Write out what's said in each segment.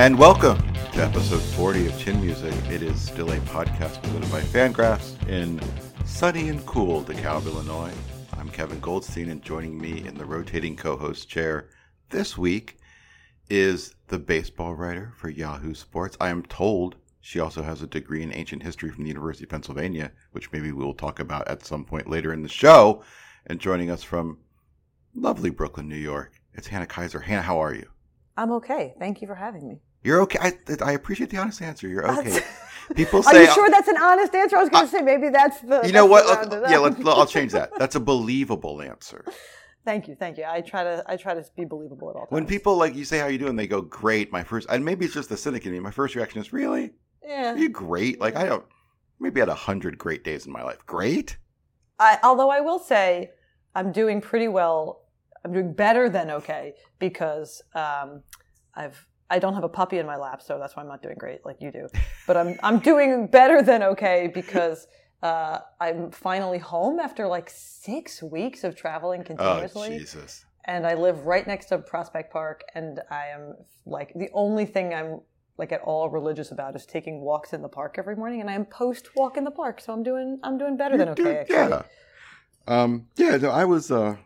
And welcome to episode 40 of Chin Music. It is still a podcast presented by Fangraphs in sunny and cool DeKalb, Illinois. I'm Kevin Goldstein, and joining me in the rotating co host chair this week is the baseball writer for Yahoo Sports. I am told she also has a degree in ancient history from the University of Pennsylvania, which maybe we will talk about at some point later in the show. And joining us from lovely Brooklyn, New York, it's Hannah Keyser. Hannah, how are you? I'm okay. Thank you for having me. You're okay. I, I appreciate the honest answer. You're okay. People Are say, you sure that's an honest answer? I was going to say maybe that's the. you know what? the round I'll- it yeah, let, I'll change that. That's a believable answer. Thank you, thank you. I try to I try to be believable at all times. When people like you say how you doing, they go great. My first, and maybe it's just the cynic in me. My first reaction is really, yeah, are you great? Like I don't. Maybe I had a hundred great days in my life. Great. I, although I will say I'm doing pretty well. I'm doing better than okay because um, I've I don't have a puppy in my lap, so that's why I'm not doing great like you do. But I'm I'm doing better than okay because uh, I'm finally home after like six weeks of traveling Oh continuously. Jesus. and I live right next to Prospect Park, and I am like the only thing I'm like at all religious about is taking walks in the park every morning, and I am post walk in the park, so I'm doing I'm doing better than okay. Actually. yeah. Um. Yeah. No, I was. Uh.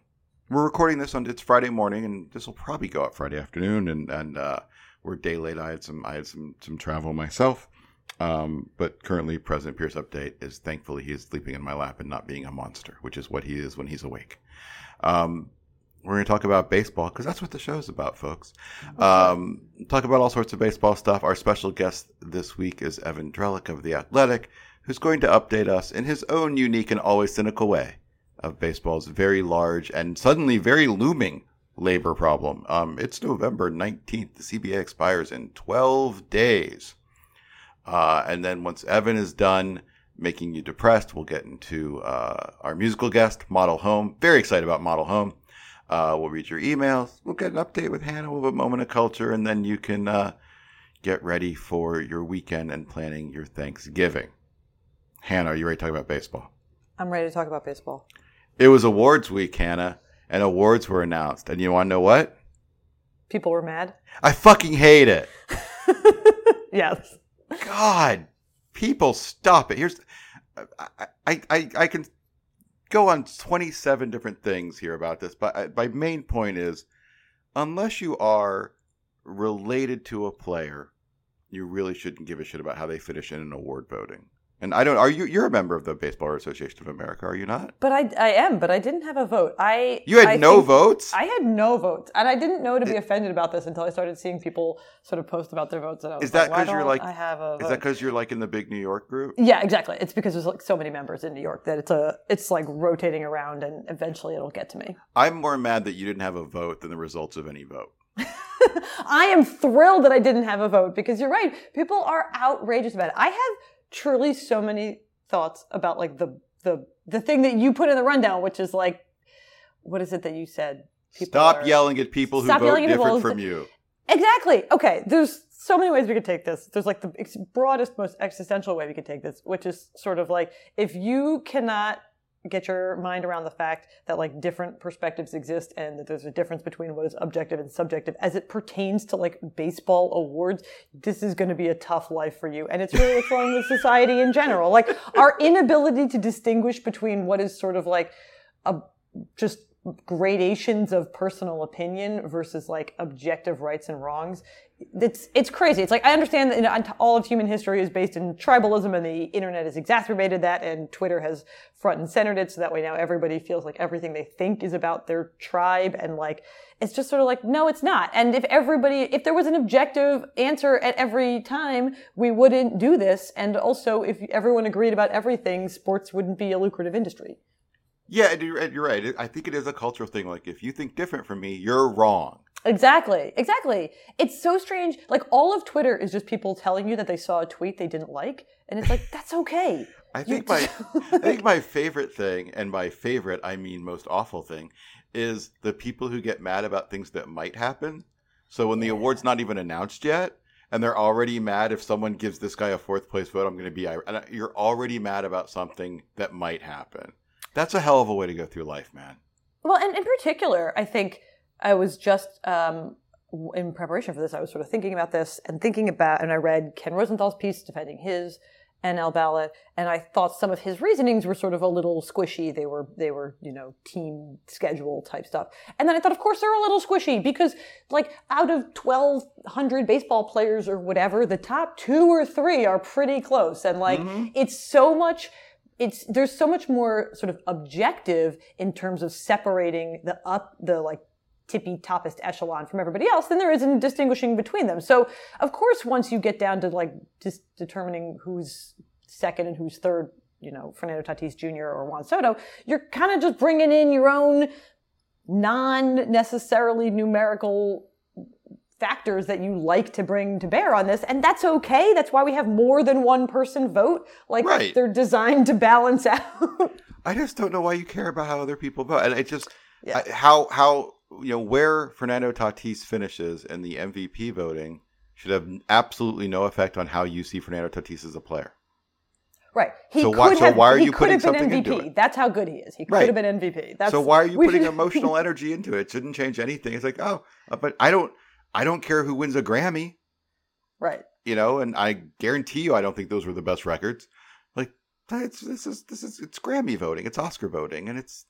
We're recording this on. It's Friday morning, and this will probably go up Friday afternoon. And and uh, we're day late. I had some. I had some some travel myself. Um. But currently, President Pierce update is thankfully he is sleeping in my lap and not being a monster, which is what he is when he's awake. Um. We're going to talk about baseball because that's what the show's about, folks. Um, talk about all sorts of baseball stuff. Our special guest this week is Evan Drellich of The Athletic, who's going to update us in his own unique and always cynical way of baseball's very large and suddenly very looming labor problem. Um, it's November 19th. The CBA expires in 12 days. Uh, and then once Evan is done making you depressed, we'll get into uh, our musical guest, Model Home. Very excited about Model Home. Uh, we'll read your emails. We'll get an update with Hannah. We'll have a moment of culture, and then you can uh, get ready for your weekend and planning your Thanksgiving. Hannah, are you ready to talk about baseball? I'm ready to talk about baseball. It was awards week, Hannah, and awards were announced. And you want to know what? People were mad. I fucking hate it. Yes. God, people, stop it. Here's, I, I, I, I can go on 27 different things here about this, but I, my main point is unless you are related to a player, you really shouldn't give a shit about how they finish in an award voting. And I don't, are you, you're a member of the Baseball Association of America, are you not? But I, I am, but I didn't have a vote. I You had I no votes? I had no votes, and I didn't know to be offended about this until I started seeing people sort of post about their votes. And I was Is that like, because you're like, I have a is vote? that because you're like in the big New York group? Yeah, exactly. It's because there's like so many members in New York that it's a it's like rotating around, and eventually it'll get to me. I'm more mad that you didn't have a vote than the results of any vote. I am thrilled that I didn't have a vote because you're right. People are outrageous about it. I have truly so many thoughts about like the the the thing that you put in the rundown, which is like, what is it that you said? People Stop are- yelling at people who vote yelling at people. different from you. Exactly. Okay. There's so many ways we could take this. There's like the broadest, most existential way we could take this, which is sort of like if you cannot get your mind around the fact that like different perspectives exist and that there's a difference between what is objective and subjective as it pertains to like baseball awards, this is going to be a tough life for you. And it's really what's wrong with society in general. Like our inability to distinguish between what is sort of like a just gradations of personal opinion versus like objective rights and wrongs it's it's crazy. It's like I understand that all of human history is based in tribalism, and the internet has exacerbated that, and Twitter has front and centered it, so that way now everybody feels like everything they think is about their tribe, and like it's just sort of like no, it's not. And if everybody, if there was an objective answer at every time, we wouldn't do this. And also, if everyone agreed about everything, sports wouldn't be a lucrative industry. Yeah, you're, you're right. I think it is a cultural thing. Like, if you think different from me, you're wrong. Exactly, exactly. It's so strange. Like all of Twitter is just people telling you that they saw a tweet they didn't like, and it's like that's okay. I think my I think my favorite thing, and by favorite I mean most awful thing, is the people who get mad about things that might happen. So when the award's not even announced yet, and they're already mad if someone gives this guy a fourth place vote, I'm going to be. You're already mad about something that might happen. That's a hell of a way to go through life, man. Well, and in particular, I think I was just um, in preparation for this. I was sort of thinking about this and thinking about, and I read Ken Rosenthal's piece defending his NL ballot, and I thought some of his reasonings were sort of a little squishy. They were they were you know team schedule type stuff, and then I thought, of course, they're a little squishy because like out of twelve hundred baseball players or whatever, the top two or three are pretty close, and like mm-hmm. it's so much it's there's so much more sort of objective in terms of separating the up the like tippy toppest echelon from everybody else than there is in distinguishing between them. So of course, once you get down to like just determining who's second and who's third, you know, Fernando Tatis Jr. or Juan Soto, you're kind of just bringing in your own non necessarily numerical factors that you like to bring to bear on this and that's okay that's why we have more than one person vote like right. they're designed to balance out i just don't know why you care about how other people vote and it just yeah. I, how how you know where Fernando Tatis finishes in the MVP voting should have absolutely no effect on how you see Fernando Tatis as a player. Right. He so why, so why are you putting something MVP. into it? That's how good he is. He could right. have been MVP. That's, so why are you putting should... emotional energy into it? It shouldn't change anything. It's like, oh, but I don't, I don't care who wins a Grammy. Right. You know, and I guarantee you, I don't think those were the best records. Like, it's this is this is it's Grammy voting, it's Oscar voting, and it's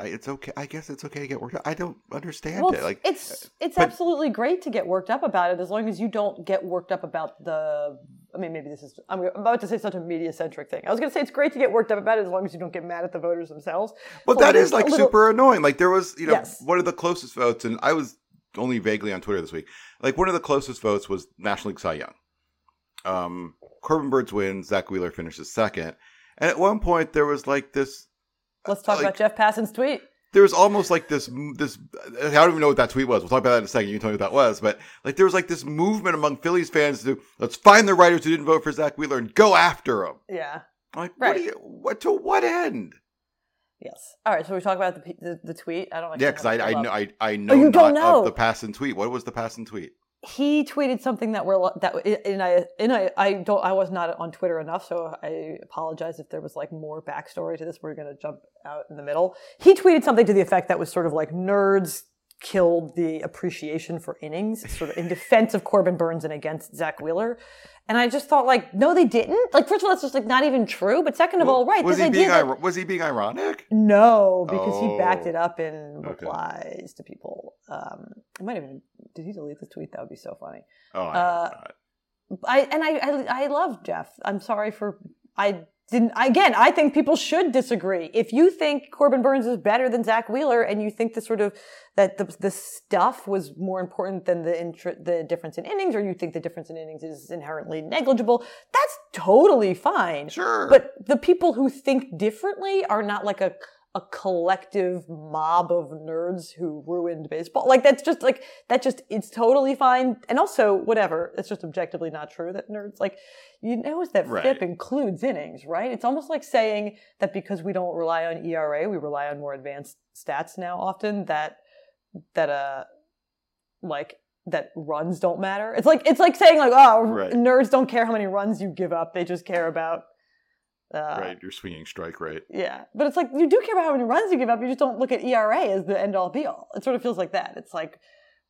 it's okay. I guess it's okay to get worked up. I don't understand well, it. Like it's uh, it's but, absolutely great to get worked up about it as long as you don't get worked up about the. I mean, maybe this is. I'm about to say such a media centric thing. I was going to say it's great to get worked up about it as long as you don't get mad at the voters themselves. But that is like little, super annoying. Like there was, you know, yes. one of the closest votes, and I was only vaguely on Twitter this week. Like one of the closest votes was National League Cy Young. Um, Corbin Burnes wins. Zack Wheeler finishes second. And at one point, there was like this Let's talk like, about Jeff Passan's tweet. There was almost like this, this. I don't even know what that tweet was. We'll talk about that in a second. You can tell me what that was. But like, there was like this movement among Phillies fans to let's find the writers who didn't vote for Zack Wheeler and go after them. Yeah. like, right. what, you, what to what end? Yes. All right. So we talk about the the, the tweet. I don't. Yeah, because I I know I, I know oh, you don't know. the Passan tweet. What was the Passan tweet? he tweeted something that we're that and I and I I don't I was not on Twitter enough, so I apologize if there was like more backstory to this. We're gonna jump out in the middle. He tweeted something to the effect that was sort of like nerds killed the appreciation for innings, sort of in defense of Corbin Burnes and against Zack Wheeler. And I just thought, like, no, they didn't. Like, first of all, that's just like not even true. But second of all, right? Was he being was he being ironic? No, because oh. he backed it oh. up in replies okay. to people. Um, I might even did he delete the tweet? That would be so funny. Oh, I, uh, I and I, I I love Jeff. I'm sorry for I didn't again i think people should disagree. If you think corbin Burnes is better than zack wheeler and you think the sort of that the, the stuff was more important than the intr- the difference in innings or you think the difference in innings is inherently negligible that's totally fine. Sure. But the people who think differently are not like a a collective mob of nerds who ruined baseball. Like that's just like that just it's totally fine. And also whatever, it's just objectively not true that nerds like you know that right. FIP includes innings, right? It's almost like saying that because we don't rely on ERA, we rely on more advanced stats now often that that uh like that runs don't matter. It's like it's like saying like oh right. nerds don't care how many runs you give up, they just care about uh, right, your swinging strike rate. Yeah, but it's like you do care about how many runs you give up. You just don't look at ERA as the end all be all. It sort of feels like that. It's like,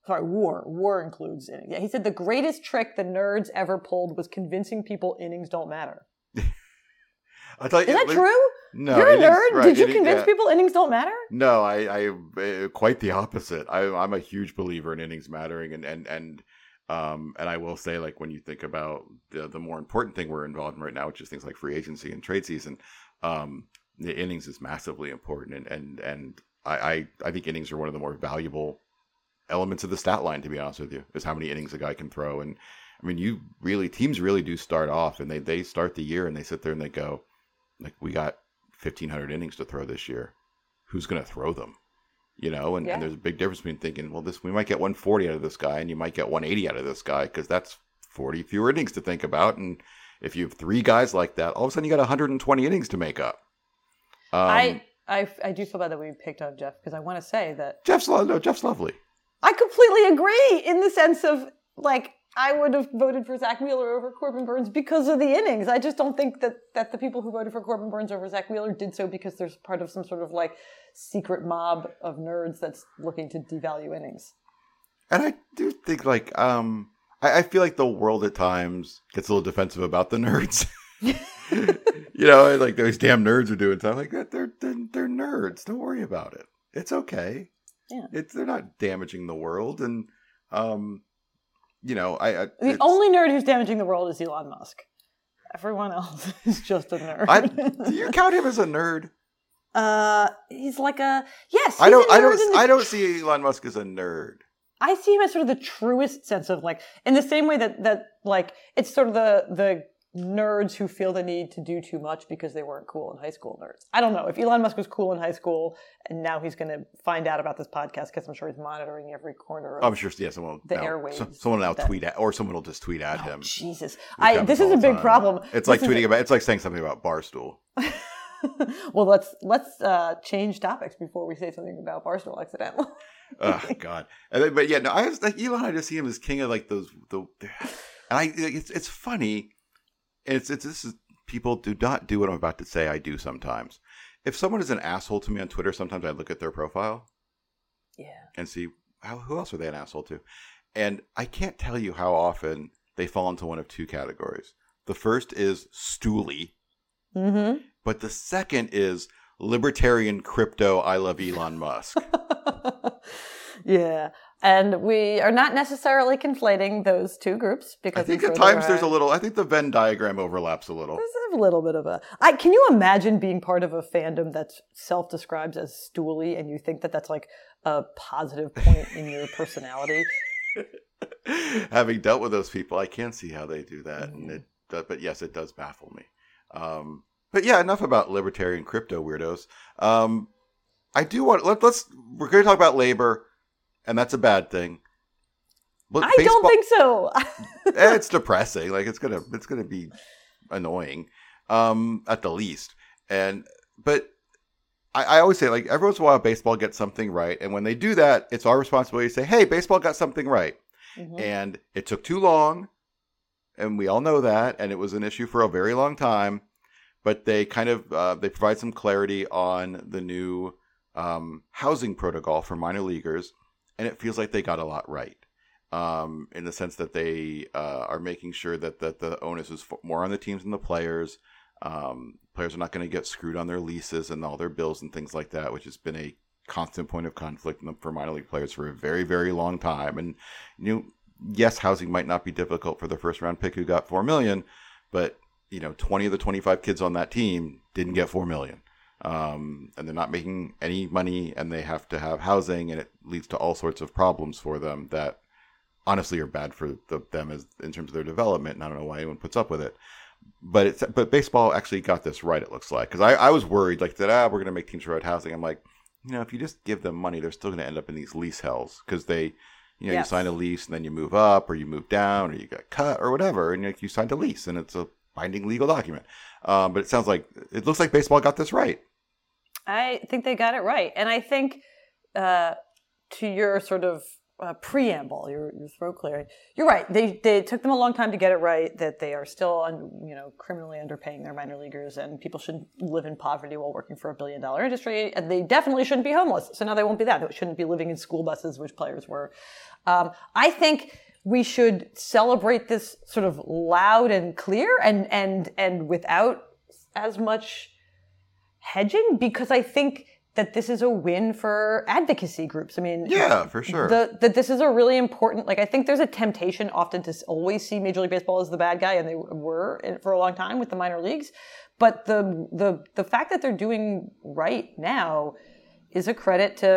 sorry, WAR. WAR includes innings. Yeah, he said the greatest trick the nerds ever pulled was convincing people innings don't matter. I thought is that true? No, you're a nerd. Right, Did you convince yeah. people innings don't matter? No, I, I, uh, quite the opposite. I, I'm a huge believer in innings mattering, and and and Um, and I will say, like when you think about the the more important thing we're involved in right now, which is things like free agency and trade season, um, the innings is massively important, and and and I, I I think innings are one of the more valuable elements of the stat line. To be honest with you, is how many innings a guy can throw, and I mean, you really teams really do start off, and they they start the year and they sit there and they go, like we got fifteen hundred innings to throw this year, who's going to throw them? You know, and, Yeah. and there's a big difference between thinking, well, this we might get 140 out of this guy, and you might get 180 out of this guy because that's 40 fewer innings to think about. And if you have three guys like that, all of a sudden you got 120 innings to make up. Um, I, I I do feel bad that we picked on Jeff because I want to say that Jeff's lo- no, Jeff's lovely. I completely agree in the sense of like I would have voted for Zack Wheeler over Corbin Burnes because of the innings. I just don't think that that the people who voted for Corbin Burnes over Zack Wheeler did so because there's part of some sort of like secret mob of nerds that's looking to devalue innings. And I do think like um I, I feel like the world at times gets a little defensive about the nerds. you know, like those damn nerds are doing stuff like that. They're, they're they're nerds. Don't worry about it. It's okay. Yeah. It's they're not damaging the world, and um, you know, I, I The only nerd who's damaging the world is Elon Musk. Everyone else is just a nerd. I, do you count him as a nerd? uh, he's like a yes. I don't. I don't. the I don't see Elon Musk as a nerd. I see him as sort of the truest sense of like, in the same way that that like it's sort of the the nerds who feel the need to do too much because they weren't cool in high school. Nerds. I don't know if Elon Musk was cool in high school and now he's going to find out about this podcast because I'm sure he's monitoring every corner. Of, I'm sure. Yeah, someone. The now, airwaves so- someone will now tweet at, or someone will just tweet at him. Jesus, I this is a big time. problem. It's like This is tweeting about. It's like saying something about Barstool. well, let's let's uh, change topics before we say something about Barstool accidentally. oh God! Then, but yeah, no, I was like Elon. I just see him as king of like those. The and I, it's it's funny. It's it's this is people do not do what I'm about to say. I do sometimes. If someone is an asshole to me on Twitter, sometimes I look at their profile yeah. and see how who else are they an asshole to, and I can't tell you how often they fall into one of two categories. The first is stooly, Mm-hmm. but the second is libertarian crypto. I love Elon Musk. yeah. And we are not necessarily conflating those two groups because I think at times there's a little. I think the Venn diagram overlaps a little. There's a little bit of a. I can you imagine being part of a fandom that's self-describes as stooly, and you think that that's like a positive point in your personality? Having dealt with those people, I can see how they do that, Mm-hmm. and it. does- But yes, it does baffle me. Um, but yeah, enough about libertarian crypto weirdos. Um, I do want. Let, let's. We're going to talk about labor, and that's a bad thing. But I don't think so. eh, it's depressing. Like it's gonna it's gonna be annoying, um, at the least. And but I, I always say like every once in a while baseball gets something right, and when they do that, it's our responsibility to say, "Hey, baseball got something right," Mhm. and it took too long, and we all know that, and it was an issue for a very long time. But they kind of uh, they provide some clarity on the new um, housing protocol for minor leaguers, and it feels like they got a lot right um, in the sense that they uh, are making sure that, that the onus is more on the teams than the players. Um, players are not going to get screwed on their leases and all their bills and things like that, which has been a constant point of conflict for minor league players for a very, very long time. And you know, yes, housing might not be difficult for the first round pick who got four million, but you know, twenty of the twenty-five kids on that team didn't get four million um, and they're not making any money and they have to have housing and it leads to all sorts of problems for them that honestly are bad for the, them as in terms of their development and i don't know why anyone puts up with it. But it's but baseball actually got this right it looks like. Because I, I was worried like that ah we're going to make teams provide housing. I'm like you know if you just give them money they're still going to end up in these lease hells. Because they you know Yes. you sign a lease and then you move up or you move down or you get cut or whatever and like, you signed a lease and it's a binding legal document. Um, but it sounds like it looks like baseball got this right I think they got it right, and I think uh, to your sort of uh, preamble, your, your throat clearing, you're right. They they took them a long time to get it right. That they are still, un, you know, criminally underpaying their minor leaguers, and people shouldn't live in poverty while working for a billion dollar industry, and they definitely shouldn't be homeless. So now they won't be that. They shouldn't be living in school buses, which players were. Um, I think we should celebrate this sort of loud and clear, and and and without as much hedging because I think that this is a win for advocacy groups. I mean, Yeah, for sure. the, that this is a really important like i think there's a temptation often to always see major league baseball as the bad guy and they were for a long time with the minor leagues but the the the fact that they're doing right now is a credit to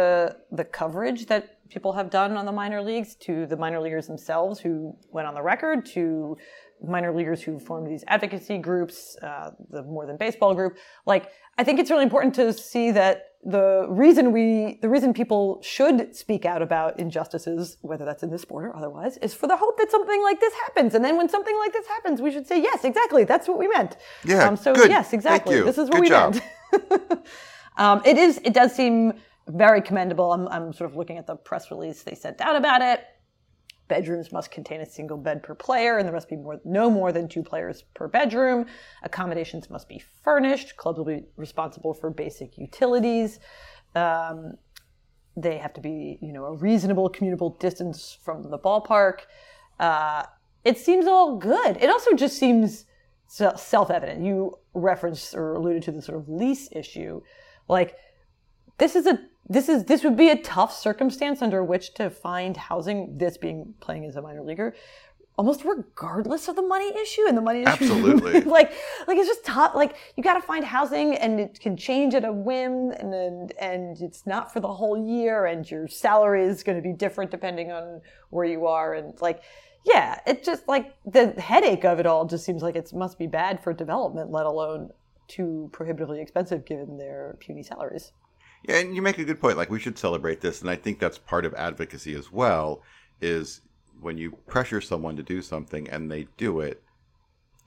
the coverage that people have done on the minor leagues to the minor leaguers themselves who went on the record to minor leaguers who formed these advocacy groups uh, the more than baseball group like i think it's really important to see that the reason we the reason people should speak out about injustices whether that's in this sport or otherwise is for the hope that something like this happens and then when something like this happens we should say yes exactly that's what we meant Yeah, um, so good. yes Thank exactly you. this is what Good we job. meant um, it is it does seem very commendable I'm, I'm sort of looking at the press release they sent out about it bedrooms must contain a single bed per player and there must be more, no more than two players per bedroom. Accommodations must be furnished. Clubs will be responsible for basic utilities. Um, they have to be you know a reasonable commutable distance from the ballpark. Uh, it seems all good. It also just seems self-evident. You referenced or alluded to the sort of lease issue. Like this is a this is this would be a tough circumstance under which to find housing this being playing as a minor leaguer almost regardless of the money issue and the money issue Absolutely. like like it's just tough like you got to find housing and it can change at a whim and and, and it's not for the whole year and your salary is going to be different depending on where you are and like yeah it just like the headache of it all just seems like it must be bad for development let alone too prohibitively expensive given their puny salaries Yeah, and you make a good point. Like we should celebrate this, and I think that's part of advocacy as well. Is when you pressure someone to do something and they do it,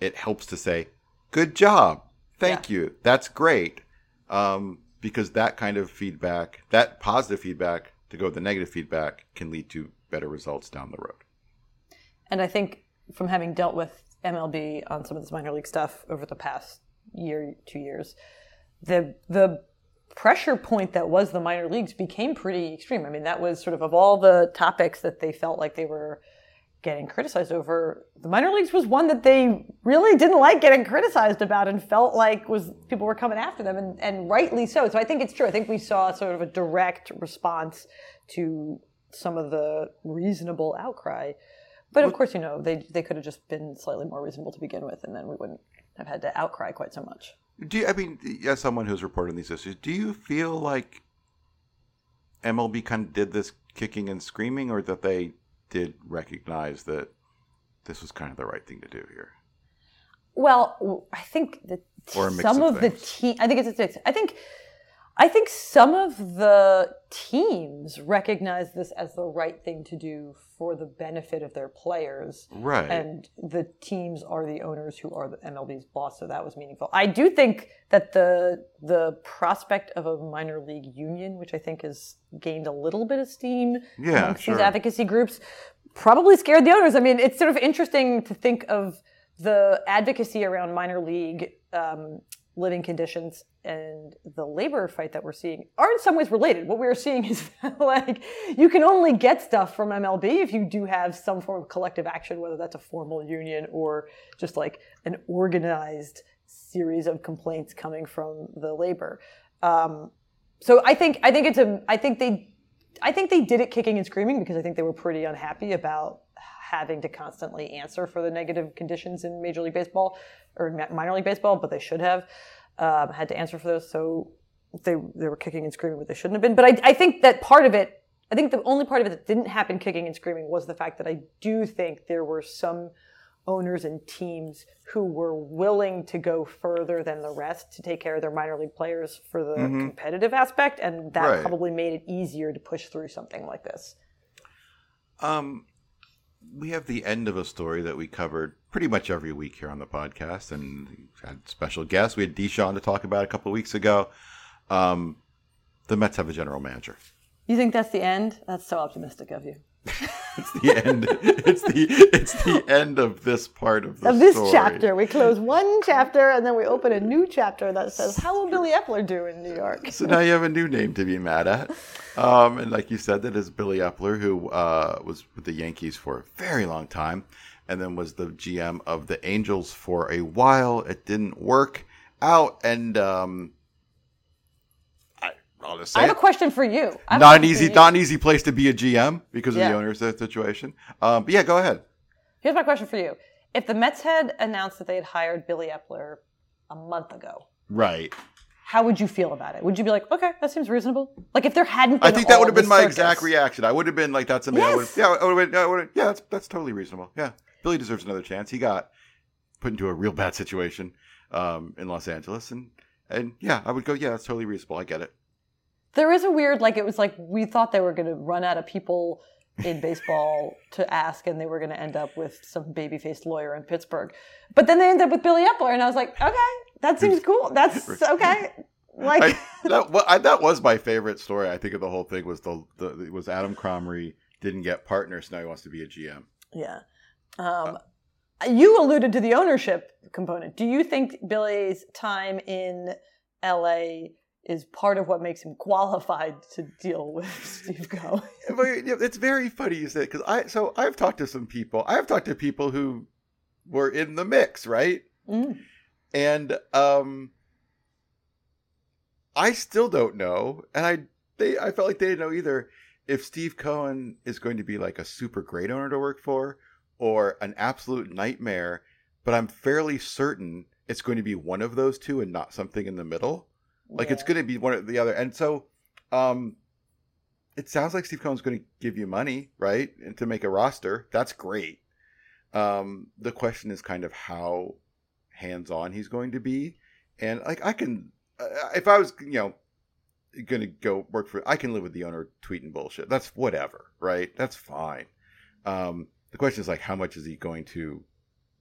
it helps to say, "Good job, thank you, that's great," um, because that kind of feedback, that positive feedback, to go with the negative feedback, can lead to better results down the road. And I think from having dealt with MLB on some of this minor league stuff over the past year, two years, the the pressure point that was the minor leagues became pretty extreme. I mean, that was sort of of all the topics that they felt like they were getting criticized over, the minor leagues was one that they really didn't like getting criticized about and felt like was people were coming after them and, and rightly so. So I think it's true. I think we saw sort of a direct response to some of the reasonable outcry. But of course, you know, they they could have just been slightly more reasonable to begin with, and then we wouldn't have had to outcry quite so much. Do you, I mean, as someone who's reporting these issues, do you feel like MLB kind of did this kicking and screaming, or that they did recognize that this was kind of the right thing to do here? Well, I think that some of of, the team. I think it's a mix. I think, I think some of the teams recognize this as the right thing to do for the benefit of their players. Right. And the teams are the owners who are the MLB's boss, so that was meaningful. I do think that the the prospect of a minor league union, which I think has gained a little bit of steam Yeah, amongst sure. these advocacy groups, probably scared the owners. I mean, it's sort of interesting to think of the advocacy around minor league um, living conditions and the labor fight that we're seeing are in some ways related. What we're seeing is like you can only get stuff from MLB if you do have some form of collective action, whether that's a formal union or just like an organized series of complaints coming from the labor. Um, so I think I think it's a I think they I think they did it kicking and screaming because I think they were pretty unhappy about having to constantly answer for the negative conditions in Major League Baseball or minor league baseball, but they should have um, had to answer for those. So they they were kicking and screaming, but they shouldn't have been. But I, I think that part of it, I think the only part of it that didn't happen kicking and screaming was the fact that I do think there were some owners and teams who were willing to go further than the rest to take care of their minor league players for the competitive aspect, and that Right. probably made it easier to push through something like this. Um, we have the end of a story that we covered pretty much every week here on the podcast, and had special guests. We had Deshaun to talk about a couple weeks ago. Um, the Mets have a general manager. You think that's the end? That's so optimistic of you. It's the end. it's the it's the end of this part of the Of this story. chapter, we close one chapter and then we open a new chapter that says, "How will Billy Eppler do in New York?" So now you have a new name to be mad at. Um, and like you said, that is Billy Eppler, who uh, was with the Yankees for a very long time, and then was the GM of the Angels for a while. It didn't work out, and um, I'll just I say have a question for you. I not an easy, not an easy place to be a GM because of Yeah. the owner's situation. Um, but yeah, go ahead. Here's my question for you: If the Mets had announced that they had hired Billy Eppler a month ago, Right. how would you feel about it? Would you be like, okay, that seems reasonable? Like if there hadn't been I think that would have been my circus. exact reaction. I would have been like, "That's something." I Yes. yeah, I would have been, I would have, yeah, that's that's totally reasonable. Yeah, Billy deserves another chance. He got put into a real bad situation um, in Los Angeles, and and yeah, I would go, yeah, that's totally reasonable. I get it. There is a weird, like it was like we thought they were going to run out of people in baseball to ask, and they were going to end up with some baby-faced lawyer in Pittsburgh. But then they ended up with Billy Eppler, and I was like, okay, that seems cool. That's okay. Like, I, that, wa- I, that was my favorite story. I think of the whole thing was the, the it was Adam Comrie didn't get partners. Now he wants to be a GM. yeah. Um, you alluded to the ownership component. Do you think Billy's time in LA is part of what makes him qualified to deal with Steve Cohen? It's very funny you say because I so I've talked to some people. I've talked to people who were in the mix, right? Mm. and um I still don't know, and I they I felt like they didn't know either if Steve Cohen is going to be like a super great owner to work for or an absolute nightmare, but I'm fairly certain it's going to be one of those two and not something in the middle. Like it's going to be one or the other, and so um it sounds like Steve Cohen's going to give you money, right, and to make a roster. That's great. Um, the question is kind of how hands on he's going to be, and like I can, uh, if I was you know going to go work for, I can live with the owner tweeting bullshit. That's whatever, right? That's fine. Um, the question is like how much is he going to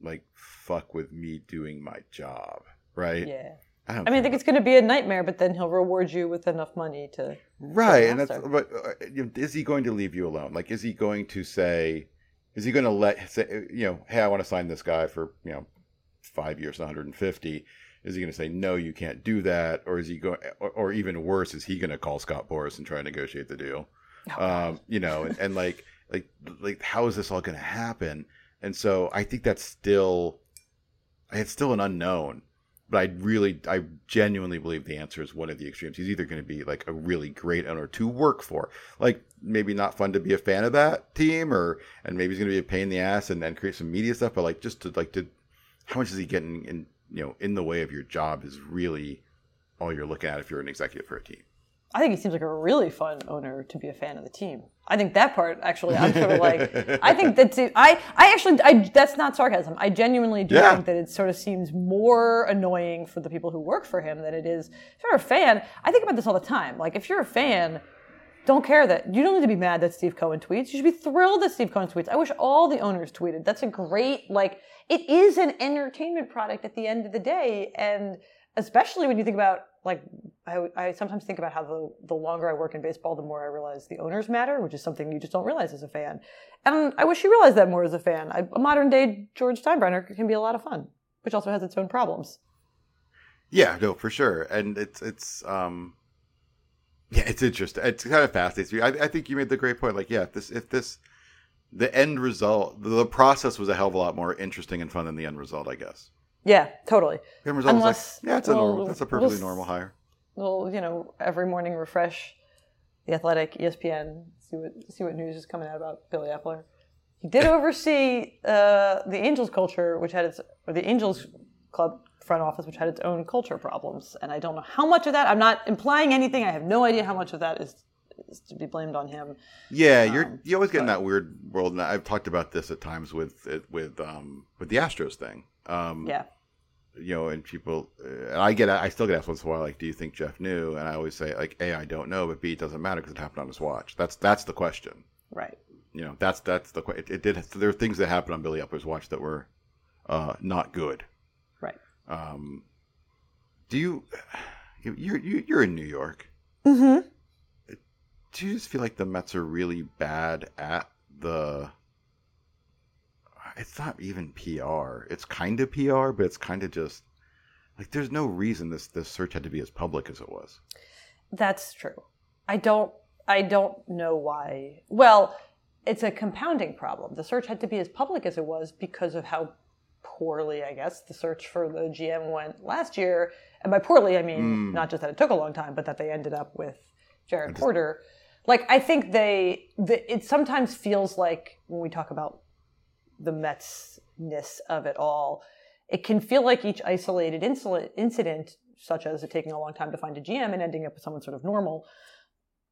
like fuck with me doing my job, right? Yeah. I, don't I mean, I think it's going to be a nightmare, but then he'll reward you with enough money to. right and that's but uh, is he going to leave you alone? Like is he going to say is he going to let say you know hey i want to sign this guy for you know five years 150 is he going to say no you can't do that or is he going or, or even worse is he going to call scott boras and try to negotiate the deal? Um you know and, and like like like how is this all going to happen? And so i think that's still it's still an unknown but I really, I genuinely believe the answer is one of the extremes. He's either going to be like a really great owner to work for, like maybe not fun to be a fan of that team, or and maybe he's going to be a pain in the ass and then create some media stuff. But like just to like to, how much is he getting in you know in the way of your job is really all you're looking at if you're an executive for a team. I think he seems like a really fun owner to be a fan of the team. I think that part actually, I'm sort of like, I think that's it. I, I actually, I, that's not sarcasm. I genuinely do Yeah. think that it sort of seems more annoying for the people who work for him than it is if you're a fan. I think about this all the time. Like, if you're a fan, don't care that you don't need to be mad that Steve Cohen tweets. You should be thrilled that Steve Cohen tweets. I wish all the owners tweeted. That's a great like. It is an entertainment product at the end of the day, and especially when you think about like I, I sometimes think about how the the longer I work in baseball, the more I realize the owners matter, which is something you just don't realize as a fan. And I wish you realized that more as a fan. I, a modern day George Steinbrenner can be a lot of fun, which also has its own problems. Yeah, no, for sure, and it's it's um, yeah, it's interesting. It's kind of fascinating. I, I think you made the great point. Like, yeah, if this if this the end result, the process was a hell of a lot more interesting and fun than the end result, I guess. Yeah, totally. Unless- like, yeah, it's a well, normal, that's a perfectly we'll- normal hire. Well, you know, every morning refresh the Athletic, ESPN, see what see what news is coming out about Billy Eppler. He did oversee uh, the Angels culture, which had its or the Angels club front office, which had its own culture problems, and I don't know how much of that. I'm not implying anything. I have no idea how much of that is, is to be blamed on him. Yeah, you're Um, you always get in that weird world, and I've talked about this at times with with um with the Astros thing. Um, Yeah, you know, and people, and I get, I still get asked once in a while, like, do you think Jeff knew? And I always say, like, a, I don't know, but b, it doesn't matter because it happened on his watch. That's that's the question. right. You know, that's that's the question. it, it did. There are things that happened on Billy Eppler's watch that were uh, not good. Right. Um, do you, you you're you, you're in New York? Mm-hmm. do you just feel like the Mets are really bad at the? It's not even PR. It's kind of PR, but it's kind of just like there's no reason this this search had to be as public as it was. That's true. I don't I don't know why. Well, it's a compounding problem. The search had to be as public as it was because of how poorly, I guess, the search for the GM went last year. And by poorly, I mean Mm. not just that it took a long time, but that they ended up with Jared Porter. Like I think they, the, it sometimes feels like when we talk about the Mets ness of it all, it can feel like each isolated incident, incident, such as it taking a long time to find a GM and ending up with someone sort of normal,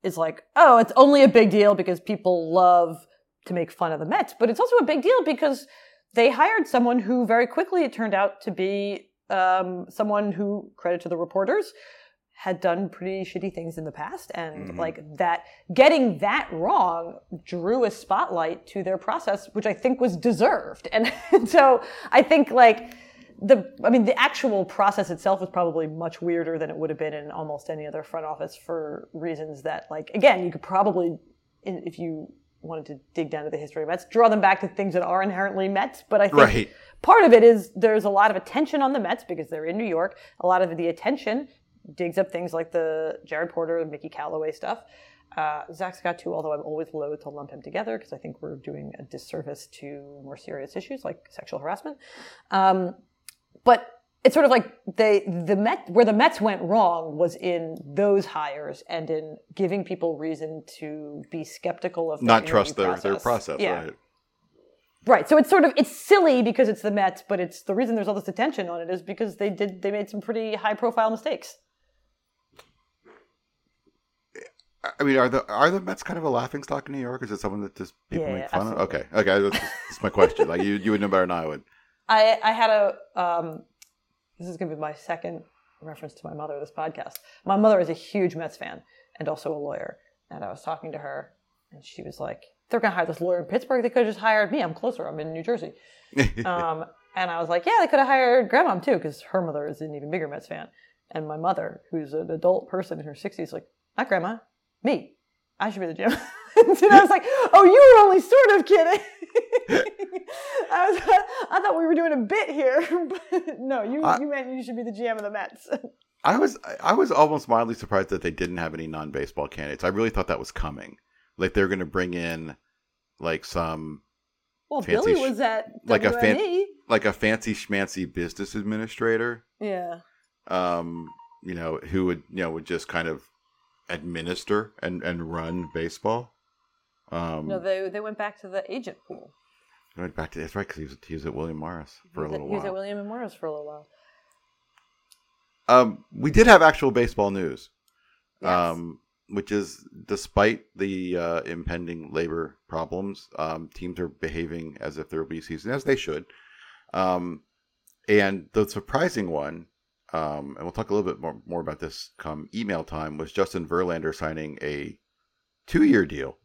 is like, oh, it's only a big deal because people love to make fun of the Mets, but it's also a big deal because they hired someone who very quickly it turned out to be um, someone who, credit to the reporters, had done pretty shitty things in the past and mm-hmm. like that getting that wrong drew a spotlight to their process which i think was deserved and, so i think like the i mean the actual process itself was probably much weirder than it would have been in almost any other front office for reasons that like again you could probably if you wanted to dig down to the history of Mets, draw them back to things that are inherently Mets. But I think Right. part of it is there's a lot of attention on the Mets because they're in New York. A lot of the attention digs up things like the Jared Porter, and Mickey Callaway stuff. Uh, Zack Scott too, although I'm always loath to lump him together because I think we're doing a disservice to more serious issues like sexual harassment. Um, but it's sort of like they the Met where the Mets went wrong was in those hires and in giving people reason to be skeptical of Not trust their, their process, Yeah. right? Right. So it's sort of it's silly because it's the Mets, but it's the reason there's all this attention on it is because they did they made some pretty high profile mistakes. I mean, are the are the Mets kind of a laughing stock in New York? Is it someone that just people Yeah, make fun absolutely. of? Okay, okay, that's, that's my question. Like you, you would know better than I would. I I had a um, this is gonna be my second reference to my mother this podcast. My mother is a huge Mets fan and also a lawyer, and I was talking to her, and she was like, "They're gonna hire this lawyer in Pittsburgh. They could have just hired me. I'm closer. I'm in New Jersey." Um, and I was like, "Yeah, they could have hired grandma too, because her mother is an even bigger Mets fan." And my mother, who's an adult person in her 60s, like, "Not grandma, me. I should be the GM." and I was like, "Oh, you were only sort of kidding." I was, I thought we were doing a bit here, but no, you I- you meant you should be the GM of the Mets. I was I was almost mildly surprised that they didn't have any non baseball candidates. I really thought that was coming. Like they're going to bring in like some well, Fancy Billy was at like a fan- like a fancy schmancy business administrator. yeah. um, you know, who would you know would just kind of administer and and run baseball. Um, No, they they went back to the agent pool. They went back to that's right because he was he was at William Morris for a was, at, little he was at. William and Morris for a little while. Um, we did have actual baseball news, Yes. um, which is despite the uh, impending labor problems, um, teams are behaving as if there will be a season as they should. Um, and the surprising one, um, and we'll talk a little bit more, more about this come email time, was Justin Verlander signing a two-year deal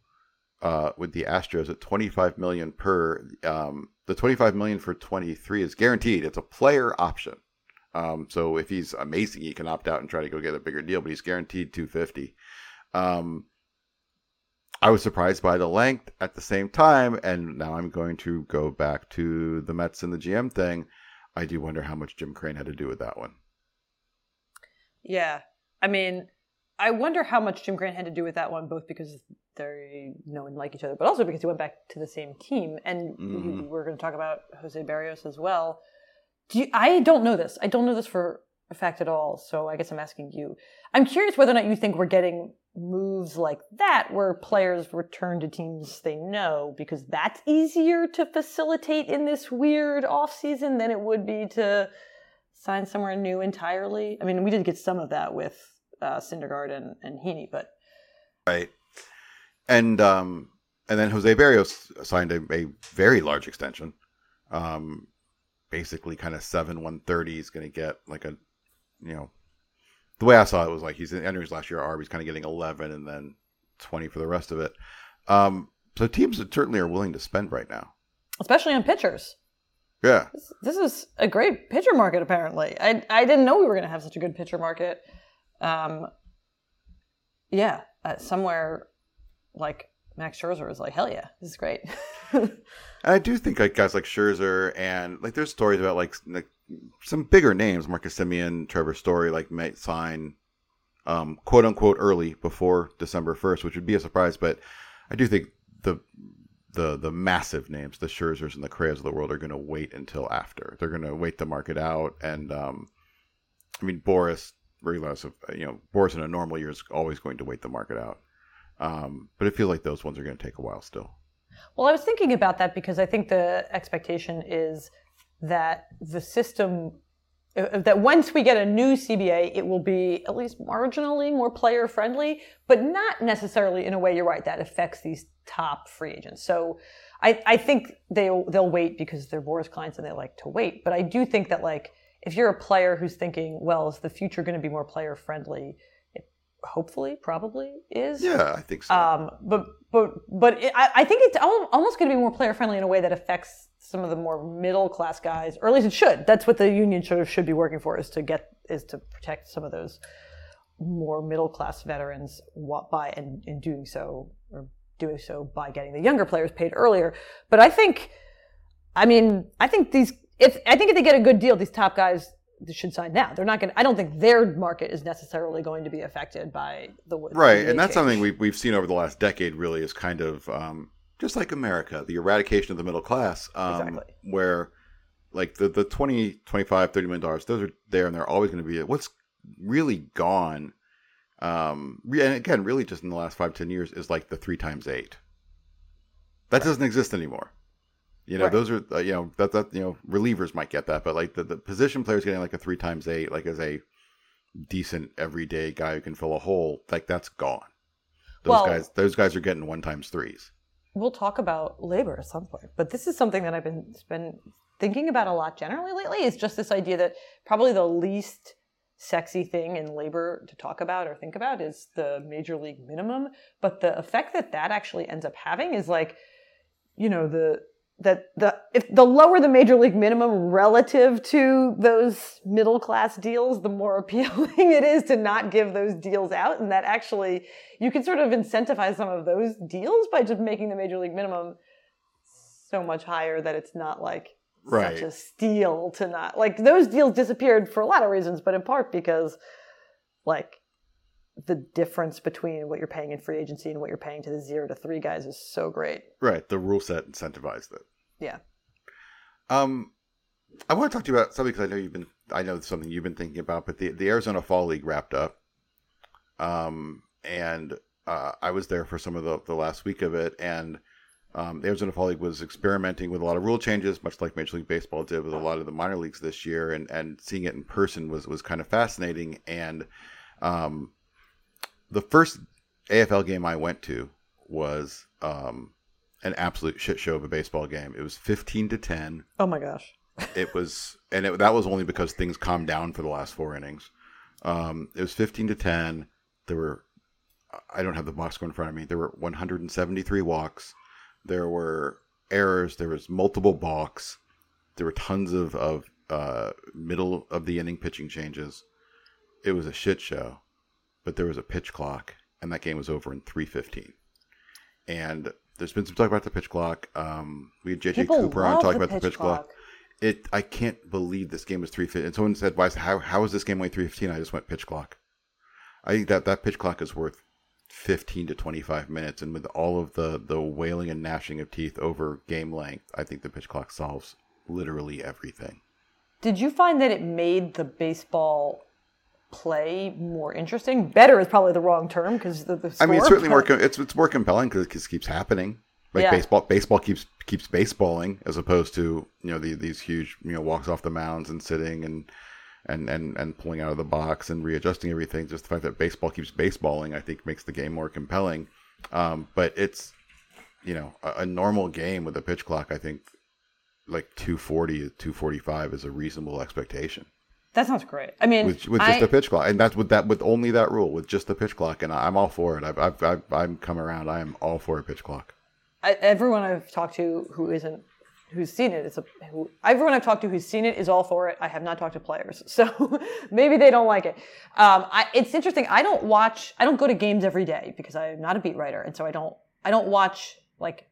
uh, with the Astros at 25 million per. Um, the 25 million for 23 is guaranteed. It's a player option. Um, so if he's amazing, he can opt out and try to go get a bigger deal, but he's guaranteed 250. Um, I was surprised by the length at the same time, and now I'm going to go back to the Mets and the GM thing. I do wonder how much Jim Crane had to do with that one. Yeah. I mean, I wonder how much Jim Crane had to do with that one, both because they know and like each other, but also because he went back to the same team. And Mhm. we- we're going to talk about Jose Berrios as well. Do you, I don't know this. I don't know this for a fact at all. So I guess I'm asking you. I'm curious whether or not you think we're getting moves like that where players return to teams they know because that's easier to facilitate in this weird off season than it would be to sign somewhere new entirely. I mean, we did get some of that with uh, Syndergaard and, and Heaney, but Right. And um, and then Jose Berrios signed a, a very large extension. Um, basically, kind of seven one thirty. He's going to get like a, you know, the way I saw it was like he's entering his last year at Arb. He's kind of getting eleven and then twenty for the rest of it. Um, so teams certainly are willing to spend right now. especially on pitchers. Yeah. This, this is a great pitcher market, apparently. I, I didn't know we were going to have such a good pitcher market. Um, yeah, uh, somewhere like Max Scherzer is like, hell yeah, this is great. And I do think like guys like Scherzer and like there's stories about like, like some bigger names, Marcus Semien, Trevor Story, like might sign um, quote unquote early before December first, which would be a surprise. But I do think the the the massive names, the Scherzers and the Correas of the world, are going to wait until after. They're going to wait the market out. And um, I mean Boras regardless of you know Boras in a normal year is always going to wait the market out. Um, but I feel like those ones are going to take a while still. Well, I was thinking about that because I think the expectation is that the system Uh, that once we get a new CBA, it will be at least marginally more player friendly, but not necessarily in a way you're right that affects these top free agents. So I, I think they'll they'll wait because they're Boras clients and they like to wait. But I do think that like if you're a player who's thinking, well, is the future going to be more player friendly? Hopefully, probably is. Yeah, I think so. Um, but but but it, I, I think it's almost going to be more player friendly in a way that affects some of the more middle class guys, or at least it should. That's what the union sort of should be working for is to get is to protect some of those more middle class veterans by and in doing so or doing so by getting the younger players paid earlier. But I think, I mean, I think these if I think if they get a good deal, these top guys should sign now. They're not going. to I don't think their market is necessarily going to be affected by the right, CBA and that's change. something we've we've seen over the last decade. Really, is kind of um, just like America, the eradication of the middle class, um, Exactly. where like the the 20 25 30 million dollars those are there and they're always going to be what's really gone um and again really just in the last five ten years is like the three times eight that doesn't exist anymore you know Right. those are uh, you know that that you know relievers might get that but like the, the position players getting like a three times eight like as a decent everyday guy who can fill a hole like that's gone those Well- guys those guys are getting one times threes we'll talk about labor at some point, but this is something that I've been been thinking about a lot generally lately. Is just this idea that probably the least sexy thing in labor to talk about or think about is the major league minimum, but the effect that that actually ends up having is like, you know, the that the if the lower the major league minimum relative to those middle class deals, the more appealing it is to not give those deals out, and that actually you can sort of incentivize some of those deals by just making the major league minimum so much higher that it's not like Right. such a steal to not like those deals disappeared for a lot of reasons, but in part because like the difference between what you're paying in free agency and what you're paying to the zero to three guys is so great. right the rule set incentivized it Yeah. Um, I want to talk to you about something because I know you've been, I know it's something you've been thinking about, but the, the Arizona Fall League wrapped up. Um, and uh, I was there for some of the, the last week of it, and um, the Arizona Fall League was experimenting with a lot of rule changes, much like Major League Baseball did with a lot of the minor leagues this year, and, and seeing it in person was, was kind of fascinating. And um, the first AFL game I went to was um, an absolute shit show of a baseball game. It was 15 to 10 Oh my gosh. it was and it, that was only because things calmed down for the last four innings. Um, it was 15 to 10 there were i don't have the box score in front of me. There were 173 walks. There were errors. There was multiple balks. There were tons of, of uh, middle of the inning pitching changes. It was a shit show but there was a pitch clock and that game was over in 315 and there's been some talk about the pitch clock um, we had jj People cooper on talking about the pitch clock clock. it I can't believe this game was three fifteen. And someone said, "Why? How how is this game only three fifteen? I just went pitch clock. I think that that pitch clock is worth fifteen to twenty five minutes, and with all of the the wailing and gnashing of teeth over game length, I think the pitch clock solves literally everything. Did you find that it made the baseball play more interesting? Better is probably the wrong term because the, the I mean, it's certainly more com- it's it's more compelling because it just keeps happening. Like Yeah. baseball, baseball keeps keeps baseballing as opposed to you know the, these huge you know walks off the mounds and sitting and and and and pulling out of the box and readjusting everything. Just the fact that baseball keeps baseballing, I think, makes the game more compelling. Um, but it's you know a, a normal game with a pitch clock. I think like 240 245 is a reasonable expectation That sounds great. I mean, with with just I- a pitch clock, and that's with that with only that rule with just the pitch clock. And I'm all for it. I've I've, I've I'm come around. I am all for a pitch clock. I, everyone I've talked to who isn't who's seen it, it is a who everyone I've talked to who's seen it is all for it. I have not talked to players, so maybe they don't like it. Um, I, it's interesting. I don't watch. I don't go to games every day because I'm not a beat writer, and so I don't. I don't watch like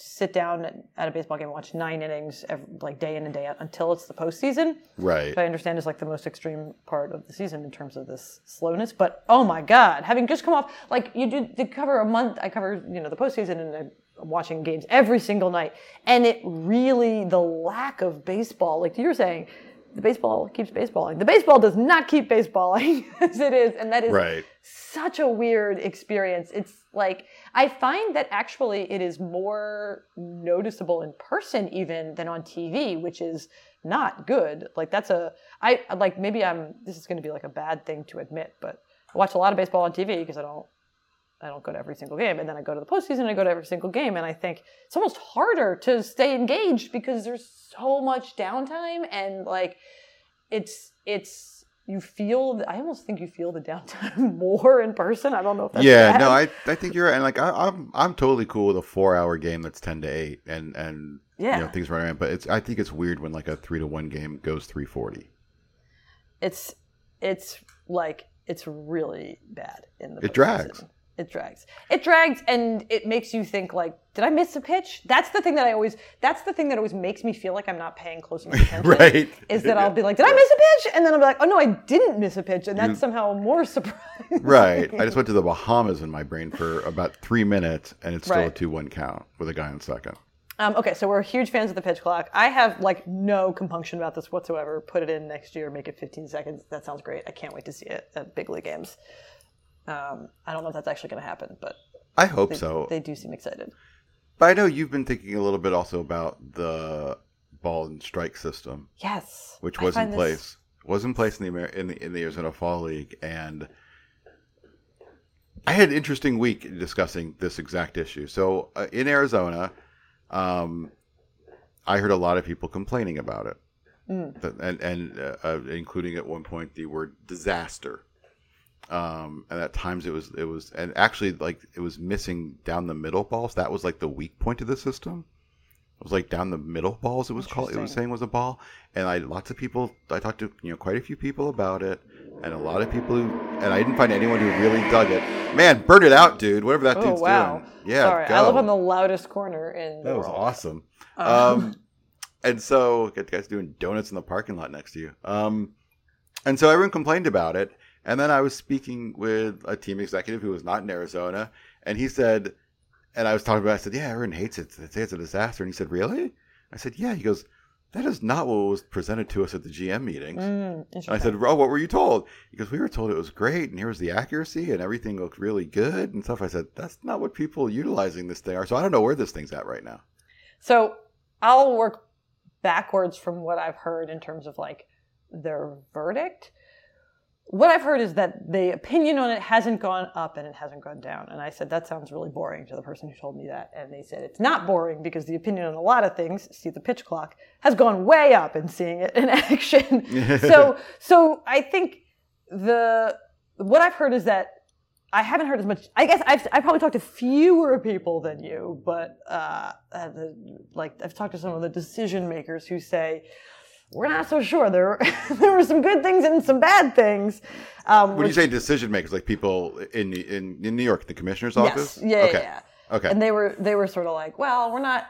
sit down at, a baseball game and watch nine innings every, like day in and day out until it's the postseason. Right. which I understand is like the most extreme part of the season in terms of this slowness. But oh my God, having just come off, like you do, to cover a month, I cover, you know, the postseason and I'm watching games every single night. And it really, the lack of baseball, like you're saying, the baseball keeps baseballing. The baseball does not keep baseballing as it is, and that is Right. such a weird experience. It's like I find that actually it is more noticeable in person even than on TV, which is not good. Like that's a I like maybe I'm this is going to be like a bad thing to admit, but I watch a lot of baseball on TV because I don't I don't go to every single game, and then I go to the postseason. and I go to every single game, and I think it's almost harder to stay engaged because there's so much downtime, and like it's it's you feel. I almost think you feel the downtime more in person. I don't know if that's yeah, bad. no, I I think you're right. And like I, I'm I'm totally cool with a four hour game that's ten to eight and and Yeah. you know things run around. But it's I think it's weird when like a three to one game goes three forty. it's it's like it's really bad in the It drags. postseason. It drags. It drags and it makes you think like, did I miss a pitch? That's the thing that I always that's the thing that always makes me feel like I'm not paying close enough attention. Right. Is that I'll be like, did I miss a pitch? And then I'll be like, oh no, I didn't miss a pitch, and that's somehow more surprising. Right. I just went to the Bahamas in my brain for about three minutes, and it's still a two one count with a guy on second. Um, okay, so we're huge fans of the pitch clock. I have like no compunction about this whatsoever. Put it in next year, make it 15 seconds. That sounds great. I can't wait to see it at big league games. Um, I don't know if that's actually going to happen, but I hope so. they do seem excited. but I know you've been thinking a little bit also about the ball and strike system, Yes, which was in find this- place was in place in the Amer- in the in the Arizona Fall League, and I had an interesting week discussing this exact issue. So uh, in Arizona, um, I heard a lot of people complaining about it, Mm. And and uh, uh, including at one point the word disaster. Um, and at times it was it was and actually like it was missing down the middle balls. That was like the weak point of the system. It was like down the middle balls. It was called. It was saying was a ball, and I lots of people. I talked to you know quite a few people about it, and a lot of people who and I didn't find anyone who really dug it. Man, burn it out, dude! Whatever that Oh dude's wow! doing. Yeah, Sorry, I go. live on the loudest corner in. the That was world. awesome. Um, Um, and so got the guys doing donuts in the parking lot next to you. Um, and so everyone complained about it. And then I was speaking with a team executive who was not in Arizona, and he said, and I was talking about, it, I said, yeah, everyone hates it. They say it's a disaster. And he said, really? I said, yeah. He goes, that is not what was presented to us at the GM meetings. Mm, And I said, "Bro, what were you told?" He goes, "We were told it was great, and here was the accuracy, and everything looked really good and stuff." I said, "That's not what people utilizing this thing are." So I don't know where this thing's at right now. So I'll work backwards from what I've heard in terms of like their verdict. What I've heard is that the opinion on it hasn't gone up and it hasn't gone down. And I said, that sounds really boring to the person who told me that. And they said, it's not boring because the opinion on a lot of things, see the pitch clock, has gone way up in seeing it in action. so, so I think the, what I've heard is that I haven't heard as much. I guess I've I probably talked to fewer people than you, but uh, uh, the, like I've talked to some of the decision makers who say we're not so sure. There there were some good things and some bad things. Um, When you say decision makers, like people in in, in New York, the commissioner's yes, office. yeah, Okay. yeah, Okay. and they were they were sort of like, well, we're not.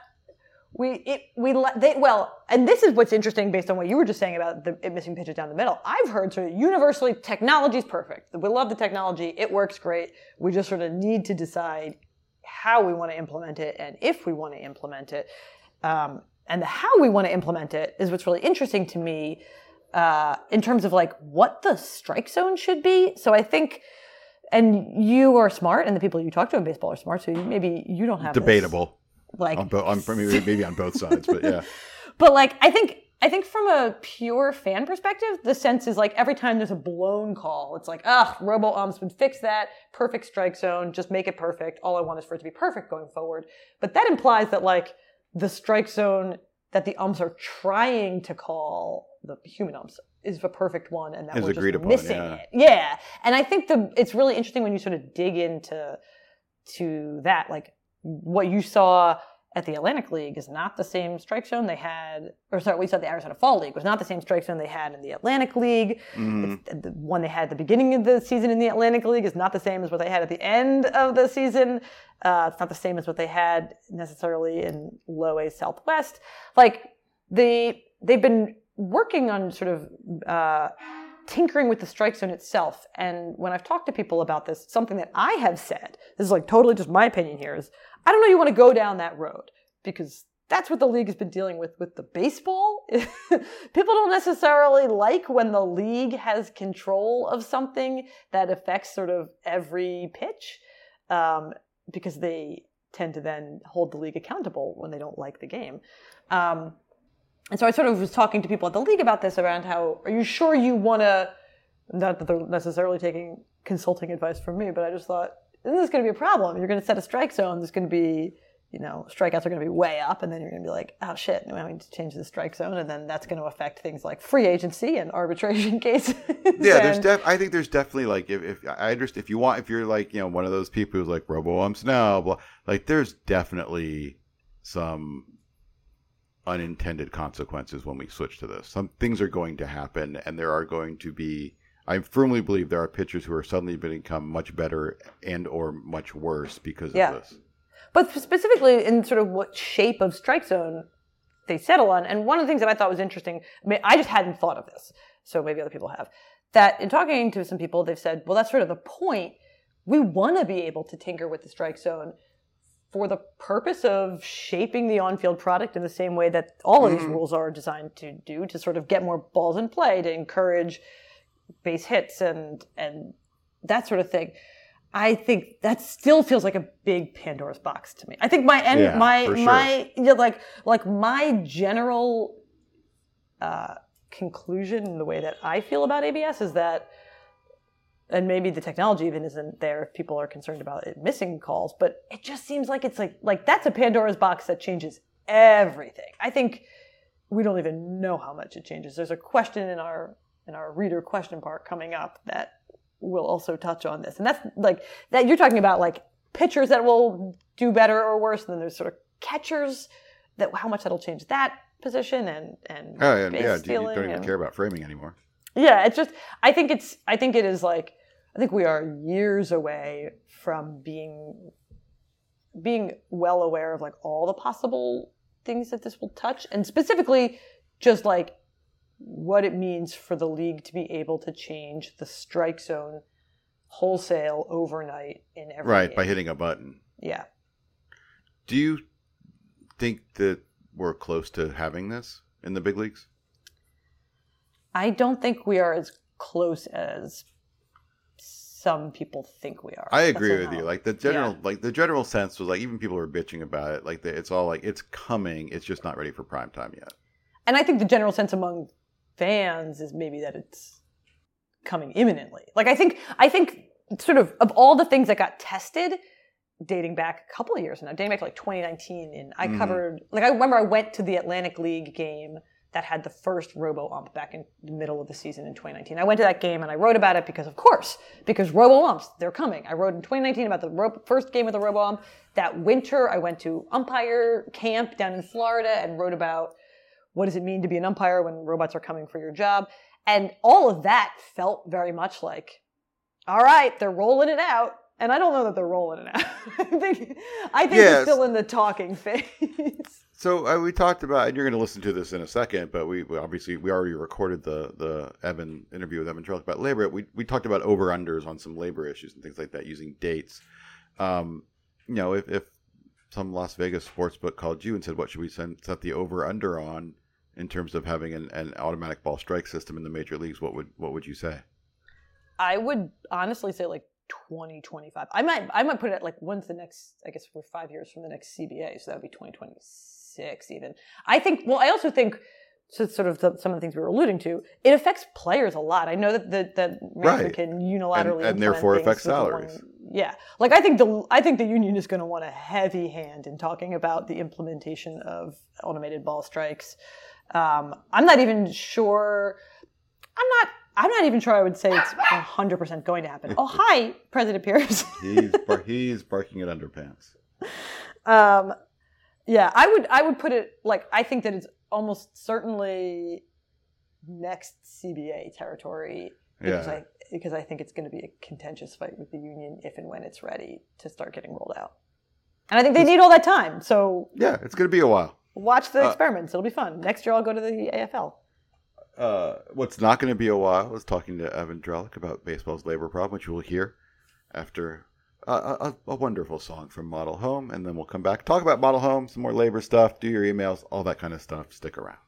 We it, we they well, and this is what's interesting based on what you were just saying about the it missing pitches down the middle. I've heard sort of universally technology's perfect. We love the technology; it works great. We just sort of need to decide how we want to implement it and if we want to implement it. Um, and the how we want to implement it is what's really interesting to me uh, in terms of like what the strike zone should be. So I think, and you are smart, and the people you talk to in baseball are smart. So maybe you don't have this, Debatable like on both. On maybe, maybe on both sides, but yeah. but like I think I think from a pure fan perspective, the sense is like every time there's a blown call, it's like, ugh, robo umps would fix that, perfect strike zone, just make it perfect. All I want is for it to be perfect going forward. But that implies that like the strike zone that the umps are trying to call the human umps is the perfect one and that Is we're just upon, missing yeah. it. Yeah. And I think the it's really interesting when you sort of dig into to that. Like what you saw at the Atlantic League is not the same strike zone they had, or sorry, we saw the Arizona Fall League was not the same strike zone they had in the Atlantic League. It's, the one they had at the beginning of the season in the Atlantic League is not the same as what they had at the end of the season. Uh, it's not the same as what they had necessarily in low A Southwest. Like they they've been working on sort of uh, tinkering with the strike zone itself. And when I've talked to people about this, something that I have said, this is like totally just my opinion here, is I don't know you want to go down that road because that's what the league has been dealing with with the baseball. People don't necessarily like when the league has control of something that affects sort of every pitch, um, because they tend to then hold the league accountable when they don't like the game. Um, and so I sort of was talking to people at the league about this around how, are you sure you want to, not that they're necessarily taking consulting advice from me, but I just thought, this is going to be a problem. You're going to set a strike zone. There's going to be you know, strikeouts are going to be way up, and then you're going to be like, oh shit, now we need to change the strike zone, and then that's going to affect things like free agency and arbitration cases. Yeah, there's and- def- I think there's definitely like if, if I understand if you want if you're like you know one of those people who's like robo umps now, blah, like there's definitely some unintended consequences when we switch to this. Some things are going to happen, and there are going to be. I firmly believe there are pitchers who are suddenly going to become much better and or much worse because Yeah. of this. but specifically in sort of what shape of strike zone they settle on. And one of the things that I thought was interesting, I, mean, I just hadn't thought of this, so maybe other people have, that in talking to some people, they've said, well, that's sort of the point. We want to be able to tinker with the strike zone for the purpose of shaping the on-field product in the same way that all of these rules are designed to do to sort of get more balls in play to encourage base hits and and that sort of thing. I think that still feels like a big Pandora's box to me. I think my end, Yeah, my sure. my you know, like like my general uh, conclusion in the way that I feel about ABS is that, and maybe the technology even isn't there if people are concerned about it missing calls, but it just seems like it's like like that's a Pandora's box that changes everything. I think we don't even know how much it changes. There's a question in our in our reader question part coming up that will also touch on this, and that's like that you're talking about like pitchers that will do better or worse, and then there's sort of catchers that how much that'll change that position and and Oh yeah, yeah. You, you don't even and- care about framing anymore. yeah, it's just I think it's I think it is like I think we are years away from being being well aware of like all the possible things that this will touch and specifically just like what it means for the league to be able to change the strike zone wholesale overnight in every Right, by hitting a button. yeah Do you think that we're close to having this in the big leagues? I don't think we are as close as some people think we are I agree with you. Like the general, like the general sense was like even people were bitching about it. Like the, it's all like it's coming. It's just not ready for prime time yet. and I think the general sense among fans is maybe that it's coming imminently. Like I think I think sort of of all the things that got tested dating back a couple of years now, dating back to like 2019 and I Mhm. covered like I remember I went to the Atlantic League game that had the first robo ump back in the middle of the season in 2019. I went to that game and I wrote about it because of course, because robo umps, they're coming. I wrote in 2019 about the ro- first game of the robo ump. That winter I went to umpire camp down in Florida and wrote about what does it mean to be an umpire when robots are coming for your job? And all of that felt very much like, all right, they're rolling it out. And I don't know that they're rolling it out. I think I think Yes. they're still in the talking phase. So uh, we talked about, and you're going to listen to this in a second, but we, we obviously we already recorded the the Evan interview with Evan Drellich about labor. We we talked about over unders on some labor issues and things like that using dates. Um, you know, if, if some Las Vegas sports book called you and said, "What should we send, set the over under on in terms of having an, an automatic ball strike system in the major leagues?" What would what would you say? I would honestly say like 2025. I might I might put it at like when's the next I guess we're 5 years from the next CBA, so that would be 2026 even. I think well I also think so sort of the, some of the things we were alluding to, it affects players a lot. I know that the, that management Right. can unilaterally And- and therefore things affects with the salaries. one- yeah, like I think the I think the union is going to want a heavy hand in talking about the implementation of automated ball strikes. Um, I'm not even sure. I'm not. I'm not even sure. I would say it's 100 percent going to happen. Oh, hi, President Pierce. He's bar- he's barking at underpants. um, yeah, I would. I would put it like I think that it's almost certainly next CBA territory because Yeah. I because I think it's going to be a contentious fight with the union if and when it's ready to start getting rolled out. And I think they need all that time. So Yeah, it's going to be a while. watch the Uh, experiments. It'll be fun. Next year I'll go to the AFL. Uh, what's not going to be a while is talking to Evan Drellich about baseball's labor problem, which you will hear after a, a, wonderful song from Model Home, and then we'll come back, talk about Model Home, some more labor stuff, do your emails, all that kind of stuff. Stick around.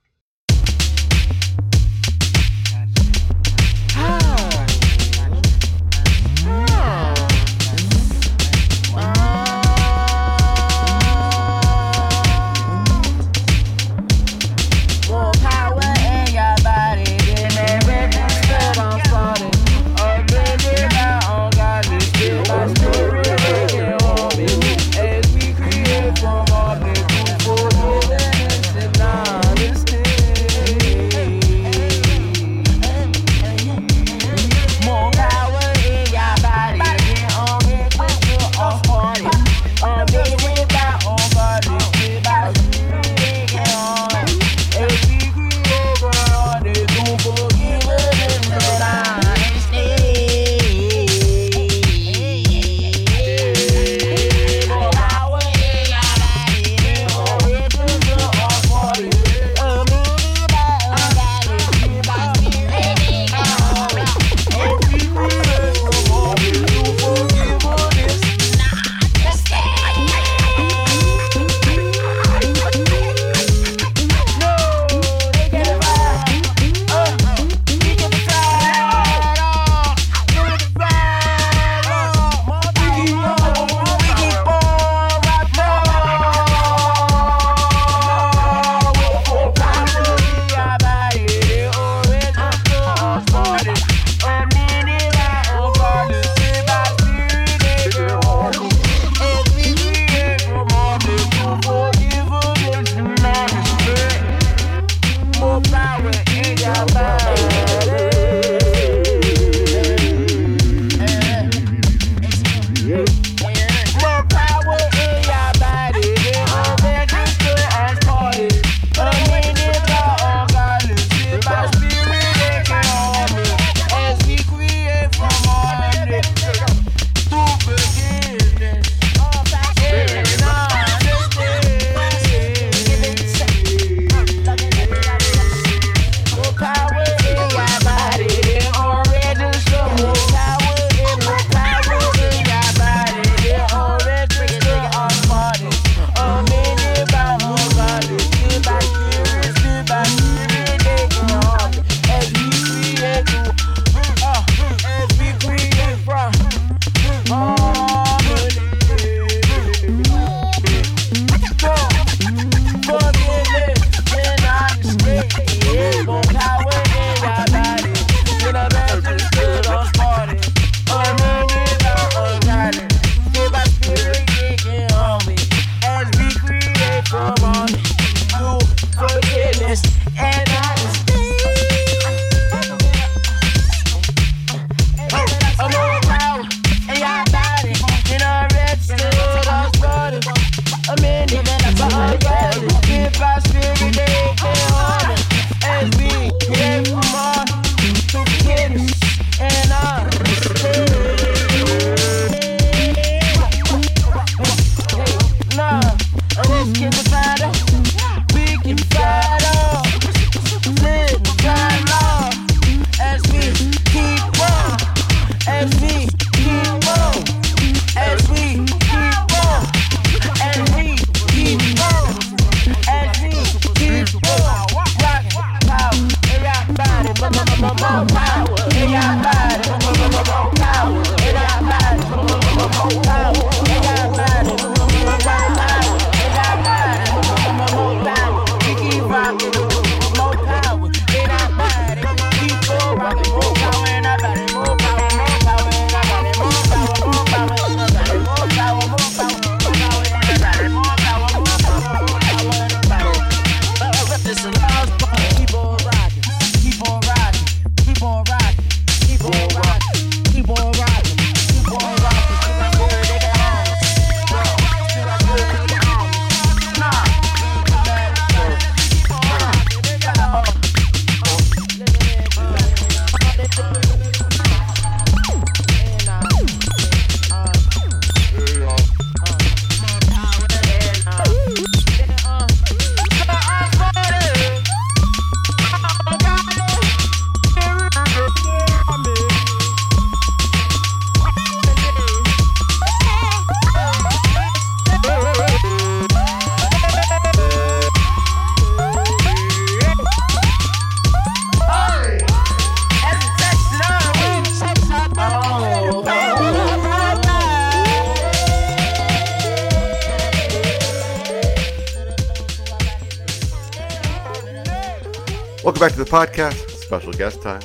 Podcast. Special guest time.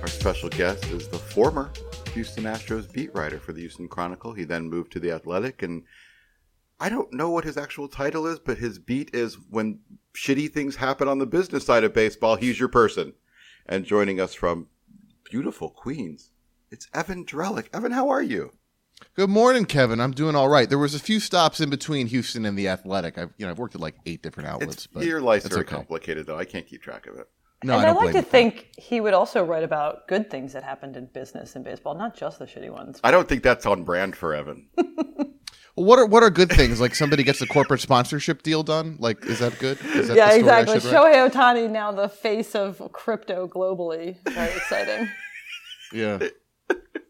Our special guest is the former Houston Astros beat writer for the Houston Chronicle. He then moved to the Athletic, and I don't know what his actual title is, but his beat is when shitty things happen on the business side of baseball. He's your person. And joining us from beautiful Queens, it's Evan Drellich. Evan, how are you? Good morning, Kevin. I'm doing all right. There was a few stops in between Houston and the Athletic. I've you know I've worked at like eight different outlets. It's, but your life's very okay. complicated, though. I can't keep track of it. No, and I I, don't like blame to you. think he would also write about good things that happened in business and baseball, not just the shitty ones. I don't think that's on brand for Evan. Well, what are what are good things? Like somebody gets a corporate sponsorship deal done. Like, is that good? Is that yeah, the story exactly. should write? Shohei Ohtani now the face of crypto globally. Very exciting. Yeah.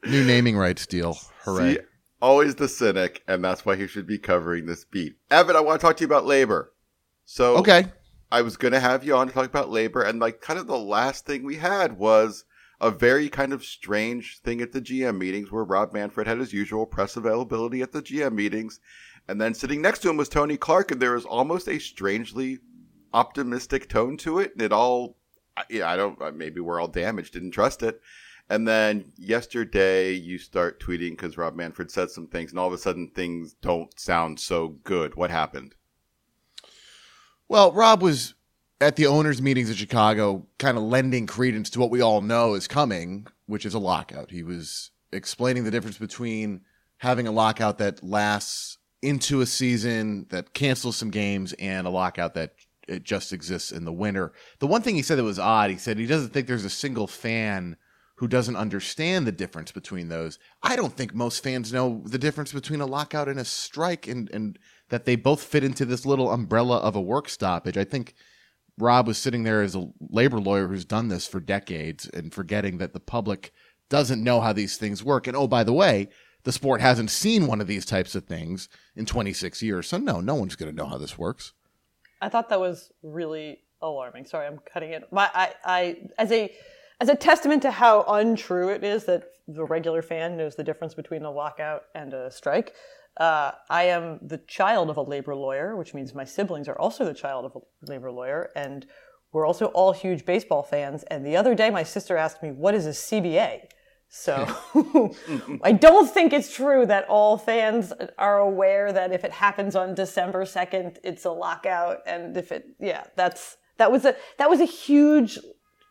New naming rights deal. Hooray! See, always the cynic, and that's why he should be covering this beat. Evan, I want to talk to you about labor. So, Okay. I was going to have you on to talk about labor, and like kind of the last thing we had was a very kind of strange thing at the GM meetings where Rob Manfred had his usual press availability at the GM meetings, and then sitting next to him was Tony Clark, and there was almost a strangely optimistic tone to it. And it all, yeah, I don't, maybe we're all damaged, didn't trust it. And then yesterday you start tweeting because Rob Manfred said some things, and all of a sudden things don't sound so good. What happened? Well, Rob was at the owners' meetings in Chicago, kind of lending credence to what we all know is coming, which is a lockout. He was explaining the difference between having a lockout that lasts into a season, that cancels some games, and a lockout that it just exists in the winter. The one thing he said that was odd, he said he doesn't think there's a single fan who doesn't understand the difference between those. I don't think most fans know the difference between a lockout and a strike and, and that they both fit into this little umbrella of a work stoppage. I think Rob was sitting there as a labor lawyer who's done this for decades and forgetting that the public doesn't know how these things work. And oh, by the way, the sport hasn't seen one of these types of things in 26 years. So no, no one's going to know how this works. I thought that was really alarming. Sorry, I'm cutting it. My, I, I, as a, as a testament to how untrue it is that the regular fan knows the difference between a lockout and a strike. Uh, I am the child of a labor lawyer, which means my siblings are also the child of a labor lawyer, and we're also all huge baseball fans. And the other day, my sister asked me, "What is a CBA?" So I don't think it's true that all fans are aware that if it happens on December 2nd, it's a lockout. And if it, yeah, that's, that was a, that was a huge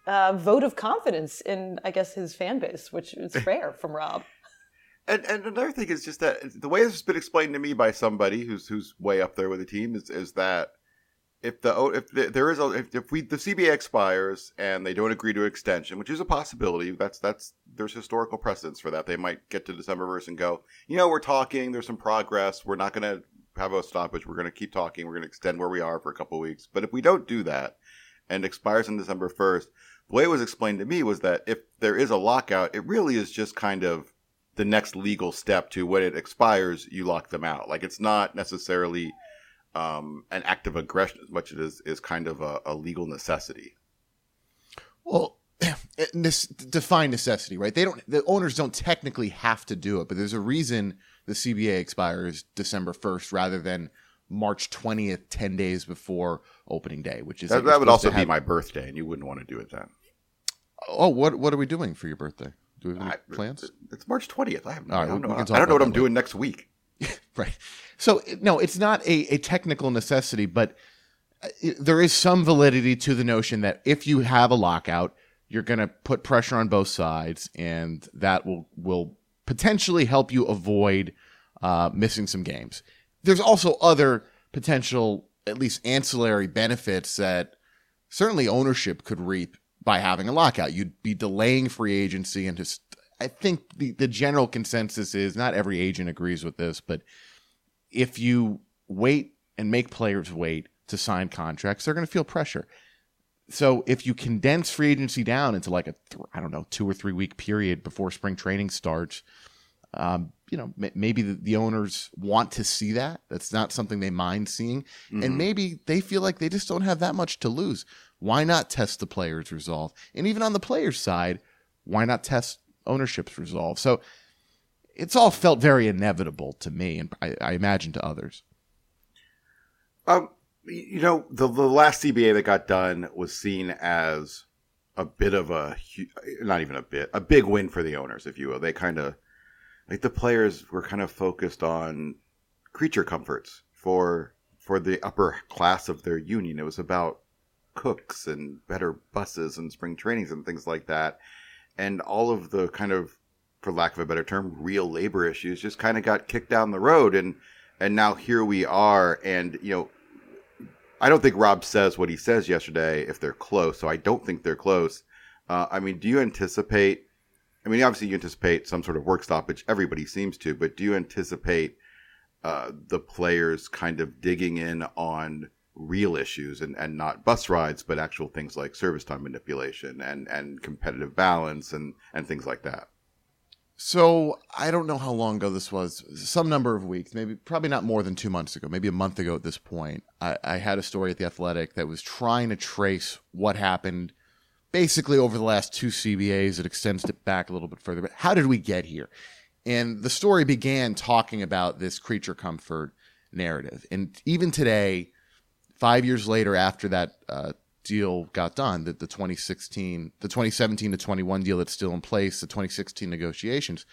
uh, vote of confidence in, I guess, his fan base, which is rare from Rob. And and another thing is just that the way this has been explained to me by somebody who's who's way up there with the team is is that if the if the, there is a if, if we the CBA expires and they don't agree to extension, which is a possibility, that's that's there's historical precedence for that. They might get to December first and go, you know, we're talking, there's some progress, we're not going to have a stoppage, we're going to keep talking, we're going to extend where we are for a couple weeks. But if we don't do that and expires on December first, the way it was explained to me was that if there is a lockout, it really is just kind of the next legal step to when it expires, you lock them out. Like it's not necessarily um, an act of aggression as much as it is, is kind of a, a legal necessity. Well, this define necessity, right? They don't. The owners don't technically have to do it, but there's a reason the CBA expires December first rather than March twentieth, ten days before opening day, which is That, that would also be have- my birthday, and you wouldn't want to do it then. Oh, what what are we doing for your birthday? Do we have any I- plans? It's March twentieth. I have no. All I don't we- know. we I don't know what I'm doing next week. Right. So no, it's not a, a technical necessity, but uh, there is some validity to the notion that if you have a lockout, you're going to put pressure on both sides, and that will will potentially help you avoid uh, missing some games. There's also other potential, at least ancillary benefits that certainly ownership could reap by having a lockout. You'd be delaying free agency and just. I think the, the general consensus is not every agent agrees with this, but if you wait and make players wait to sign contracts, they're going to feel pressure. So if you condense free agency down into like a th- I don't know two or three week period before spring training starts, um, you know m- maybe the, the owners want to see that. That's not something they mind seeing, and maybe they feel like they just don't have that much to lose. Why not test the players' resolve? And even on the players' side, why not test ownership's resolve? So it's all felt very inevitable to me, and I, I imagine to others. Um, you know, the the last CBA that got done was seen as a bit of a not even a bit a big win for the owners, if you will. They kind of like the players were kind of focused on creature comforts for for the upper class of their union. It was about cooks and better buses and spring trainings and things like that. And all of the kind of, for lack of a better term, real labor issues just kind of got kicked down the road. And, and now here we are. And, you know, I don't think Rob says what he says yesterday if they're close. So I don't think they're close. Uh, I mean, do you anticipate? I mean, obviously you anticipate some sort of work stoppage. Everybody seems to, but do you anticipate uh, the players kind of digging in on real issues and, and not bus rides, but actual things like service time manipulation and, and competitive balance and, and things like that. So I don't know how long ago this was. Some number of weeks, maybe probably not more than two months ago, maybe a month ago at this point. I, I had a story at the Athletic that was trying to trace what happened basically over the last two CBAs. It extends it back a little bit further. But how did we get here? And the story began talking about this creature comfort narrative. And even today, five years later, after that uh, deal got done, the, the 2016, the 2017 to 21 deal that's still in place, the 2016 negotiations,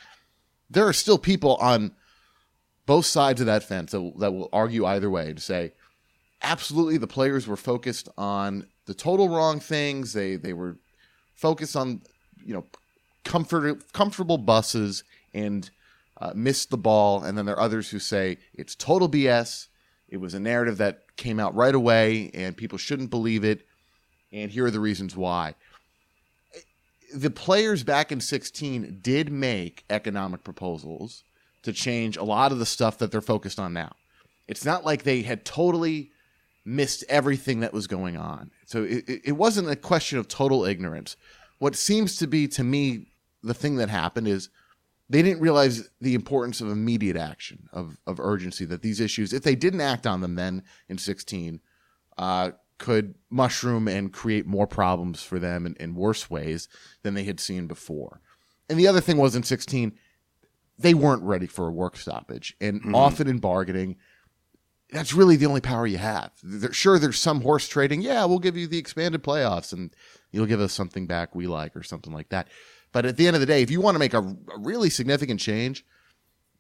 there are still people on both sides of that fence that will, that will argue either way to say, absolutely, the players were focused on the total wrong things. They they were focused on you know comfort comfortable buses and uh, missed the ball. And then there are others who say it's total BS. It was a narrative that came out right away, and people shouldn't believe it. And here are the reasons why. The players back in 16 did make economic proposals to change a lot of the stuff that they're focused on now. It's not like they had totally missed everything that was going on. So it, it- wasn't a question of total ignorance. What seems to be, to me, the thing that happened is they didn't realize the importance of immediate action, of, of urgency, that these issues, if they didn't act on them then in 16, uh, could mushroom and create more problems for them in, in worse ways than they had seen before. And the other thing was in 16, they weren't ready for a work stoppage. And often in bargaining, that's really the only power you have. There, sure, there's some horse trading. Yeah, we'll give you the expanded playoffs and you'll give us something back we like or something like that. But at the end of the day, if you want to make a, a really significant change,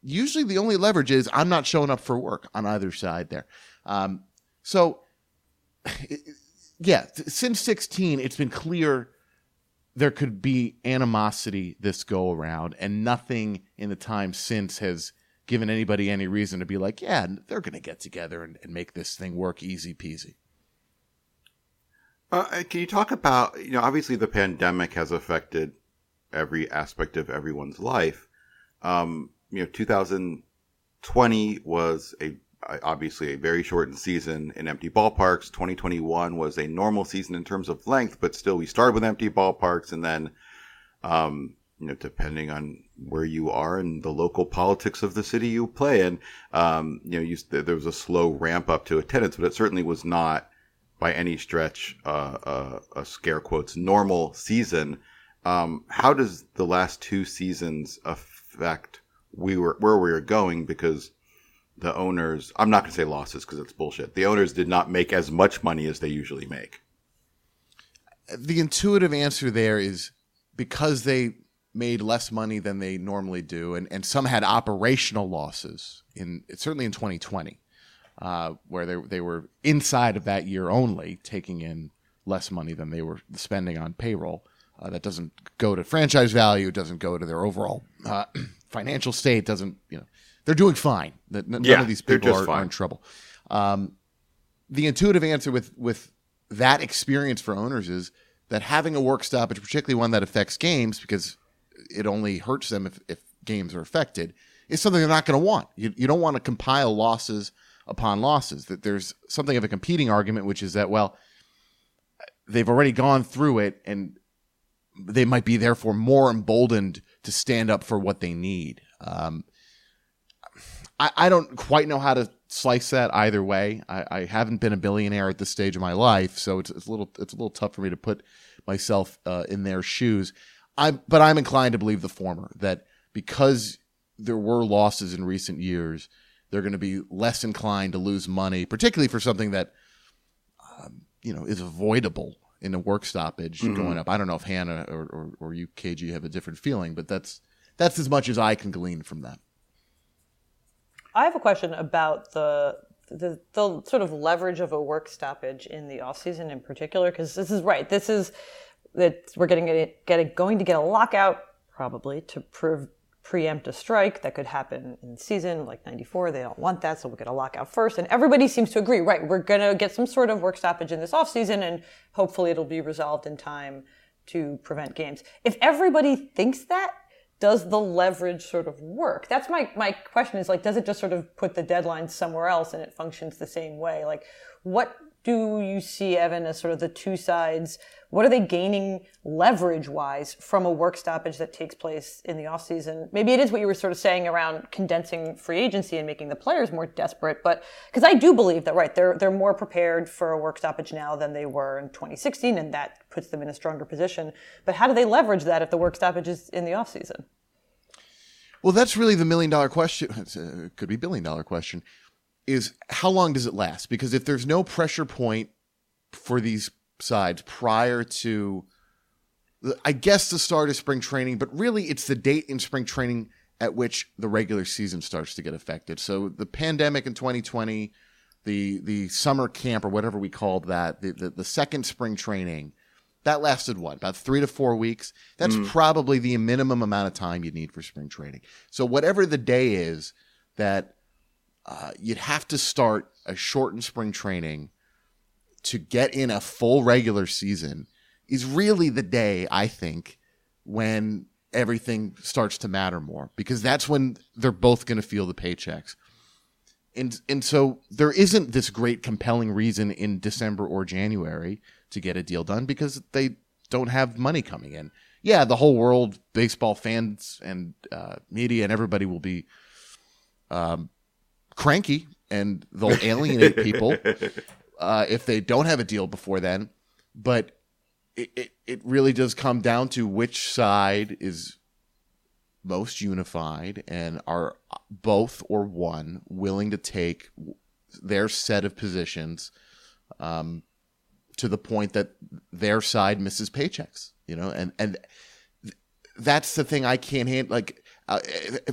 usually the only leverage is I'm not showing up for work on either side there. Um, so, yeah, since 16, it's been clear there could be animosity this go around, and nothing in the time since has given anybody any reason to be like, yeah, they're going to get together and, and make this thing work easy peasy. Uh, can you talk about, you know, obviously the pandemic has affected every aspect of everyone's life. Um, you know, 2020 was a obviously a very shortened season in empty ballparks. 2021 was a normal season in terms of length, but still we started with empty ballparks and then, um, you know, depending on where you are and the local politics of the city you play in, um, you know, you, there was a slow ramp up to attendance, but it certainly was not by any stretch uh, uh, a scare quotes normal season. Um, how does the last two seasons affect we were where we were going? Because the owners, I'm not going to say losses because it's bullshit. The owners did not make as much money as they usually make. The intuitive answer there is because they made less money than they normally do, and, and some had operational losses in certainly in 2020, uh, where they they were inside of that year only taking in less money than they were spending on payroll. Uh, that doesn't go to franchise value. It doesn't go to their overall uh, financial state. Doesn't you know? They're doing fine. That none Yeah, of these people are, are in trouble. Um, the intuitive answer with with that experience for owners is that having a work stoppage, particularly one that affects games, because it only hurts them if, if games are affected, is something they're not going to want. You, you don't want to compile losses upon losses. That there's something of a competing argument, which is that well, they've already gone through it, and they might be therefore more emboldened to stand up for what they need. Um, I, I don't quite know how to slice that either way. I, I haven't been a billionaire at this stage of my life, so it's, it's a little it's a little tough for me to put myself uh, in their shoes. I but I'm inclined to believe the former that because there were losses in recent years, they're going to be less inclined to lose money, particularly for something that um, you know, is avoidable in a work stoppage mm-hmm. going up. I don't know if Hannah or, or, or you, KG, have a different feeling, but that's that's as much as I can glean from that. I have a question about the the, the sort of leverage of a work stoppage in the off season in particular, because this is right. This is that we're getting it, getting going to get a lockout probably to pre- preempt a strike that could happen in season like 94 they don't want that so we'll get a lockout first. And everybody seems to agree right we're going to get some sort of work stoppage in this off season and hopefully it'll be resolved in time to prevent games. If everybody thinks that does the leverage sort of work? That's my my question is like does it just sort of put the deadline somewhere else and it functions the same way? Like what do you see evan as sort of the two sides what are they gaining leverage wise from a work stoppage that takes place in the off season maybe it is what you were sort of saying around condensing free agency and making the players more desperate but because i do believe that right they're they're more prepared for a work stoppage now than they were in 2016 and that puts them in a stronger position but how do they leverage that if the work stoppage is in the off season Well, that's really the million dollar question. It could be billion dollar question. Is how long does it last? Because if there's no pressure point for these sides prior to, I guess the start of spring training, but really it's the date in spring training at which the regular season starts to get affected. So the pandemic in 2020, the the summer camp or whatever we called that, the the, the second spring training, that lasted what about three to four weeks? That's probably the minimum amount of time you need for spring training. So whatever the day is that uh, you'd have to start a shortened spring training to get in a full regular season is really the day i think when everything starts to matter more because that's when they're both going to feel the paychecks and and so there isn't this great compelling reason in December or January to get a deal done because they don't have money coming in. Yeah, the whole world, baseball fans and uh, media and everybody will be um, cranky and they'll alienate people uh, if they don't have a deal before then. But it, it, it really does come down to which side is most unified and are both or one willing to take their set of positions um, to the point that their side misses paychecks you know and and that's the thing i can't handle like uh,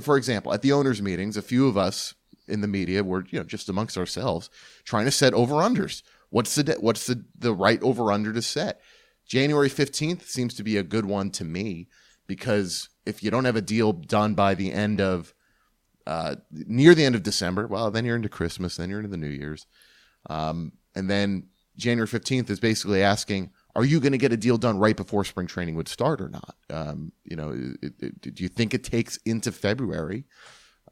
for example at the owners meetings a few of us in the media were you know just amongst ourselves trying to set over unders what's the what's the the right over under to set january 15th seems to be a good one to me because if you don't have a deal done by the end of uh, near the end of December, well, then you're into Christmas, then you're into the New Year's, um, and then January fifteenth is basically asking, are you going to get a deal done right before spring training would start or not? Um, you know, it, it, do you think it takes into February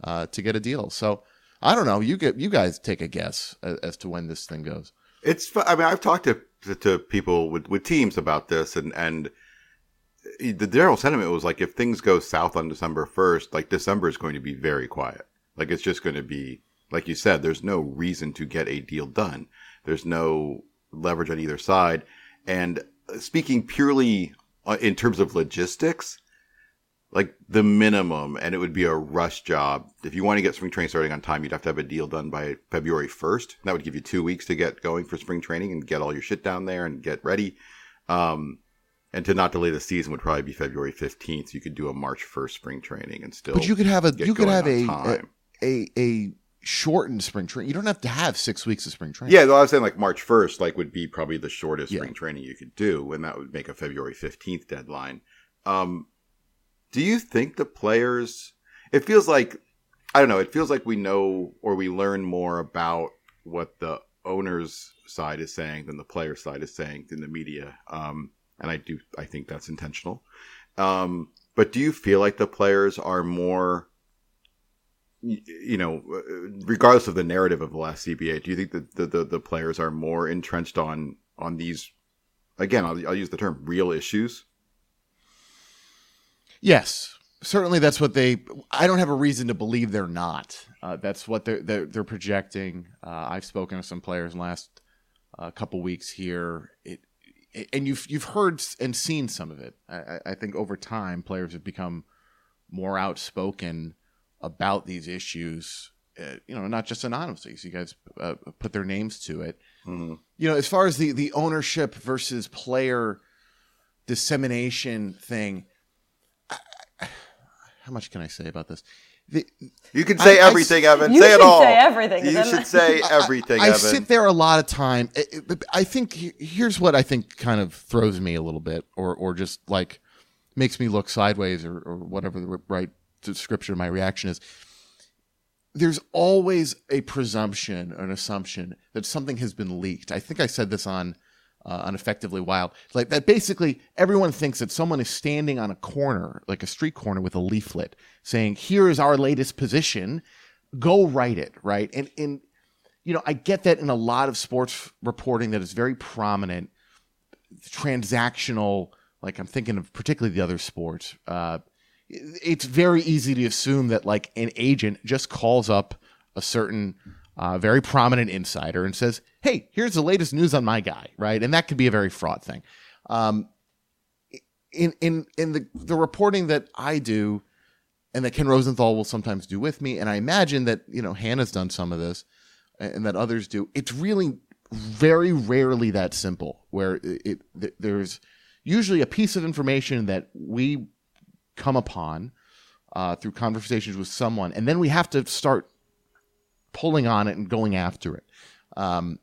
uh, to get a deal? So I don't know. You get you guys take a guess as, as to when this thing goes. It's. I mean, I've talked to to, to people with, with teams about this, and and the general sentiment was like, if things go south on December first, like December is going to be very quiet. Like it's just going to be, like you said, there's no reason to get a deal done. There's no leverage on either side. And speaking purely uh, in terms of logistics, like the minimum, and it would be a rush job. If you want to get spring training starting on time, you'd have to have a deal done by February 1st. That would give you two weeks to get going for spring training and get all your shit down there and get ready. Um, and to not delay the season would probably be February 15th. You could do a March 1st spring training and still. But you could have a you could have a, a a a shortened spring training. You don't have to have six weeks of spring training. Yeah, though I was saying like March 1st, like would be probably the shortest Yeah. spring training you could do, and that would make a February 15th deadline. Um, do you think the players, it feels like, I don't know, it feels like we know or we learn more about what the owner's side is saying than the player side is saying in the media. Um, and I do, I think that's intentional. Um, but do you feel like the players are more you know, regardless of the narrative of the last CBA, do you think that the, the, the players are more entrenched on on these? Again, I'll, I'll use the term real issues. Yes, certainly that's what they. I don't have a reason to believe they're not. Uh, that's what they're they're, they're projecting. Uh, I've spoken to some players in the last uh, couple weeks here. It, it- and you've you've heard and seen some of it. I, I- think over time, players have become more outspoken about these issues uh, you know, not just anonymously. So you guys uh, put their names to it. Mhm. You know, as far as the the ownership versus player dissemination thing, how much can I say about this? The, You can say I- I everything, s- Evan. Say it all. say everything, You should say everything, I Evan. sit there a lot of time. I think here's what I think kind of throws me a little bit, or or just like makes me look sideways, or, or whatever the right description of my reaction is. There's always a presumption, an assumption that something has been leaked. I think I said this on uh, on Effectively Wild, like that. Basically, everyone thinks that someone is standing on a corner, like a street corner, with a leaflet saying, "Here is our latest position. Go write it." Right, and and you know, I get that in a lot of sports reporting that is very prominent, transactional. Like I'm thinking of particularly the other sports. Uh, it's very easy to assume that like an agent just calls up a certain uh, very prominent insider and says, "Hey, here's the latest news on my guy," right? And that could be a very fraught thing. Um, in in in the the reporting that I do, and that Ken Rosenthal will sometimes do with me, and I imagine that you know Hannah's done some of this, and that others do. It's really very rarely that simple. Where it, it there's usually a piece of information that we come upon uh, through conversations with someone, and then we have to start pulling on it and going after it. Um,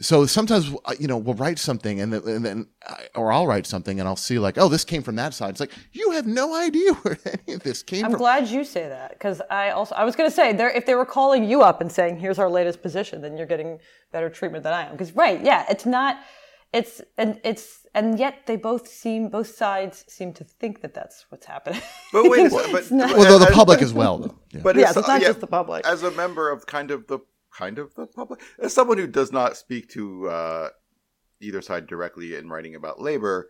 so sometimes uh, you know we'll write something and then, and then I- or I'll write something and I'll see like oh this came from that side. It's like you have no idea where any of this came from. I'm from. glad you say that because I also I was going to say there if they were calling you up and saying here's our latest position, then you're getting better treatment than I am. Because right, yeah, it's not, it's and it's and yet they both seem both sides seem to think that that's what's happening. But wait a. But, not- but- well, the, the public as well though. Yeah. But Yeah, as- it's not just the public. As a member of kind of the kind of the public, as someone who does not speak to uh, either side directly in writing about labor,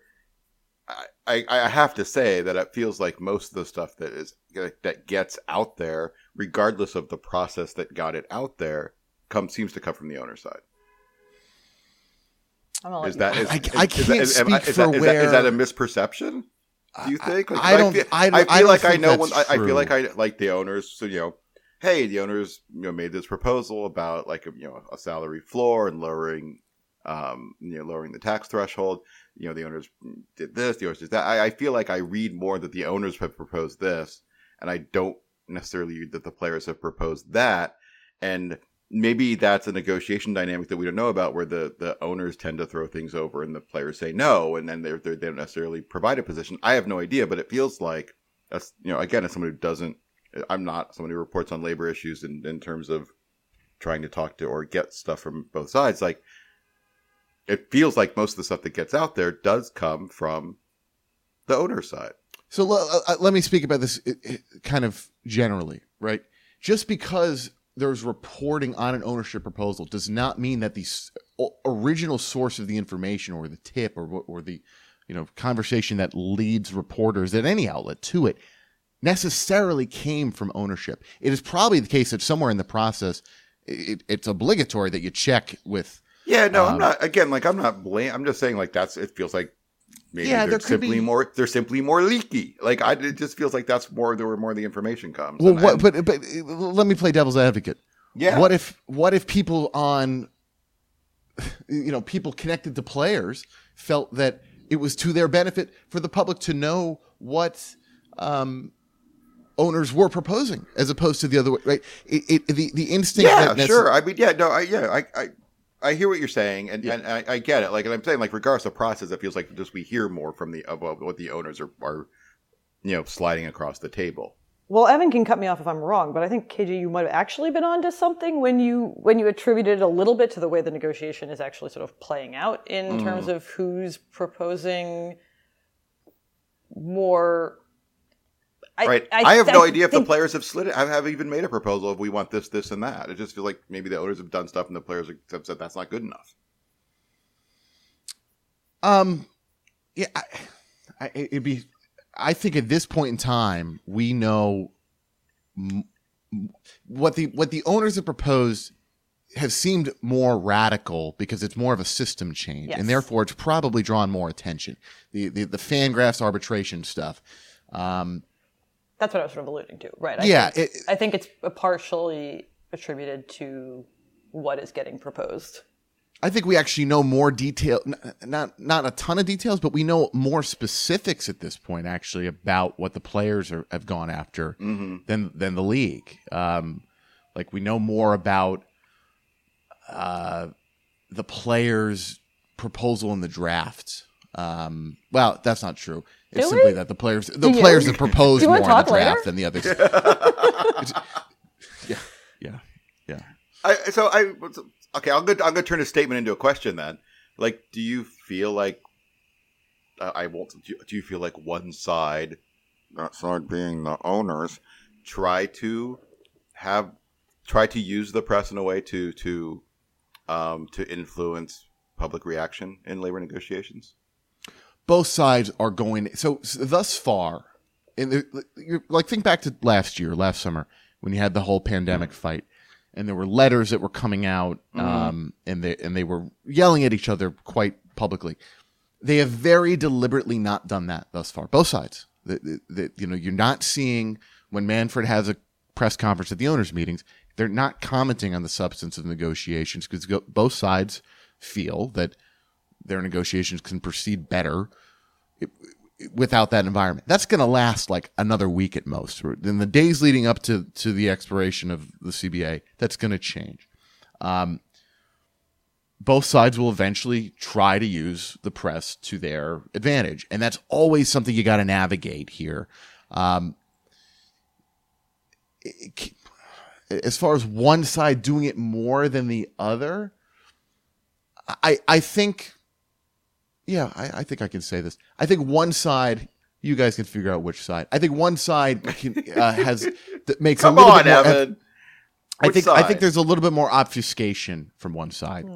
I, I, I have to say that it feels like most of the stuff that is that gets out there, regardless of the process that got it out there, comes seems to come from the owner side. I'm gonna let Is you that I- is- I can't that- is- am speak is that- for is that- is that a misperception? Do you I- think? Like, I don't- feel, I don't- I I feel don't like I know when I, I feel like I like the owners. So you know, hey, the owners you know made this proposal about like a, you know a salary floor and lowering, um, you know, lowering the tax threshold. You know, the owners did this, the owners did that. I, I feel like I read more that the owners have proposed this, and I don't necessarily read that the players have proposed that. And maybe that's a negotiation dynamic that we don't know about where the, the owners tend to throw things over and the players say no and then they're, they're, they don't necessarily provide a position. I have no idea but it feels like that's you know again as someone who doesn't i'm not someone who reports on labor issues in, in terms of trying to talk to or get stuff from both sides. Like it feels like most of the stuff that gets out there does come from the owner side. So l- uh, let me speak about this uh, uh, kind of generally, right? Just because there's reporting on an ownership proposal does not mean that the original source of the information or the tip or or the you know conversation that leads reporters at any outlet to it necessarily came from ownership. It is probably the case that somewhere in the process it, it's obligatory that you check with yeah no i'm Um, not again like i'm not blame i'm just saying like that's it feels like maybe Yeah, they're there could simply be- more they're simply more leaky like i it just feels like that's more where more of the information comes well what but but uh, let me play devil's advocate. yeah What if what if people on you know, people connected to players felt that it was to their benefit for the public to know what um owners were proposing as opposed to the other way, right? It, it the the instinct yeah that sure i mean yeah no i yeah i i I hear what you're saying, and, and I, I get it. Like, and I'm saying, like, regardless of process, it feels like just we hear more from the of what the owners are, are, you know, sliding across the table. Well, Evan can cut me off if I'm wrong, but I think KJ, you might have actually been onto something when you when you attributed a little bit to the way the negotiation is actually sort of playing out in Mm. terms of who's proposing more. I, right? I, have no idea if the players have slid it. I have even made a proposal if we want this, this, and that. It just feels like maybe the owners have done stuff and the players have said that's not good enough. Um, yeah, I, I, it'd be. I think at this point in time, we know m- m- what the what the owners have proposed have seemed more radical because it's more of a system change, Yes. and therefore it's probably drawn more attention. The the, the Fangraphs arbitration stuff. Um, That's what I was sort of alluding to, right? I Yeah, think, it- I think it's partially attributed to what is getting proposed. I think we actually know more detail, not not a ton of details, but we know more specifics at this point actually about what the players are, have gone after than than the league. Um, like we know more about uh, the players' proposal in the draft. Um, well, that's not true. It's Do simply we? that the players the you? players have proposed more in the talk later? draft than the others. Yeah, yeah, yeah. I, so I okay. I'm gonna I'm gonna turn a statement into a question then. Like, do you feel like uh, I won't? Do you, do you feel like one side, that side being the owners, try to have try to use the press in a way to to um, to influence public reaction in labor negotiations? Both sides are going so, so thus far in the, like think back to last year last summer when you had the whole pandemic fight and there were letters that were coming out um, and they and they were yelling at each other quite publicly. They have very deliberately not done that thus far both sides. That, that you know you're not seeing when manfred has a press conference at the owners meetings they're not commenting on the substance of negotiations because both sides feel that their negotiations can proceed better without that environment. That's going to last like another week at most. In the days leading up to to the expiration of the CBA, that's going to change. Um, both sides will eventually try to use the press to their advantage, and that's always something you got to navigate here. Um, it- as far as one side doing it more than the other, I I think yeah, I, I think I can say this. I think one side, you guys can figure out which side. I think one side can, uh, has that makes Come a little on, bit more. Evan. I Which think I think there's a little bit more obfuscation from one side.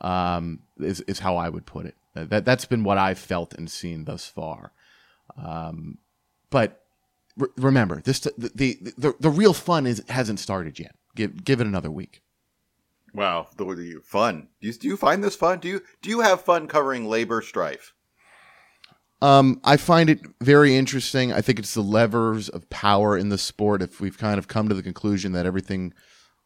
Um, is is how I would put it. That that's been what I've felt and seen thus far. Um, but re- remember, this the, the the the real fun is hasn't started yet. Give give it another week. Wow, the, fun. Do you, do you find this fun? Do you do you have fun covering labor strife? Um, I find it very interesting. I think it's the levers of power in the sport. If we've kind of come to the conclusion that everything,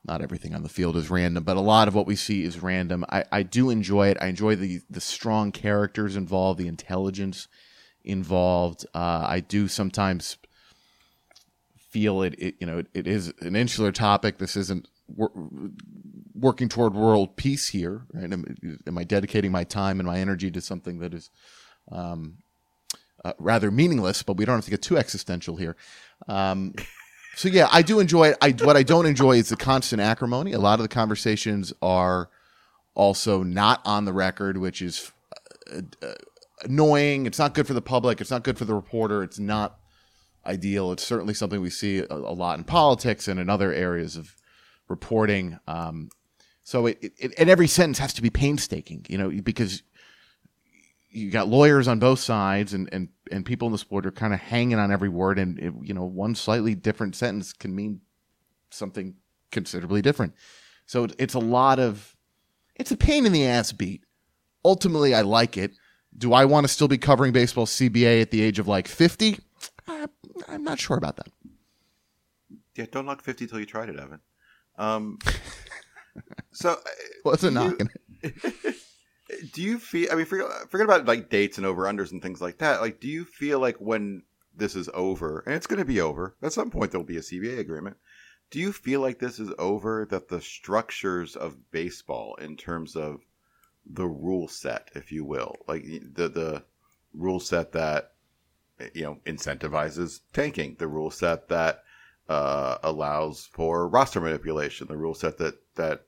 not everything on the field is random, but a lot of what we see is random. I, I do enjoy it. I enjoy the the strong characters involved, the intelligence involved. Uh, I do sometimes feel it, it you know, it, it is an insular topic. This isn't working toward world peace here, right? Am, am I dedicating my time and my energy to something that is um, uh, rather meaningless? But we don't have to get too existential here. Um, so yeah, I do enjoy it. I what I don't enjoy is the constant acrimony. A lot of the conversations are also not on the record, which is uh, uh, annoying. It's not good for the public. It's not good for the reporter. It's not ideal. It's certainly something we see a, a lot in politics and in other areas of reporting. Um, so it, it, and every sentence has to be painstaking, you know, because you got lawyers on both sides and, and, and people in the sport are kind of hanging on every word. And, it, you know, one slightly different sentence can mean something considerably different. So it- it's a lot of, it's a pain in the ass beat. Ultimately, I like it. Do I want to still be covering baseball CBA at the age of like 50? I, I'm not sure about that. Yeah, don't knock fifty till you tried it, Evan. Um, so, uh, Wasn't do you- knocking it. do you feel? I mean, forget, forget about like dates and over unders and things like that. Like, do you feel like when this is over, and it's going to be over at some point, there'll be a CBA agreement. Do you feel like this is over? That the structures of baseball, in terms of the rule set, if you will, like the the rule set that you know incentivizes tanking, the rule set that uh, allows for roster manipulation, the rule set that that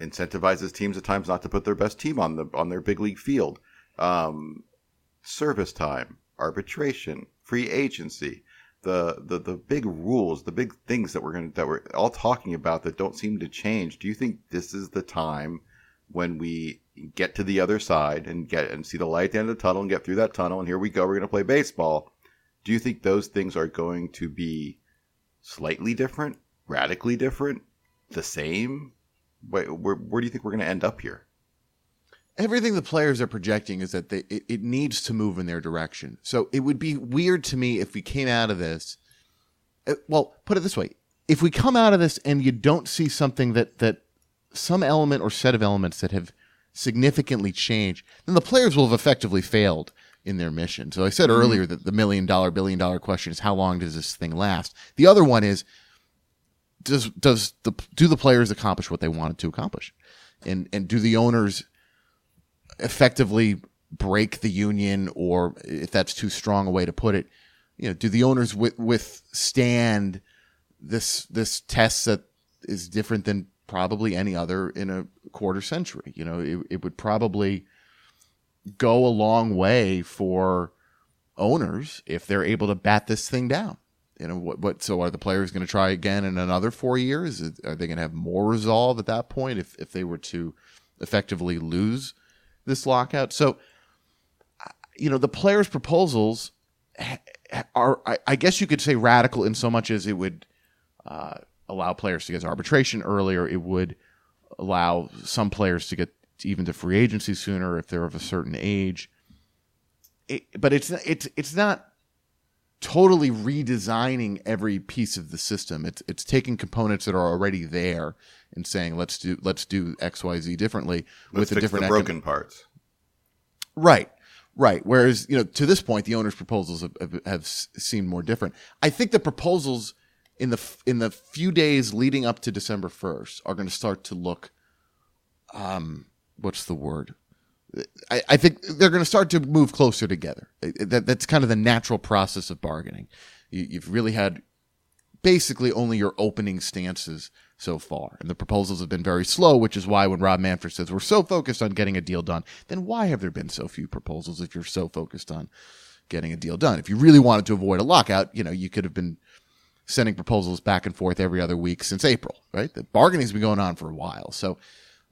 incentivizes teams at times not to put their best team on the on their big league field, um, service time, arbitration, free agency, the the the big rules, the big things that we're going that we're all talking about that don't seem to change. Do you think this is the time when we get to the other side and get and see the light at the end of the tunnel and get through that tunnel and here we go, we're going to play baseball? Do you think those things are going to be slightly different, radically different, the same? Wait, where, where do you think we're going to end up here? everything the players are projecting is that they, it, it needs to move in their direction. So it would be weird to me if we came out of this. uh, Well, put it this way: if we come out of this and you don't see something that that some element or set of elements that have significantly changed, then the players will have effectively failed in their mission. So I said earlier that the million dollar, billion dollar question is how long does this thing last? The other one is does does the do the players accomplish what they wanted to accomplish? And and do the owners effectively break the union or if that's too strong a way to put it, you know, do the owners wi- withstand this this test that is different than probably any other in a quarter century? You know, it, it would probably go a long way for owners if they're able to bat this thing down. You know what? What? So are the players going to try again in another four years? Are they going to have more resolve at that point if if they were to effectively lose this lockout? So, you know, the players' proposals are, I, guess you could say, radical in so much as it would uh, allow players to get arbitration earlier. It would allow some players to get even to free agency sooner if they're of a certain age. It, but it's it's it's not totally redesigning every piece of the system. It's it's taking components that are already there and saying let's do let's do X Y Z differently Let's with a different the econ- broken parts. Right. Right. Whereas, you know, to this point, the owners' proposals have, have, have seemed more different. I think the proposals in the in the few days leading up to December first are going to start to look, um, what's the word? I, I think they're going to start to move closer together. That, that's kind of the natural process of bargaining. You, you've really had basically only your opening stances so far. And the proposals have been very slow, which is why when Rob Manfred says we're so focused on getting a deal done, then why have there been so few proposals if you're so focused on getting a deal done? If you really wanted to avoid a lockout, you know, you could have been sending proposals back and forth every other week since April, right? The bargaining's been going on for a while. So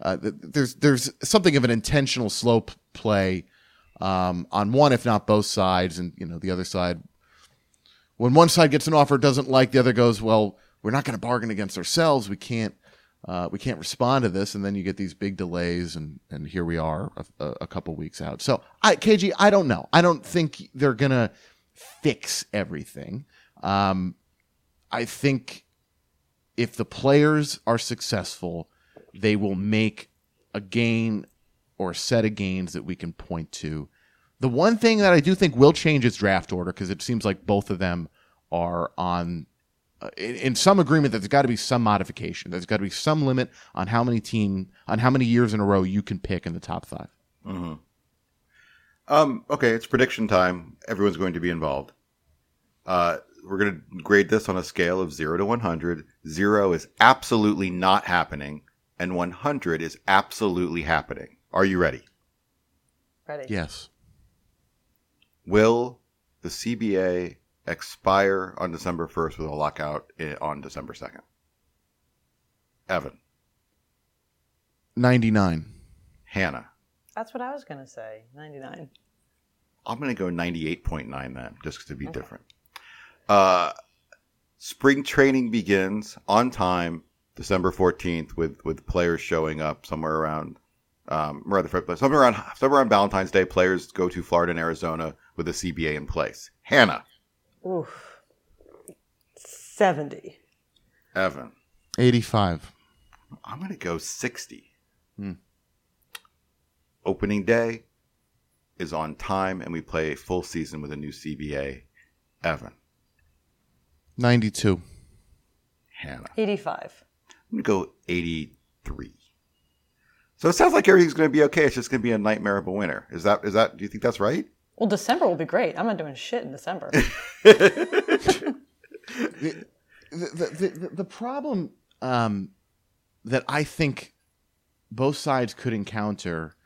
uh, there's there's something of an intentional slow play um, on one, if not both sides, and you know the other side when one side gets an offer doesn't like the other goes well we're not going to bargain against ourselves. We can't uh, we can't respond to this. And then you get these big delays and and here we are a, a, a couple weeks out. So i kg i don't know. I don't think they're going to fix everything. Um, i think if the players are successful they will make a gain or a set of gains that we can point to the one thing that I do think will change is draft order because it seems like both of them are on uh, in, in some agreement that there's got to be some modification. There's got to be some limit on how many team on how many years in a row you can pick in the top five. Um, okay, it's prediction time. Everyone's going to be involved. Uh, we're going to grade this on a scale of 0 to 100. 0 is absolutely not happening, and 100 is absolutely happening. Are you ready? Ready? Yes, Will the CBA expire on December 1st with a lockout on December 2nd? Evan, ninety nine. Hannah, That's what I was gonna say. Ninety nine. I'm going to go 98.9 then, just to be different. Uh, spring training begins on time, December 14th, with, with players showing up somewhere around, um, rather, somewhere around, somewhere around Valentine's Day. Players go to Florida and Arizona with the CBA in place. Hannah, Oof. Seventy. Evan, Eighty five. I'm going to go 60. Hmm. Opening day is on time, and we play a full season with a new CBA. Evan, Ninety two. Hannah. Eighty five. I'm gonna go 83. So it sounds like everything's gonna be okay. It's just gonna be a nightmare of a winter. Is that is that? Do you think that's right? Well, December will be great. I'm not doing shit in December. the, the, the, the problem um, that I think both sides could encounter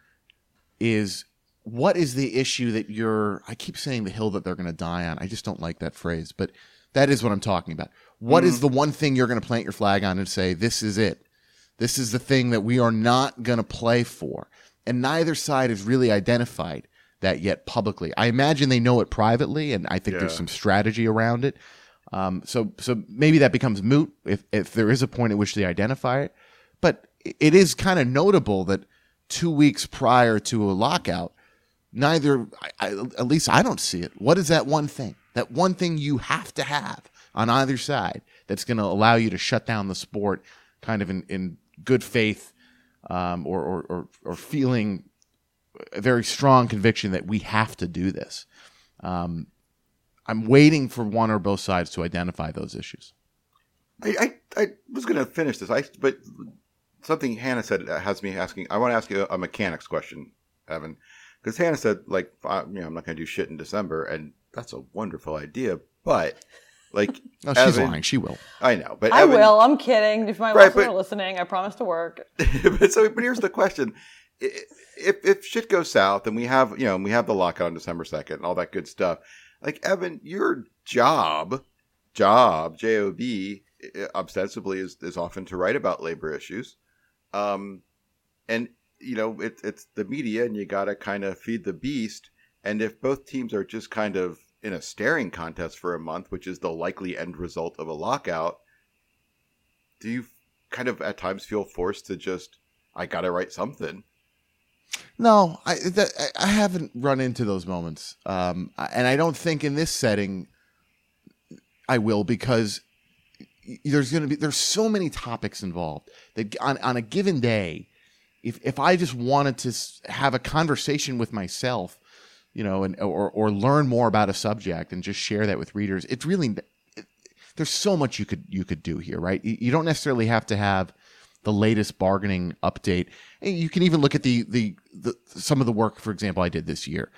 is what is the issue that you're I keep saying the hill that they're going to die on. I just don't like that phrase, but that is what I'm talking about. What is the one thing you're going to plant your flag on and say this is it? This is the thing that we are not going to play for. And neither side has really identified that yet publicly. I imagine they know it privately and I think there's some strategy around it. Um, so so maybe that becomes moot if if there is a point at which they identify it. But it is kind of notable that two weeks prior to a lockout, neither I, I, at least I don't see it. What is that one thing? That one thing you have to have on either side that's going to allow you to shut down the sport kind of in, in good faith um, or, or, or, or feeling a very strong conviction that we have to do this. Um, I'm waiting for one or both sides to identify those issues. I, I, I was going to finish this, I but something Hannah said has me asking. I want to ask you a mechanics question, Evan, because Hannah said like, you know, I'm not going to do shit in December, and that's a wonderful idea, but like, No, she's Evan- lying. She will. I know, but I Evan, will. I'm kidding. If my Right, listeners but- are listening, I promise to work. but so, but here's the question: if if shit goes south and we have you know we have the lockout on December second and all that good stuff, like Evan, your job, job, job, ostensibly is is often to write about labor issues, um, and you know it, it's the media, and you got to kind of feed the beast. And if both teams are just kind of in a staring contest for a month, which is the likely end result of a lockout, do you kind of at times feel forced to just I gotta write something. No, I that, I haven't run into those moments, um, and I don't think in this setting I will because there's going to be there's so many topics involved that on on a given day, if if I just wanted to have a conversation with myself, you know, and or or learn more about a subject and just share that with readers, it's really it, there's so much you could you could do here, right? You, don't necessarily have to have the latest bargaining update. You can even look at the, the the some of the work, for example, I did this year.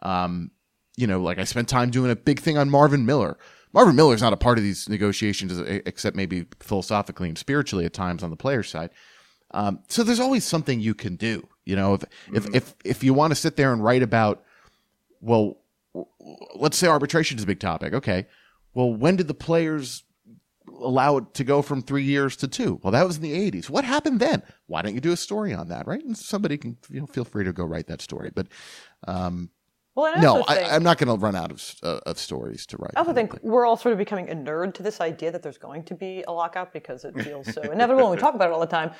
Um, you know, like I spent time doing a big thing on Marvin Miller. Marvin Miller is not a part of these negotiations, except maybe philosophically and spiritually at times on the player's side. Um, so there's always something you can do. You know, if if if if you want to sit there and write about, well, let's say arbitration is a big topic. Okay, well, when did the players allow it to go from three years to two. Well, that was in the 80s. What happened then? Why don't you do a story on that, right? And somebody can you know, feel free to go write that story. But um, Well, I no, I, I'm not going to run out of uh, of stories to write. I also don't think we're all sort of becoming a nerd to this idea that there's going to be a lockout because it feels so inevitable and we talk about it all the time.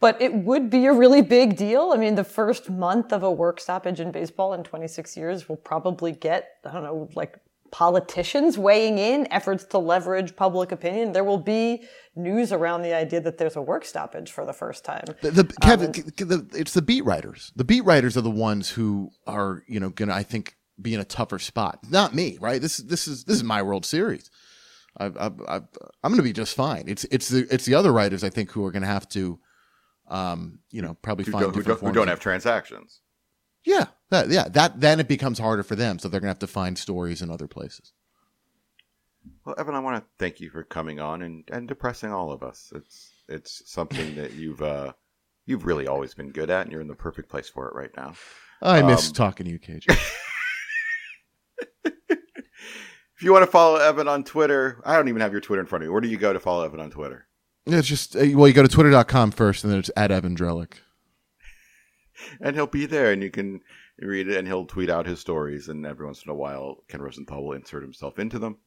But it would be a really big deal. I mean, the first month of a work stoppage in baseball in 26 years will probably get, I don't know, like politicians weighing in, efforts to leverage public opinion. There will be news around the idea that there's a work stoppage for the first time. The, the, Kevin, c- c- the, it's the beat writers. The beat writers are the ones who are, you know, gonna I think be in a tougher spot. Not me, right? This is this is this is my World Series. I, I, I, I'm gonna be just fine. It's it's the it's the other writers I think who are gonna have to, um, you know, probably Who find don't, who, different don't, who don't have transactions. Yeah, that, yeah. That then it becomes harder for them, so they're gonna have to find stories in other places. Well, Evan, I want to thank you for coming on and, and depressing all of us. It's it's something that you've uh, you've really always been good at, and you're in the perfect place for it right now. I miss Um, talking to you, KJ. If you want to follow Evan on Twitter, I don't even have your Twitter in front of me. Where do you go to follow Evan on Twitter? it's just uh, well, you go to twitter.com first, and then it's at Evan Drellich. And he'll be there, and you can read it, and he'll tweet out his stories, and every once in a while, Ken Rosenthal will insert himself into them.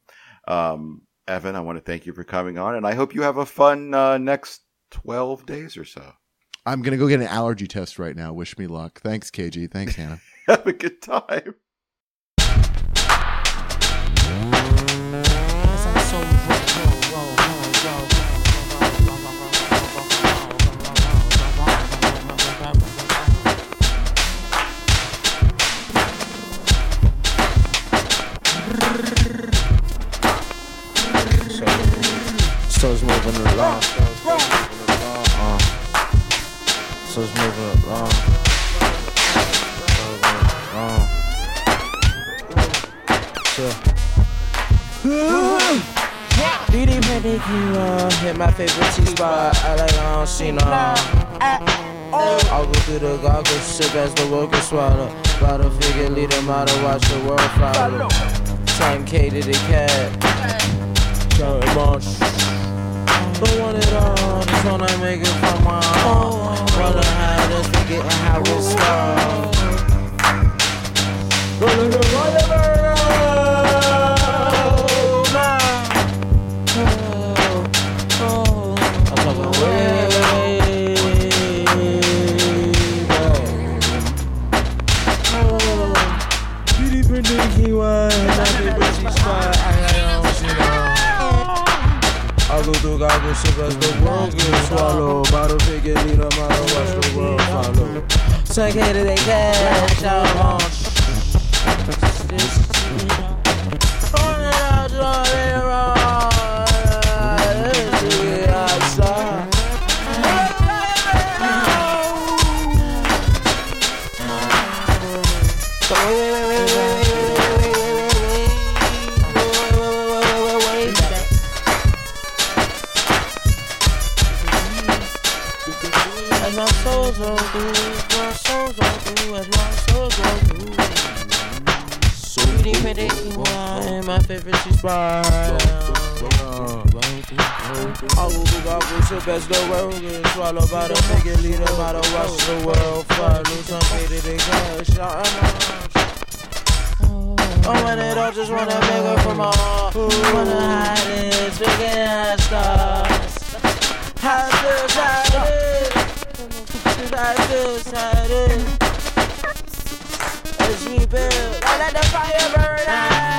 Um, Evan, I want to thank you for coming on, and I hope you have a fun uh, next twelve days or so. I'm gonna go get an allergy test right now. Wish me luck. Thanks, KG. Thanks, Hannah. Have a good time. Through the goggles, sip as the world gets swallow. Bottle figure, lead them out to watch the world follow. Time K to the cat. Counting months. Don't want it all, just wanna make it from my own. Wanna hide us, forgetting how it started. Rolling the struggle through goggle ship as the world gets swallowed. Bottle figure, need a model, watch the world follow. Suck head to they cash, out on. Just, just, it out, just, it. just, I will go goggle, sip as the world gets swallowed by the nigga leader, by the watch the world follow. Some pity they got shot I want it all, just wanna make it from all. Wanna hide it, figure out stars. How to hide it, how to hide it. As we build, I let the fire burn out.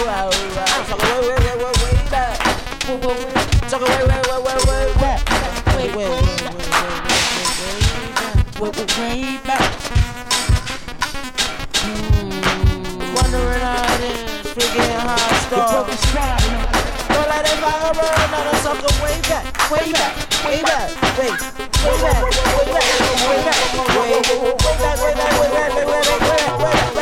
So wait, wait, wait, wait, wait back. So wait, wait, wait, wait, wait back. Wait, wait, wait, wait, wait, wait, wait, wait, wait back. Wondering how it is, figuring how I start. Don't let it fire burn, now the sucker way back, way back, way back, wait, way back, way back, way back, way back, way back, way back, way back, way back, way back, way back, way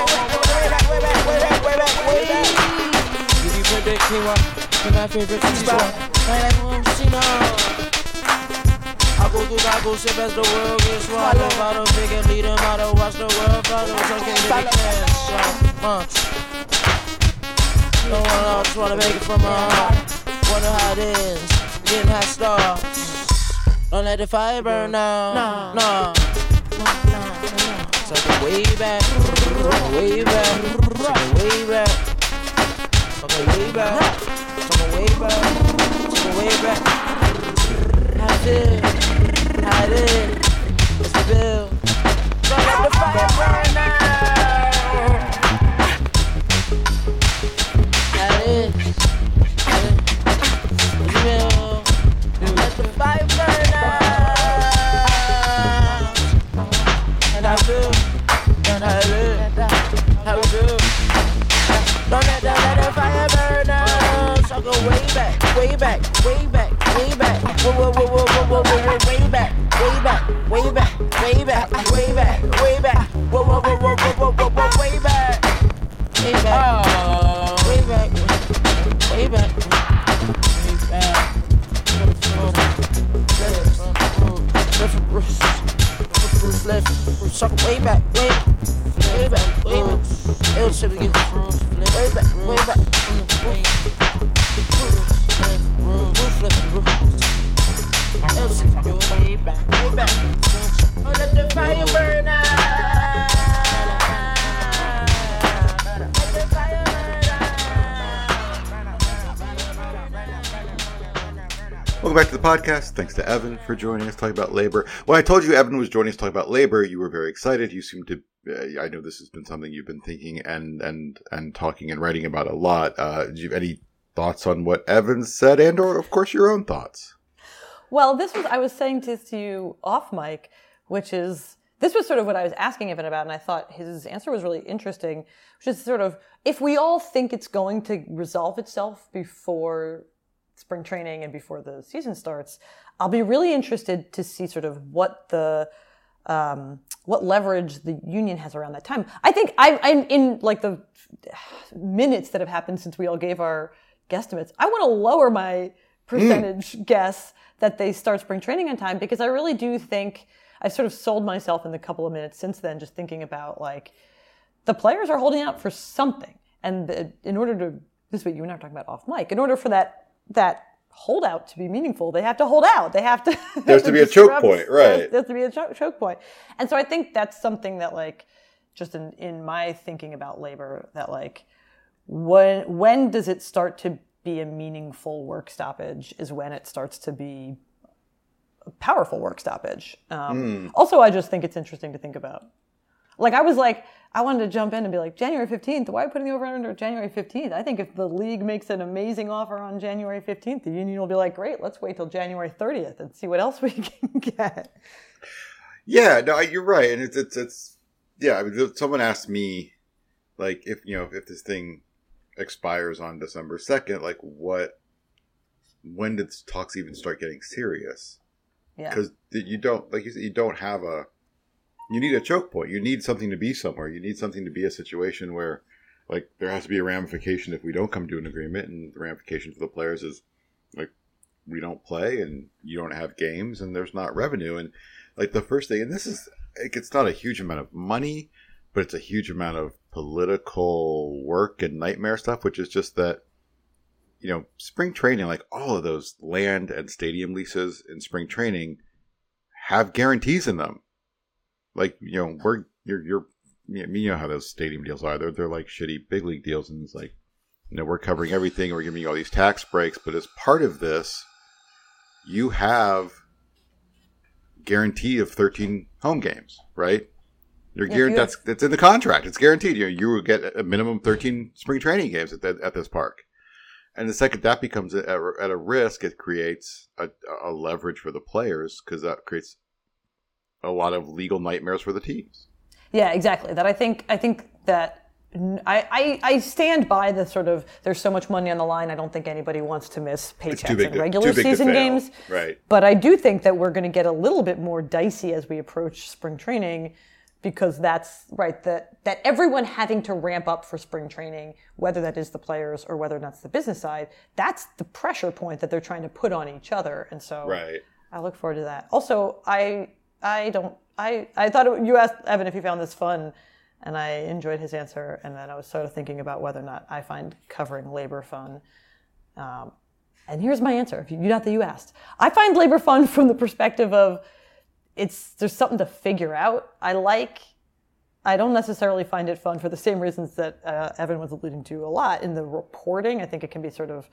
You predict quinoa to my favorite spot? Right like Mumsina. I go through goggle, sip as the world gets swallowed. Bottle figure, leader, model, watch the world follow. So can get the cash, uh, don't wanna, just wanna make it from my heart. Wonder how it is, getting hot stars. Don't let the fire burn down. No, no. Take it way back, way back, take it way back, Fucking way back. Fucking way back. Fucking way back. I feel. How did. It's the bill. Don't let the fire burn now. fire burner. So I go way back, way back, way back, way back. Whoa, whoa, whoa, whoa, whoa, whoa, whoa, way back, way back, way back, way back, way back, way back. Whoa, whoa, whoa, whoa, whoa, whoa, whoa, way back. Way back. Oh. Way back. Way back. Way back. Left, left, left, left, left, way back, way, way back, way back. It'll show you way back, way back in the roof. Roof, roof, roof, roof. Way back, way back. Welcome back to the podcast. Thanks to Evan for joining us talking about labor. When I told you Evan was joining us talking about labor, you were very excited. You seemed to. Uh, I know this has been something you've been thinking and and and talking and writing about a lot. Uh, do you have any thoughts on what Evan said, and or of course your own thoughts? Well, this was I was saying this to you off mic, which is this was sort of what I was asking Evan about, and I thought his answer was really interesting, which is sort of if we all think it's going to resolve itself before spring training and before the season starts, I'll be really interested to see sort of what the um, what leverage the union has around that time. I think I, I'm in like the minutes that have happened since we all gave our guesstimates. I want to lower my percentage guess that they start spring training on time because I really do think I've sort of sold myself in the couple of minutes since then, just thinking about like the players are holding out for something, and the, in order to this week you and I were talking about off mic, in order for that that holdout to be meaningful, they have to hold out. They have to. There has to be a choke point, right. There has to be a cho- choke point, and so I think that's something that like just in in my thinking about labor that like when when does it start to be a meaningful work stoppage is when it starts to be a powerful work stoppage. Um, Also, I just think it's interesting to think about. Like I was like, I wanted to jump in and be like, January 15th, why are we putting the over under January 15th? I think if the league makes an amazing offer on January 15th, the union will be like, great, let's wait till January 30th and see what else we can get. Yeah, no, you're right, and it's it's it's yeah. I mean, someone asked me, like, if you know, if this thing expires on December second, like, what? When did talks even start getting serious? Yeah. Because you don't, like you said, you don't have a. You need a choke point. You need something to be somewhere. You need something to be a situation where, like, there has to be a ramification if we don't come to an agreement, and the ramification for the players is, like, we don't play and you don't have games and there's not revenue and like the first thing and this is like, it's not a huge amount of money but it's a huge amount of political work and nightmare stuff which is just that you know spring training like all of those land and stadium leases in spring training have guarantees in them like you know we're you're you're you know how those stadium deals are they're, they're like shitty big league deals and it's like you know we're covering everything we're giving you all these tax breaks but as part of this you have guarantee of 13 home games, right? You're guaranteed that's that's in the contract. It's guaranteed. You you will get a minimum 13 spring training games at that, at this park. And the second that becomes at, at a risk, it creates a, a leverage for the players because that creates a lot of legal nightmares for the teams. Yeah, exactly. That I think I think that I I stand by the sort of there's so much money on the line. I don't think anybody wants to miss paychecks in regular to season games. Right. But I do think that we're going to get a little bit more dicey as we approach spring training because that's right that that everyone having to ramp up for spring training whether that is the players or whether that's the business side that's the pressure point that they're trying to put on each other and so Right. I look forward to that. Also, I I don't I I thought it, you asked Evan if he found this fun, and I enjoyed his answer. And then I was sort of thinking about whether or not I find covering labor fun. Um, and here's my answer. If you, not that you asked, I find labor fun from the perspective of it's there's something to figure out. I like. I don't necessarily find it fun for the same reasons that uh, Evan was alluding to a lot in the reporting. I think it can be sort of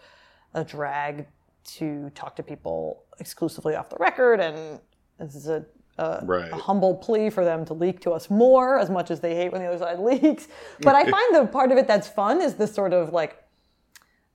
a drag to talk to people exclusively off the record, and this is a, a, Right. a humble plea for them to leak to us more, as much as they hate when the other side leaks. But I find the part of it that's fun is this sort of like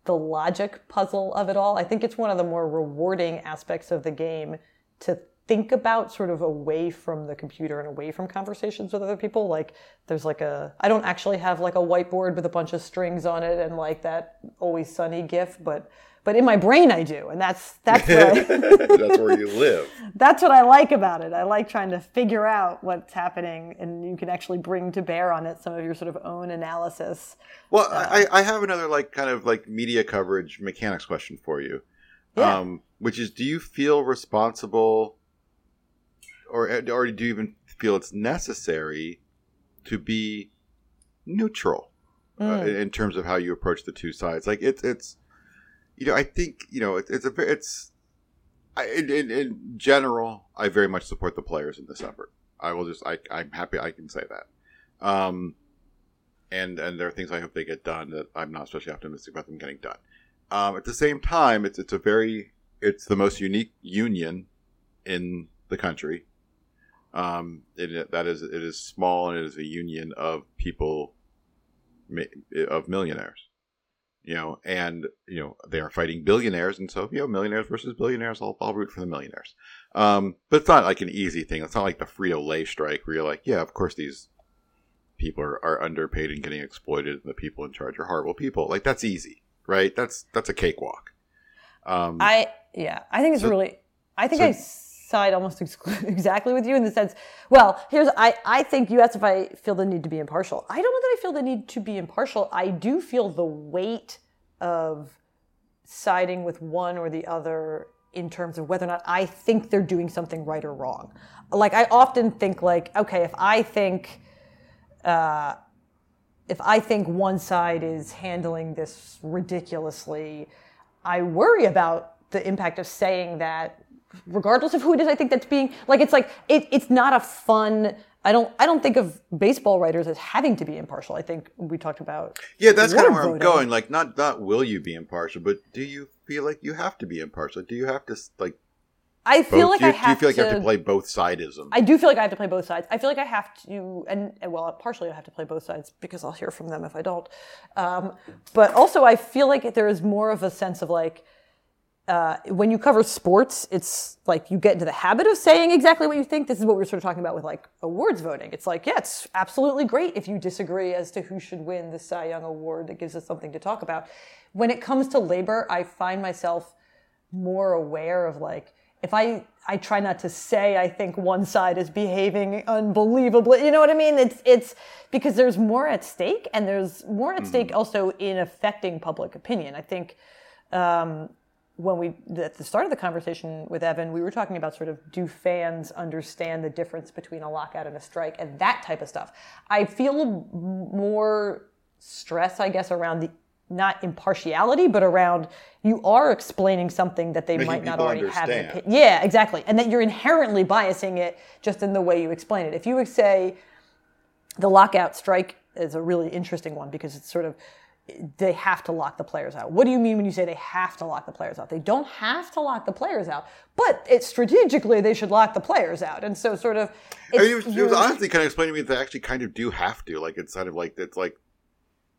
the logic puzzle of it all. I think it's one of the more rewarding aspects of the game to think about sort of away from the computer and away from conversations with other people. Like there's like a I don't actually have like a whiteboard with a bunch of strings on it and like that always sunny gif, but but in my brain I do. And that's that's what I, That's where you live. that's what I like about it. I like trying to figure out what's happening and you can actually bring to bear on it some of your sort of own analysis. Well, I, I have another like kind of like media coverage mechanics question for you, Yeah. um, which is: Do you feel responsible, or or do you even feel it's necessary to be neutral uh, in terms of how you approach the two sides? Like it's it's, you know, I think you know it, it's a it's. I, in, in, in general, I very much support the players in this effort. I will just, I, I'm happy I can say that. Um, and and there are things I hope they get done that I'm not especially optimistic about them getting done. Um, at the same time, it's it's a very it's the most unique union in the country. Um, it, that is it is small and it is a union of people of millionaires. You know, and you know they are fighting billionaires, and so you know millionaires versus billionaires. I'll, I'll root for the millionaires. Um, but it's not like an easy thing. It's not like the Frito Lay strike where you're like, yeah, of course these people are, are underpaid and getting exploited and the people in charge are horrible people like that's easy right that's that's a cakewalk um I yeah, I think it's really. I think so- I side almost exactly with you in the sense. Well, here's I I think you asked if I feel the need to be impartial. I don't know that I feel the need to be impartial. I do feel the weight of siding with one or the other in terms of whether or not I think they're doing something right or wrong. Like I often think like, okay, if I think uh, if I think one side is handling this ridiculously, I worry about the impact of saying that, regardless of who it is. I think that's being like it's like it, it's not a fun. I don't. I don't think of baseball writers as having to be impartial. I think we talked about. yeah that's kind of where i'm going like not not will you be impartial but do you feel like you have to be impartial do you have to like I feel Both- like do you, I do you have feel like to. you have to play both sidism? I do feel like I have to play both sides. I feel like I have to, and, and well, partially I have to play both sides because I'll hear from them if I don't. Um, but also, I feel like there is more of a sense of like uh, when you cover sports, it's like you get into the habit of saying exactly what you think. This is what we were sort of talking about with like awards voting. It's like, yeah, it's absolutely great if you disagree as to who should win the Cy Young Award. That gives us something to talk about. When it comes to labor, I find myself more aware of like if I I try not to say I think one side is behaving unbelievably. You know what I mean? It's it's because there's more at stake, and there's more at stake also in affecting public opinion. I think um, when we at the start of the conversation with Evan, we were talking about sort of do fans understand the difference between a lockout and a strike and that type of stuff. I feel more stress, I guess, around the not impartiality, but around you are explaining something that they Making might not already have. An opinion. Yeah, exactly, and that you're inherently biasing it just in the way you explain it. If you would say the lockout strike is a really interesting one because it's sort of they have to lock the players out. What do you mean when you say they have to lock the players out? They don't have to lock the players out, but it's strategically they should lock the players out. And so, sort of, I mean, it was, it was honestly kind of explaining to me that they actually kind of do have to. Like, it's kind of like it's like,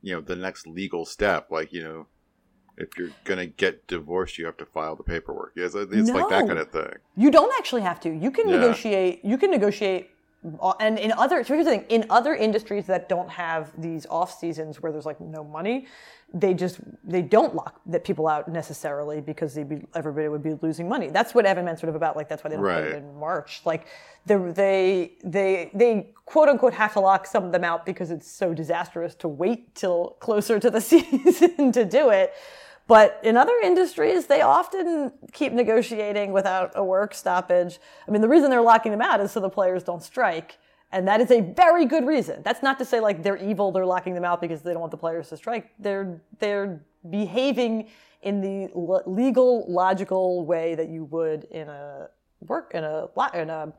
you know, the next legal step. Like, you know, if you're gonna get divorced, you have to file the paperwork. It's, it's like that kind of thing. You don't actually have to. You can Yeah. negotiate. You can negotiate. Uh, And in other, so here's the thing: in other industries that don't have these off seasons where there's like no money, they just they don't lock that people out necessarily because they'd be, everybody would be losing money. That's what Evan meant sort of about. Like that's why they don't Right. in March. Like the, they they they quote unquote have to lock some of them out because it's so disastrous to wait till closer to the season to do it. But in other industries, they often keep negotiating without a work stoppage. I mean, the reason they're locking them out is so the players don't strike. And that is a very good reason. That's not to say like they're evil, they're locking them out because they don't want the players to strike. They're they're behaving in the le- legal, logical way that you would in a work in a in a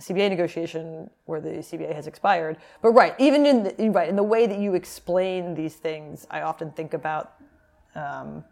CBA negotiation where the CBA has expired. But right, even in the, right in the way that you explain these things, I often think about um,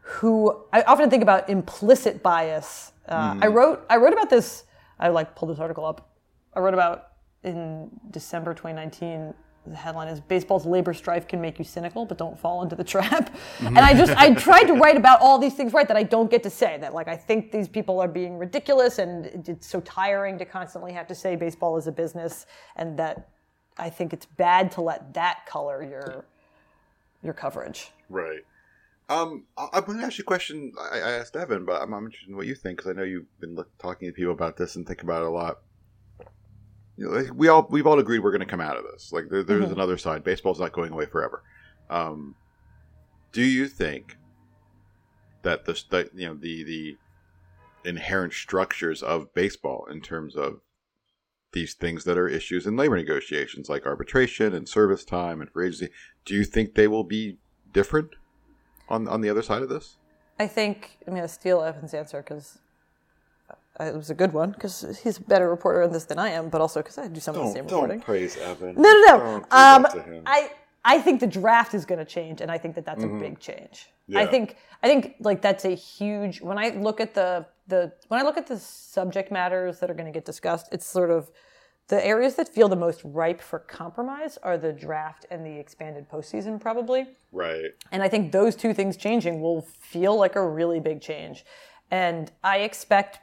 who I often think about implicit bias. Uh, I wrote I wrote about this. I like pulled this article up. I wrote about in December 2019. The headline is "Baseball's labor strife can make you cynical, but don't fall into the trap." And I just I tried to write about all these things right that I don't get to say. That like I think these people are being ridiculous, and it's so tiring to constantly have to say baseball is a business, and that I think it's bad to let that color your your coverage. Right. Um, I- I'm going to ask you a question. I, I asked Evan, but I'm, I'm interested in what you think because I know you've been look, talking to people about this and think about it a lot. You know, like, we all we've all agreed we're going to come out of this. Like there, there's another side. Baseball's not going away forever. Um, do you think that the that, you know the the inherent structures of baseball in terms of these things that are issues in labor negotiations like arbitration and service time and free agency do you think they will be different on on the other side of this I think I'm going to steal Evan's answer because it was a good one because he's a better reporter on this than I am, but also because I do some of the same reporting. Don't praise evan No, no, no. Don't do Um, that to him. I I think the draft is going to change, and I think that that's a big change. I Mm-hmm. Think I think like that's a huge. When I look at the the when I look at the subject matters that are going to get discussed, it's sort of the areas that feel the most ripe for compromise are the draft and the expanded postseason, probably. right And I think those two things changing will feel like a really big change. And I expect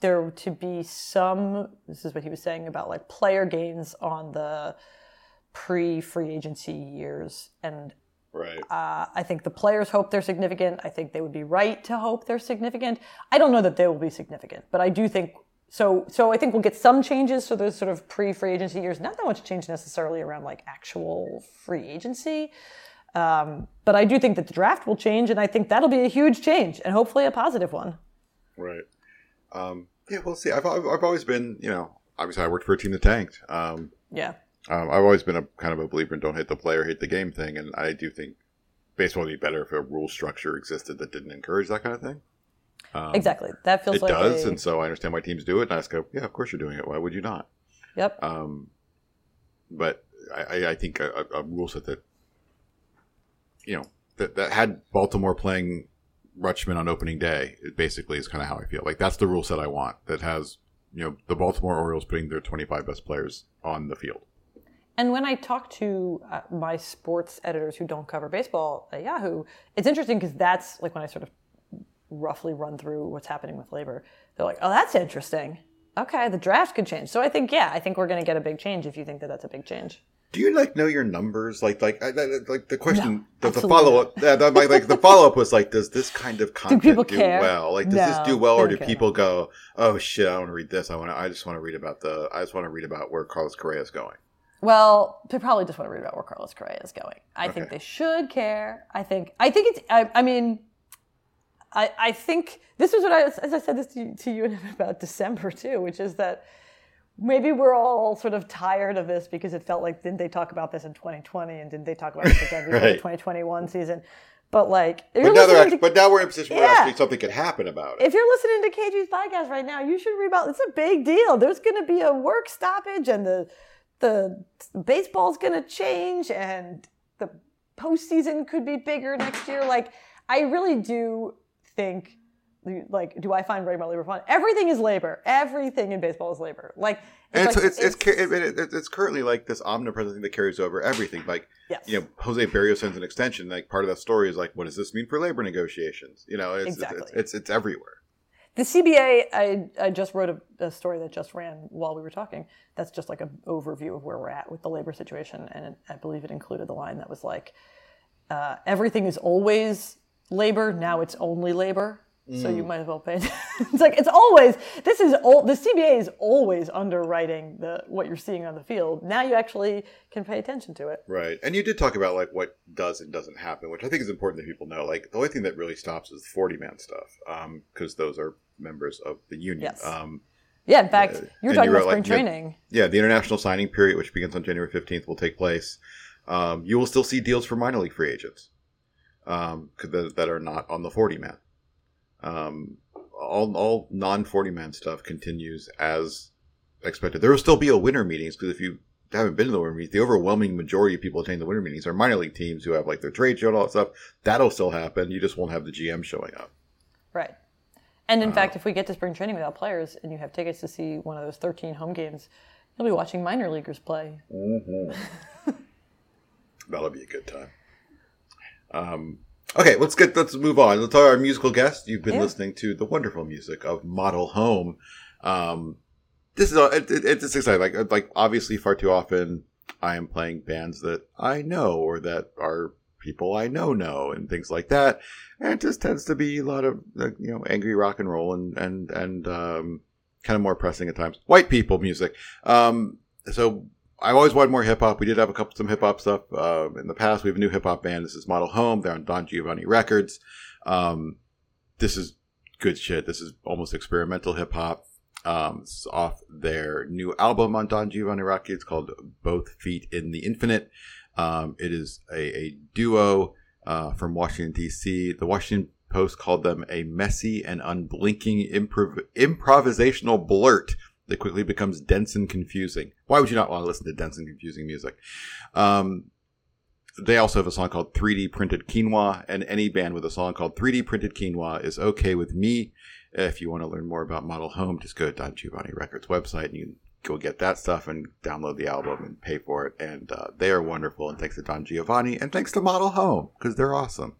there to be some, this is what he was saying about like player gains on the pre free agency years. And right uh, I think the players hope they're significant. I think they would be right to hope they're significant. I don't know that they will be significant, but I do think so. So I think we'll get some changes. So those sort of pre-free agency years, not that much change necessarily around like actual free agency. Um, but I do think that the draft will change, and I think that'll be a huge change, and hopefully a positive one. right um yeah we'll see I've, I've, I've always been you know obviously i worked for a team that tanked um Yeah. Um, I've always been a kind of a believer in don't hit the player, hit the game thing, and I do think baseball would be better if a rule structure existed that didn't encourage that kind of thing. Exactly. That feels It like does, a- and so I understand why teams do it. And I just go, yeah, of course you're doing it. Why would you not? yep. Um, but I, I- I think a, a a rule set that you know that, that had Baltimore playing Rutschman on opening day. It basically is kind of how I feel. Like that's the rule set I want. That has you know the Baltimore Orioles putting their 25 best players on the field. And when I talk to uh, my sports editors who don't cover baseball at Yahoo, it's interesting because that's like when I sort of roughly run through what's happening with labor. They're like, "Oh, that's interesting. Okay, the draft could change." So I think, yeah, I think we're going to get a big change if you think that that's a big change. Do you like know your numbers? Like, like, I, I- like the question, the, the follow up, yeah, the, like, like the follow up was like, does this kind of content do, people care? well? Like, does this do well, or don't care. people go, oh shit, I want to read this. I want to, I just want to read about the, I just want to read about where Carlos Correa is going. Well, they probably just want to read about where Carlos Correa is going. I think they should care. I think. I think it's. I, I mean, I, I think this was what I was, as I said this to, to you about December too, which is that maybe we're all sort of tired of this because it felt like didn't they talk about this in 2020 and didn't they talk about this again before the 2021 season? But like, But now, they're listening act- to- but now we're in a position where Yeah. actually something could happen about it. if you're listening to KG's podcast right now, you should read about. It's a big deal. There's going to be a work stoppage, and the the baseball's going to change, and the postseason could be bigger next year. Like, I really do think. Like, do I find regular labor fun? Everything is labor. Everything in baseball is labor. Like, and it's, like- it's, it's, ca- it- it- it- it's currently like this omnipresent thing that carries over everything. Like, yes. you know, Jose Berrios sends an extension. Like, part of that story is like, what does this mean for labor negotiations? You know, it's, Exactly. it's, it's, it's everywhere. The CBA, I, I just wrote a, a story that just ran while we were talking. That's just like an overview of where we're at with the labor situation. And it, I believe it included the line that was like, uh, everything is always labor, now it's only labor. So you might as well pay. it's like it's always this is old. The CBA is always underwriting the what you're seeing on the field. Now you actually can pay attention to it. Right. And you did talk about like what does and doesn't happen, which I think is important that people know. Like the only thing that really stops is the 40 man stuff because those are members of the union. Yes. Um, Yeah, in fact, Uh, you're talking you about spring like, training. yeah, the international signing period, which begins on January 15th, will take place. Um, you will still see deals for minor league free agents um, that, that are not on the 40 man. Um, all all non 40 man stuff continues as expected. There will still be a winter meetings because if you haven't been to the winter meetings, the overwhelming majority of people attending the winter meetings are minor league teams who have like their trade show and all that stuff. That'll still happen. You just won't have the GM showing up. Right. And in fact, if we get to spring training without players and you have tickets to see one of those 13 home games, you'll be watching minor leaguers play. Mm-hmm. That'll be a good time. Um, okay, let's get let's move on. Let's talk our musical guest. You've been Yeah. listening to the wonderful music of Model Home. Um, this is it, it, it's exciting. Like like obviously, far too often I am playing bands that I know or that are people I know know and things like that. And it just tends to be a lot of you know angry rock and roll and and and um, kind of more pressing at times. White people music. Um, so I always wanted more hip hop. We did have a couple some hip hop stuff uh, in the past. We have a new hip hop band. This is Model Home. They're on Don Giovanni Records. Um, this is good shit. This is almost experimental hip hop. Um, it's off their new album on Don Giovanni Records called Both Feet in the Infinite. Um, it is a, a duo uh, from Washington D.C. The Washington Post called them a messy and unblinking improv- improvisational blurt that quickly becomes dense and confusing. Why would you not want to listen to dense and confusing music? Um, they also have a song called 3D Printed Quinoa, and any band with a song called 3D Printed Quinoa is okay with me. If you want to learn more about Model Home, just go to Don Giovanni Records website and you can go get that stuff and download the album and pay for it. And uh, they are wonderful. And thanks to Don Giovanni and thanks to Model Home because they're awesome.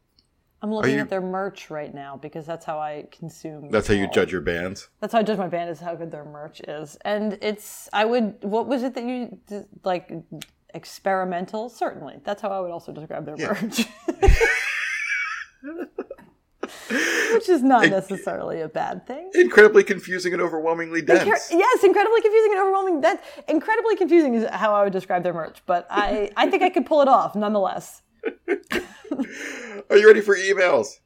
I'm looking you- at their merch right now because that's how I consume. That's how you judge your bands. That's how I judge my band is how good their merch is, and it's. I would. What was it that you like? Experimental, certainly. That's how I would also describe their merch. Which is not necessarily a bad thing. Incredibly confusing and overwhelmingly dense. Incre- yes, incredibly confusing and overwhelming. That incredibly confusing is how I would describe their merch, but I, I think I could pull it off nonetheless. Are you ready for emails?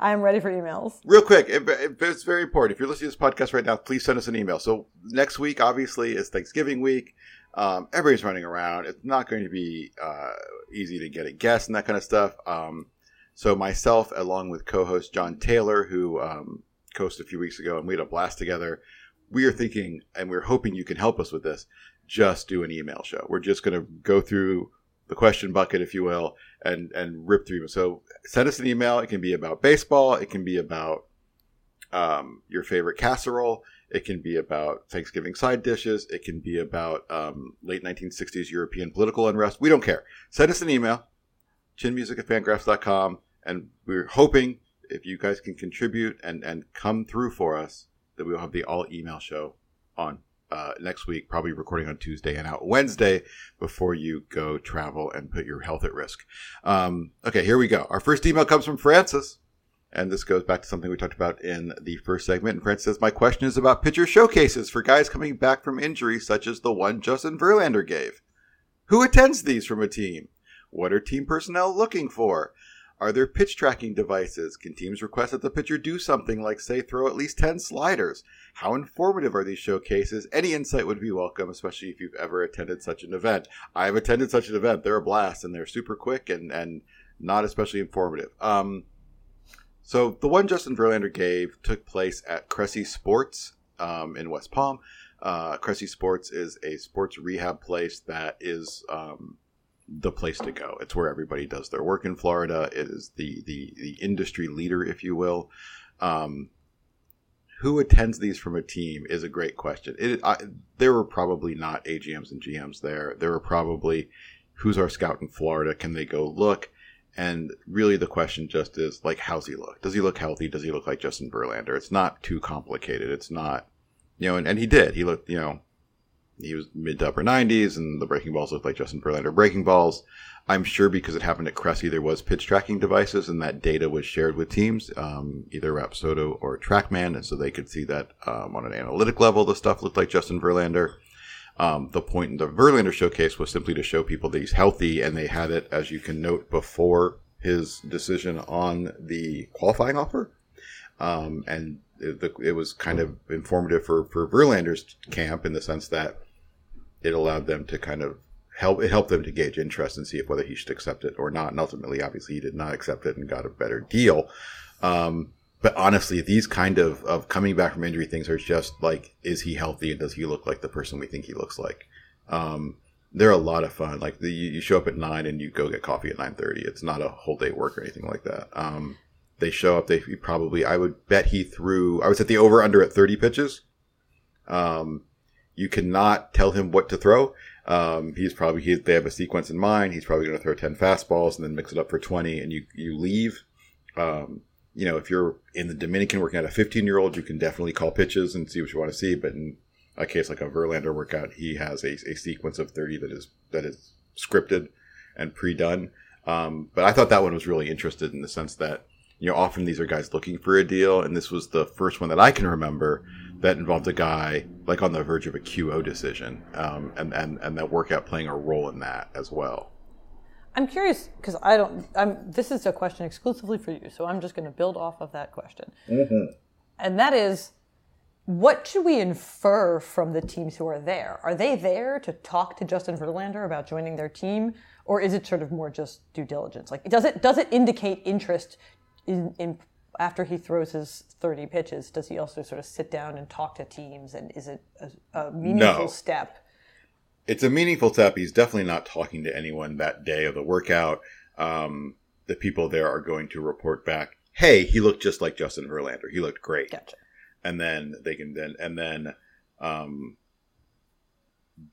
I am ready for emails. Real quick, if, if it's very important. If you're listening to this podcast right now, please send us an email. So next week, obviously, is Thanksgiving week. Um, everybody's running around. It's not going to be uh, easy to get a guest and that kind of stuff. Um, so myself, along with co-host John Taylor, who um, co-hosted a few weeks ago, and we had a blast together. We are thinking, and we're hoping you can help us with this. Just do an email show. We're just going to go through the question bucket, if you will, and and rip through them. So send us an email. It can be about baseball. It can be about um, your favorite casserole. It can be about Thanksgiving side dishes. It can be about um, late 1960s European political unrest. We don't care. Send us an email, chinmusic. And we're hoping if you guys can contribute and, and come through for us, that we'll have the all email show on uh, next week, probably recording on Tuesday and out Wednesday before you go travel and put your health at risk. Um, okay, here we go. Our first email comes from Francis. And this goes back to something we talked about in the first segment. And Francis says, My question is about pitcher showcases for guys coming back from injury, such as the one Justin Verlander gave. Who attends these from a team? What are team personnel looking for? Are there pitch tracking devices? Can teams request that the pitcher do something like, say, throw at least 10 sliders? How informative are these showcases? Any insight would be welcome, especially if you've ever attended such an event. I've attended such an event. They're a blast and they're super quick and, and not especially informative. Um, so the one Justin Verlander gave took place at Cressey Sports um, in West Palm. Uh, Cressey Sports is a sports rehab place that is um, the place to go. It's where everybody does their work in Florida. It is the the, the industry leader, if you will. Um, who attends these from a team is a great question. It, I, there were probably not AGMs and GMs there. There were probably who's our scout in Florida? Can they go look? And really, the question just is like, how's he look? Does he look healthy? Does he look like Justin Verlander? It's not too complicated. It's not, you know, and, and he did. He looked, you know, he was mid to upper 90s, and the breaking balls looked like Justin Verlander breaking balls. I'm sure because it happened at Cressey, there was pitch tracking devices, and that data was shared with teams, um, either Rapsodo or TrackMan, and so they could see that um, on an analytic level, the stuff looked like Justin Verlander. Um, the point in the Verlander showcase was simply to show people that he's healthy, and they had it, as you can note, before his decision on the qualifying offer. Um, and it, it was kind of informative for, for Verlander's camp in the sense that it allowed them to kind of help it helped them to gauge interest and see if whether he should accept it or not. And ultimately, obviously, he did not accept it and got a better deal. Um, but honestly, these kind of, of coming back from injury things are just like, is he healthy and does he look like the person we think he looks like? Um, they're a lot of fun. Like the, you show up at nine and you go get coffee at nine thirty. It's not a whole day work or anything like that. Um, they show up. They probably I would bet he threw. I was at the over under at thirty pitches. Um, you cannot tell him what to throw. Um, he's probably he, they have a sequence in mind. He's probably going to throw ten fastballs and then mix it up for twenty, and you you leave. Um, you know, if you're in the Dominican working at a 15 year old, you can definitely call pitches and see what you want to see. But in a case like a Verlander workout, he has a, a sequence of 30 that is that is scripted and pre-done. Um, but I thought that one was really interested in the sense that you know often these are guys looking for a deal, and this was the first one that I can remember that involved a guy like on the verge of a QO decision, um, and and and that workout playing a role in that as well. I'm curious because I don't. I'm. This is a question exclusively for you, so I'm just going to build off of that question. And that is, what should we infer from the teams who are there? Are they there to talk to Justin Verlander about joining their team, or is it sort of more just due diligence? Like, does it does it indicate interest in, in after he throws his 30 pitches? Does he also sort of sit down and talk to teams, and is it a, a meaningful No. step? it's a meaningful step. He's definitely not talking to anyone that day of the workout. Um, the people there are going to report back, "Hey, he looked just like Justin Verlander. He looked great." Gotcha. And then they can then and then, um,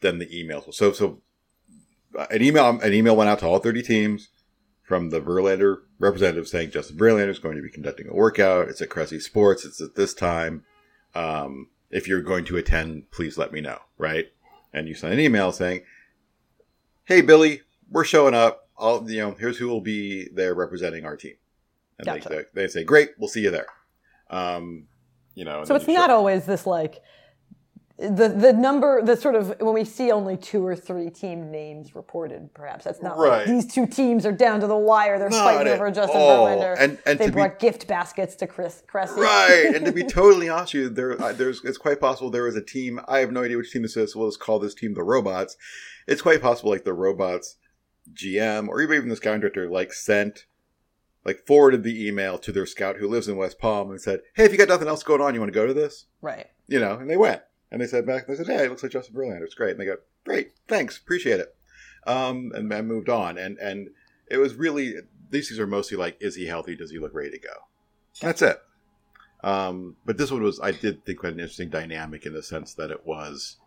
then the emails. So so uh, an email an email went out to all thirty teams from the Verlander representative saying Justin Verlander is going to be conducting a workout. It's at Cressey Sports. It's at this time. Um, if you're going to attend, please let me know. Right and you send an email saying, "Hey Billy, we're showing up. I'll, you know, here's who will be there representing our team." And Gotcha. they, they say, "Great, we'll see you there." Um, you know, So it's not show- always this like the the number the sort of when we see only two or three team names reported, perhaps that's not like Right. these two teams are down to the wire. They're Not fighting over Justin all. Verlander. And- and they to be- brought gift baskets to Chris Cressey. right. And to be totally honest with you, there, uh, there's it's quite possible there was a team. I have no idea which team this is. So we'll just call this team the Robots. It's quite possible like the Robots GM or even the scout director like sent. Like forwarded the email to their scout who lives in West Palm and said, "Hey, if you got nothing else going on, you want to go to this?" right. you know, and they went and they said back, they said, "Hey, it looks like Justin Verlander. It's great." And they go, "Great, thanks, appreciate it." um, and I moved on. And and it was really these things are mostly like, is he healthy? Does he look ready to go? That's it. Um, but this one was I did think quite an interesting dynamic in the sense that it was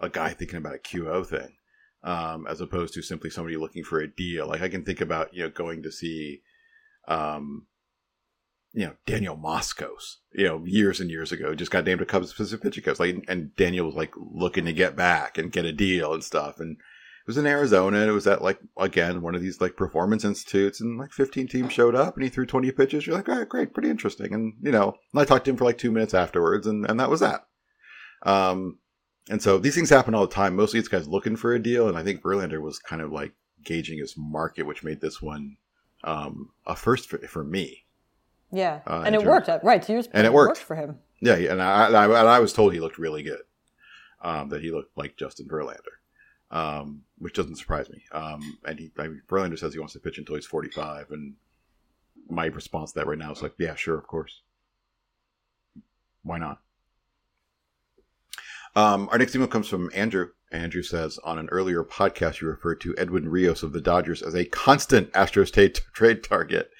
a guy thinking about a QO thing, um, as opposed to simply somebody looking for a deal. Like I can think about you know going to see, um, you know Daniel Moskos, you know years and years ago, just got named a Cubs specific pitching coach. Like and Daniel was like looking to get back and get a deal and stuff. And it was in Arizona. And it was at like again one of these like performance institutes, and like 15 teams showed up, and he threw 20 pitches. You're like, all right, great, pretty interesting. And you know, and I talked to him for like two minutes afterwards, and and that was that. Um, and so these things happen all the time. Mostly it's guys looking for a deal, and I think Verlander was kind of like gauging his market, which made this one um, a first for, for me. Yeah, Uh, and it terms- worked. Right, And it point, worked. for him. Yeah, and I, I and I was told he looked really good. Um, that he looked like Justin Verlander, um, which doesn't surprise me. Um, and he I mean, Verlander says he wants to pitch until he's forty five, and my response to that right now is like, yeah, sure, of course. Why not? Um, our next email comes from Andrew. Andrew says, on an earlier podcast, you referred to Edwin Rios of the Dodgers as a constant Astros trade, trade target.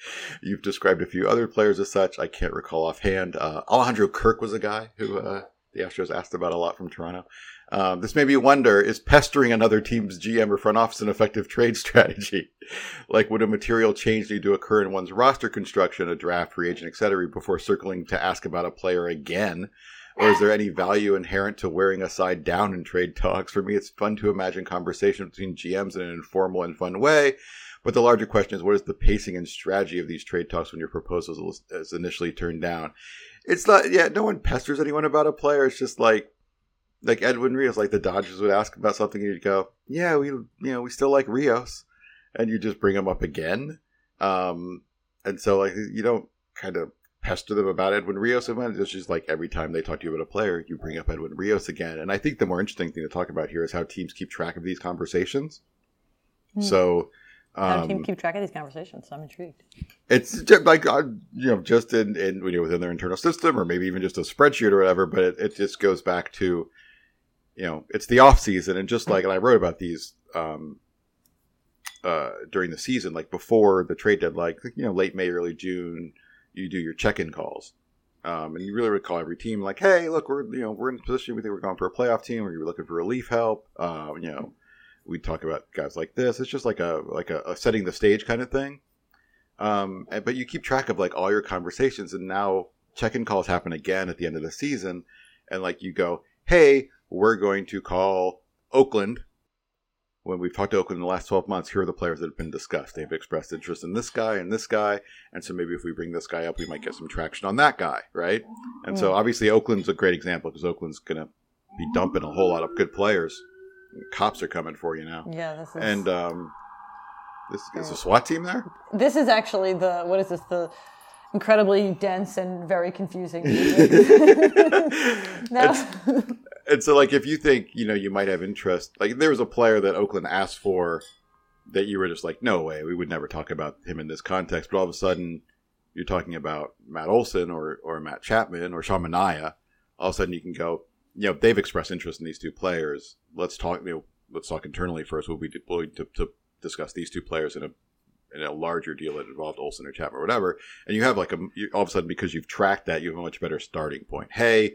You've described a few other players as such. I can't recall offhand. Uh, Alejandro Kirk was a guy who uh, the Astros asked about a lot from Toronto. Um, this made me wonder: Is pestering another team's GM or front office an effective trade strategy? like, would a material change need to occur in one's roster construction, a draft, free agent, etc., before circling to ask about a player again? Or is there any value inherent to wearing a side down in trade talks? For me, it's fun to imagine conversation between GMs in an informal and fun way. But the larger question is, what is the pacing and strategy of these trade talks when your proposal is, initially turned down? It's not, yeah, no one pesters anyone about a player. It's just like, like Edwin Rios, like the Dodgers would ask about something and you'd go, yeah, we, you know, we still like Rios. And you just bring him up again. Um, and so like, you don't kind of pester them about Edwin Rios event. It's just like every time they talk to you about a player, you bring up Edwin Rios again. And I think the more interesting thing to talk about here is how teams keep track of these conversations. Hmm. So, How um, team keep track of these conversations? I'm intrigued. it's just like uh, you know, just in, in you know, within their internal system, or maybe even just a spreadsheet or whatever. But it, it just goes back to, you know, it's the off season, and just like, and I wrote about these um, uh, during the season, like before the trade deadline, like, you know, late May, early June, you do your check-in calls, um, and you really would call every team like, hey, look, we're you know, we're in a position. We think we're going for a playoff team, or you're looking for relief help. Um, you know, we talk about guys like this. It's just like a like a, a setting the stage kind of thing. Um, and- but you keep track of like all your conversations, and now check-in calls happen again at the end of the season, and like you go, hey, we're going to call Oakland. When we've talked to Oakland in the last 12 months, here are the players that have been discussed. They've expressed interest in this guy and this guy. And so maybe if we bring this guy up, we might get some traction on that guy, right? And so obviously Oakland's a great example because Oakland's going to be dumping a whole lot of good players. Cops are coming for you now. Yeah, this is. And um, this is a SWAT team there? this is actually the what is this the incredibly dense and very confusing. no. And so like if you think you know you might have interest like there was a player that oakland asked for that you were just like no way we would never talk about him in this context. But all of a sudden you're talking about matt olson or or matt chapman or sean Manaea, all of a sudden you can go you know they've expressed interest in these two players. Let's talk you know let's talk internally first. We'll be deployed to, to discuss these two players in a in a larger deal that involved Olson or Chapman or whatever, and you have like a you, all of a sudden because you've tracked that, you have a much better starting point. Hey,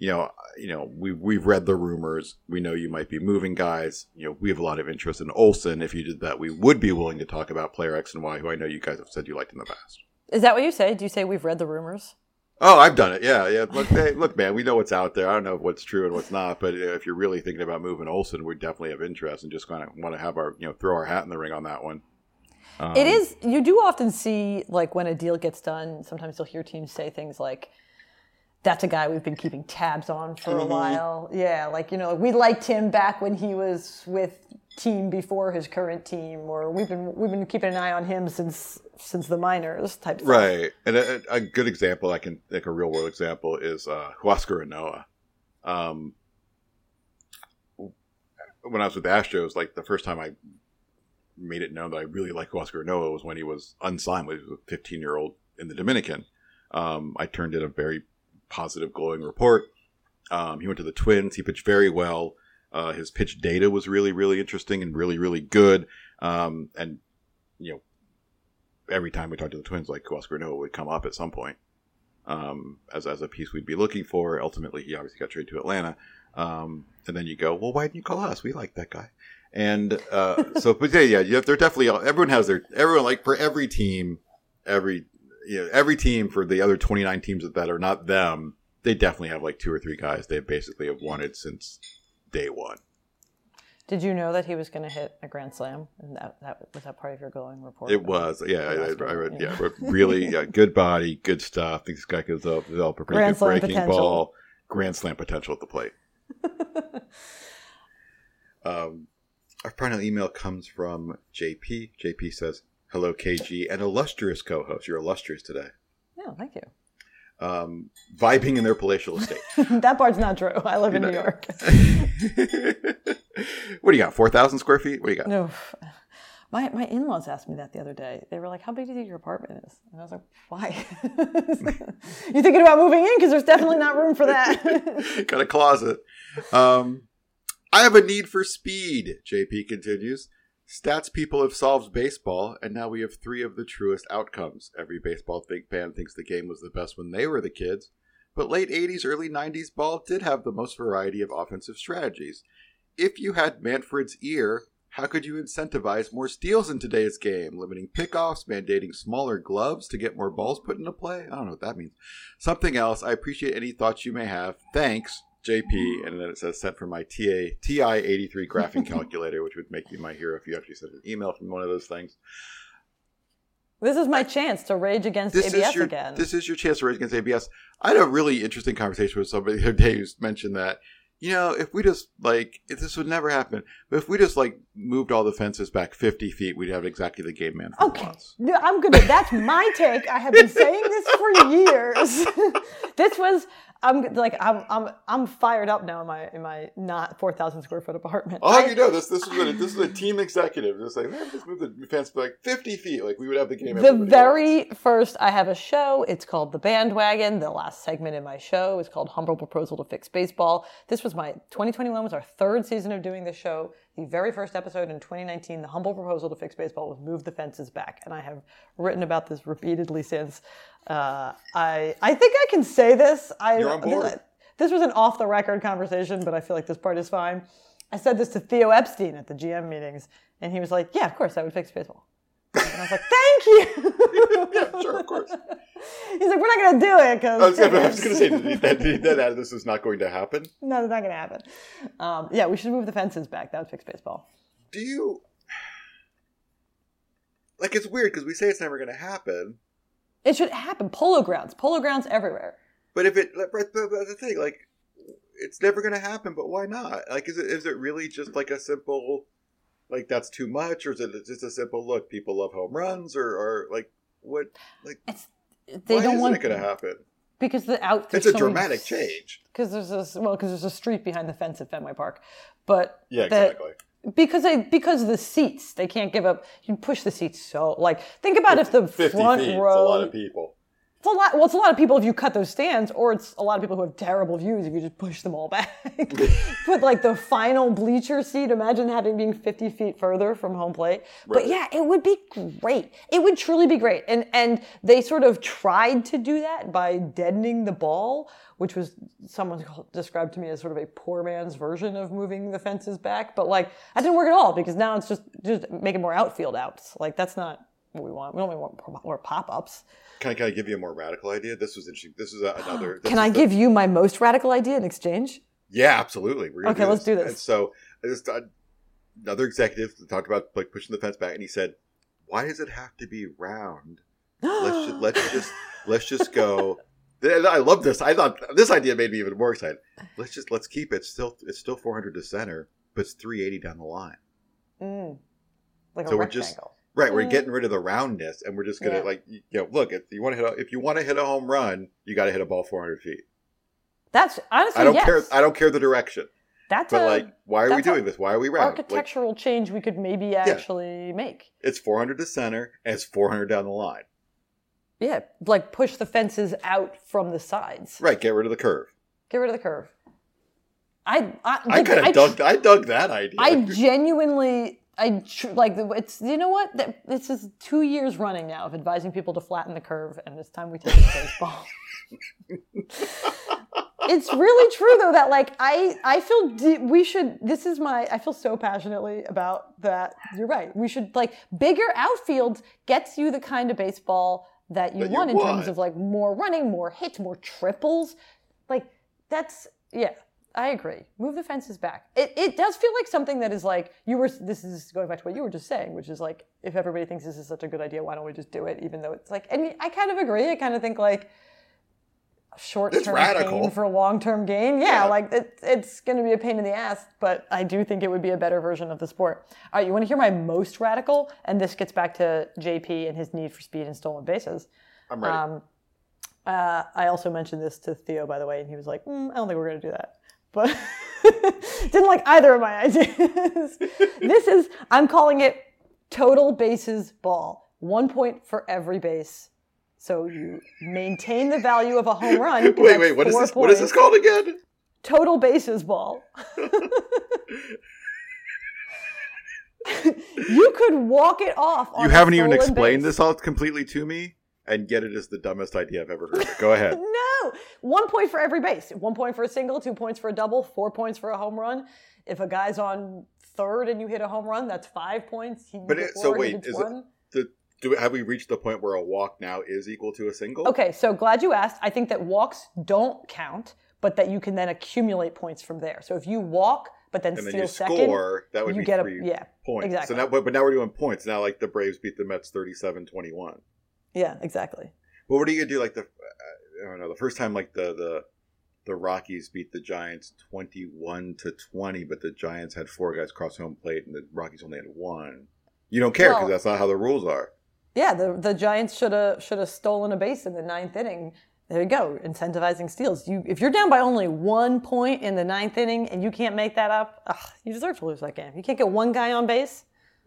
you know, you know, we we've read the rumors. We know you might be moving guys. You know, we have a lot of interest in Olson. If you did that, we would be willing to talk about player X and Y, who I know you guys have said you liked in the past. Is that what you say? Do you say we've read the rumors? Oh, I've done it. Yeah, yeah. Look, hey, look, man, we know what's out there. I don't know what's true and what's not, but uh, if you're really thinking about moving Olson, we definitely have interest and just kind of want to have our, you know, throw our hat in the ring on that one. Um, it is. You do often see like when a deal gets done. Sometimes you'll hear teams say things like, "That's a guy we've been keeping tabs on for Mm-hmm. a while." Yeah, like you know, we liked him back when he was with team before his current team, or we've been we've been keeping an eye on him since since the minors type. Right, and a, a good example I can like a real world example is uh, Huascar Ynoa. Um, when I was with the Astros, like the first time I made it known that I really like Huascar Ynoa was when he was unsigned, when he was a 15 year old in the Dominican. Um, I turned in a very positive, glowing report. Um, he went to the Twins. He pitched very well. Uh, his pitch data was really, really interesting and really, really good. Um, and you know, every time we talked to the Twins, like Huascar Ynoa would come up at some point um, as as a piece we'd be looking for. Ultimately, he obviously got traded to Atlanta. Um, and then you go, well, why didn't you call us? We like that guy. And uh, so, but yeah, yeah, they're definitely everyone has their everyone like for every team, every you know, every team for the other twenty nine teams that are not them, they definitely have like two or three guys they basically have wanted since day one. Did you know that he was going to hit a grand slam? And that, that was that part of your glowing report? It was, yeah, I, I, I read, yeah, but really yeah, good body, good stuff. Think this guy could develop, develop a pretty Grand good breaking potential. ball, grand slam potential at the plate. um, our final email comes from JP. JP says, "Hello, KG, and illustrious co-host. You're illustrious today. Yeah, thank you. Um, vibing in their palatial estate. that part's not true. I live in You New York. what do you got? Four thousand square feet? What do you got? No. My, my in-laws asked me that the other day. They were like, "How big do you think your apartment is?" And I was like, "Why? you thinking about moving in? Because there's definitely not room for that." got a closet. Um, I have a need for speed, JP continues. Stats people have solved baseball, and now we have three of the truest outcomes. Every baseball think fan thinks the game was the best when they were the kids, but late 80s, early 90s ball did have the most variety of offensive strategies. If you had Manfred's ear, how could you incentivize more steals in today's game? Limiting pickoffs, mandating smaller gloves to get more balls put into play? I don't know what that means. Something else. I appreciate any thoughts you may have. Thanks, JP. And then it says sent from my TA, TI83 graphing calculator, which would make you my hero if you actually sent an email from one of those things. this is my chance to rage against This ABS is your again. this is your chance to rage against ABS. I had a really interesting conversation with somebody the other day who mentioned that you know if we just like if this would never happen, but if we just like moved all the fences back fifty feet, we'd have exactly the game man. Okay, No, I'm gonna. That's my take. I have been saying this for years. this was. I'm like I'm I'm I'm fired up now in my in my not four thousand square foot apartment. Oh, I- you know this. This was a, this was a team executive. It's like man, just move the fence like fifty feet. Like we would have the game. the everybody wants." very first I have a show. It's called The Bandwagon. The last segment in my show is called Humble Proposal to Fix Baseball. This was my 2021 was our third season of doing this show. The very first episode in 2019, the humble proposal to fix baseball was move the fences back, and I have written about this repeatedly since. Uh, I I think I can say this. I You're on board. this was an off the record conversation, but I feel like this part is fine. I said this to Theo Epstein at the GM meetings, and he was like, "Yeah, of course, I would fix baseball." And I was like, "Thank you." yeah, sure, of course. He's like, "We're not going to do it was, because I was going to say that, that, that this is not going to happen. no, it's not going to happen." Um, yeah, we should move the fences back. That would fix baseball. Do you like? It's weird because we say it's never going to happen, It should happen. Polo grounds, polo grounds everywhere. but if it, but the thing, like, it's never going to happen. But why not? Like, is it is it really just like a simple, like that's too much, or is it just a simple look? People love home runs, or or like what? Like, It's they why don't isn't want it going to happen? because the out. It's a dramatic change. because there's a well because there's a street behind the fence at Fenway Park, but Yeah, that- exactly. because they because of the seats they can't give up. You push the seats so like think about if the front feet. row. A lot of people. It's a lot. Well, it's a lot of people if you cut those stands, or it's a lot of people who have terrible views if you just push them all back. Put like the final bleacher seat. Imagine having being 50 feet further from home plate. But yeah, it would be great. It would truly be great. And and they sort of tried to do that by deadening the ball, which was someone described to me as sort of a poor man's version of moving the fences back. But like that didn't work at all because now it's just just making more outfield outs. Like that's not what we want. We don't want more pop ups. Can I, can I give you a more radical idea? This was interesting. This is a, another. this Can is I the- give you my most radical idea in exchange? Yeah, absolutely. Okay, let's do this. And so there's uh, another executive talked about like pushing the fence back, and he said, "Why does it have to be round? Let's just, let's just let's just go." I love this. I thought this idea made me even more excited. Let's just let's keep it still. It's still 400 to center, but it's 380 down the line. Mm. Like So a we're just- rectangle. Right, we're Mm. getting rid of the roundness, and we're just gonna Yeah. like you know, look. If you want to hit, a, if you want to hit a home run, you got to hit a ball 400 feet. That's honestly I don't yes. care. I don't care the direction, That's but a like, why are we doing this? Why are we round? Like, architectural change we could maybe actually make. it's 400 to center and it's 400 down the line. Yeah, like push the fences out from the sides. Right, get rid of the curve. Get rid of the curve. I I, I kind of dug. I dug that idea. I genuinely, I tr- like it's. You know what? That- This is two years running now of advising people to flatten the curve, and it's time we take to baseball. it's really true though that like I I feel we should. This is my. I feel so passionately about that. You're right. We should like bigger outfields gets you the kind of baseball that you That you want in terms of like more running, more hits, more triples. Like that's yeah. I agree. Move the fences back. It, it does feel like something that is like you were. This is going back to what you were just saying, which is like if everybody thinks this is such a good idea, why don't we just do it? Even though it's like, and I kind of agree. I kind of think like short term pain for long term gain. Yeah, Yeah. like it, it's going to be a pain in the ass, but I do think it would be a better version of the sport. All right, you want to hear my most radical? And this gets back to JP and his need for speed and stolen bases. I'm ready. Um, uh, I also mentioned this to Theo, by the way, and he was like, mm, I don't think we're going to do that. But didn't like either of my ideas. this is, I'm calling it total bases ball. One point for every base. So you maintain the value of a home run. wait, wait. What is this? What is this called again? Total bases ball. you could walk it off. On You haven't even explained base. this all completely to me, and yet it is the dumbest idea I've ever heard. Go ahead. No, one point for every base. One point for a single, two points for a double, four points for a home run. If a guy's on third and you hit a home run, that's five points. He But it, so wait, is one. it the do have we reached the point where a walk now is equal to a single? Okay, so glad you asked. I think that walks don't count, but that you can then accumulate points from there. So if you walk, but then and then steal you second, score. That would you be get a- yeah, points. exactly. So now, but, but now we're doing points. Now, like the Braves beat the Mets 37-21. yeah, exactly. But what are you gonna do? Like the uh, I don't know. The first time, like the the the Rockies beat the Giants twenty-one to twenty, but the Giants had four guys cross home plate, and the Rockies only had one. You don't care because Well- that's not how the rules are. Yeah, the the Giants should have should have stolen a base in the ninth inning. There you go, incentivizing steals. You if you're down by only one point in the ninth inning and you can't make that up, ugh, you deserve to lose that game. You can't get one guy on base.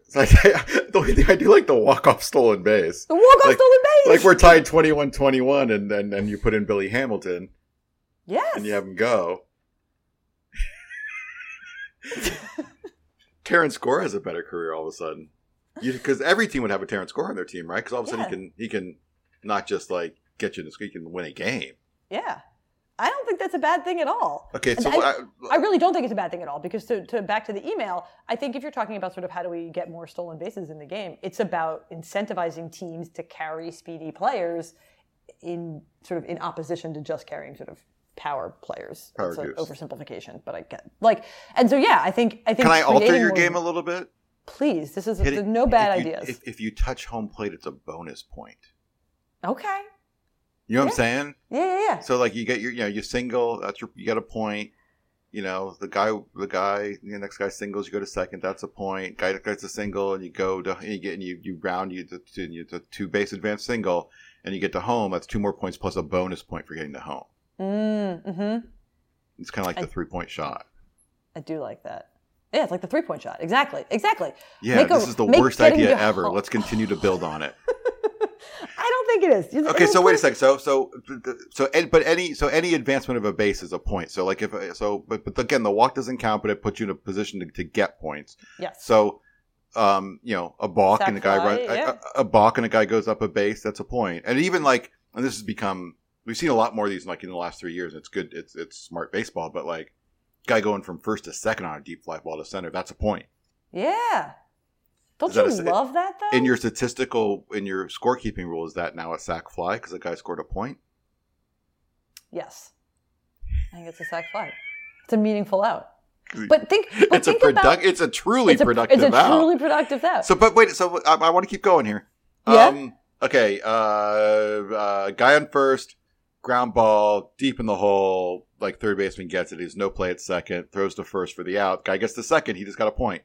The only thing I do like the walk-off stolen base. The walk off Like- stolen base. Like we're tied 21-21, and then and you put in Billy Hamilton yes. and you have him go. Terrence Gore has a better career all of a sudden, because every team would have a Terrence Gore on their team, right? Because all of a sudden Yeah. he can he can not just like get you to he can win a game. yeah. I don't think that's a bad thing at all. Okay, so I, I, I really don't think it's a bad thing at all because to, to back to the email, I think if you're talking about sort of how do we get more stolen bases in the game, it's about incentivizing teams to carry speedy players in sort of in opposition to just carrying sort of power players. Power it's an oversimplification, but I get like and so yeah, I think I think can I alter your more- game a little bit? Please, this is Hit no bad if you- ideas. If, if you touch home plate, it's a bonus point. okay. You know what I'm saying? Yeah, yeah, yeah. So like you get your you know you're single that's your you get a point. You know the guy the guy the next guy singles you go to second that's a point. Guy gets a single and you go to and you get and you, you round you to, to, you to two base advance single and you get to home that's two more points plus a bonus point for getting to home. Mm, hmm It's kind of like the three point shot. I do like that. Yeah, it's like the three point shot. Exactly. Exactly. Yeah, Make a- this is the worst idea ever. home- Let's continue to build on it. I don't think it is. You- Okay, so wait a second. So so so but any so any advancement of a base is a point. So like if so but but again the walk doesn't count, but it puts you in a position to, to get points. Yes. So um you know a balk Sack and a guy fly, run, yeah. a, a balk and a guy goes up a base. That's a point. And even like and this has become we've seen a lot more of these like in the last three years. It's good. It's it's smart baseball, but like guy going from first to second on a deep fly ball to center. That's a point. Yeah. Don't you a- love that though? In your statistical in your scorekeeping rule, is that now a sack fly because the guy scored a point? yes. I think it's a sack fly. It's a meaningful out. But think. But it's a think product. about, It's a truly it's a, productive It's a out. truly productive out. So, but wait. So, I, I want to keep going here. Yeah? Um, okay. Uh, uh, guy on first, ground ball deep in the hole. Like third baseman gets it. He's no play at second. Throws to first for the out. Guy gets the second. He just got a point.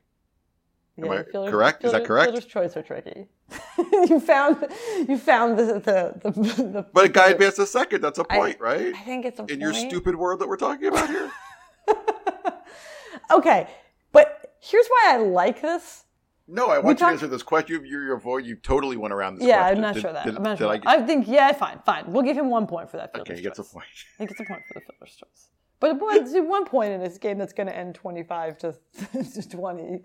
Am I fielder- correct? Is that fielder- correct? Fielder's choice are tricky. you found. You found the the the. the But a guy advanced a second. That's a point, right? I think it's a In your stupid world that we're talking about here. Okay, but here's why I like this. No, I want you to answer this question. You, you, your voice, you totally went around this Yeah, question. I'm not Did- sure that. did- I'm not sure. I get- I, think yeah, fine, fine. We'll give him one point for that. okay, he gets a point. He gets a point for the fielder's choice. But at one, point in this game that's going to end 25 to, to 20,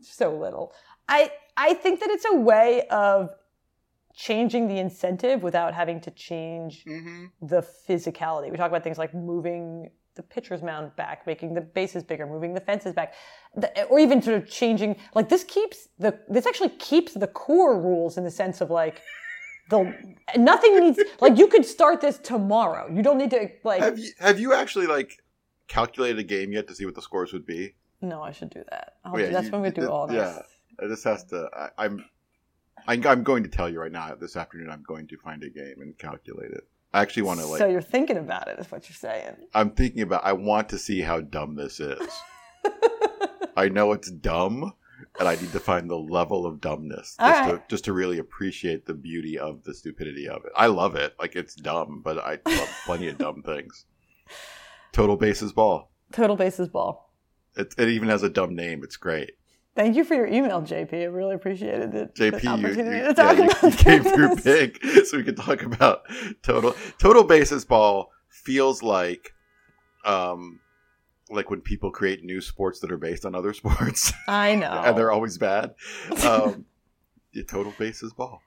so little. I, I think that it's a way of changing the incentive without having to change mm-hmm. the physicality. We talk about things like moving the pitcher's mound back, making the bases bigger, moving the fences back, the, or even sort of changing. Like this keeps the this actually keeps the core rules in the sense of like the nothing needs like you could start this tomorrow. You don't need to like. Have you have you actually like calculated a game yet to see what the scores would be? No, I should do that. Oh, yeah, that's you- when we do it- all this. yeah. This has to. I, I'm. I'm I'm going to tell you right now. This afternoon, I'm going to find a game and calculate it. I actually want to like. so you're thinking about it, is what you're saying. I'm thinking about. I want to see how dumb this is. I know it's dumb, and I need to find the level of dumbness just to just to really appreciate the beauty of the stupidity of it. I love it. Like it's dumb, but I love plenty of dumb things. Total bases ball. Total bases ball. It, it even has a dumb name. It's great. Thank you for your email, JP. I really appreciated it. JP, you, you, yeah, you, came through big, so we could talk about total total bases ball. Feels like, um, like when people create new sports that are based on other sports, I know. and they're always bad. Um, yeah, total bases ball.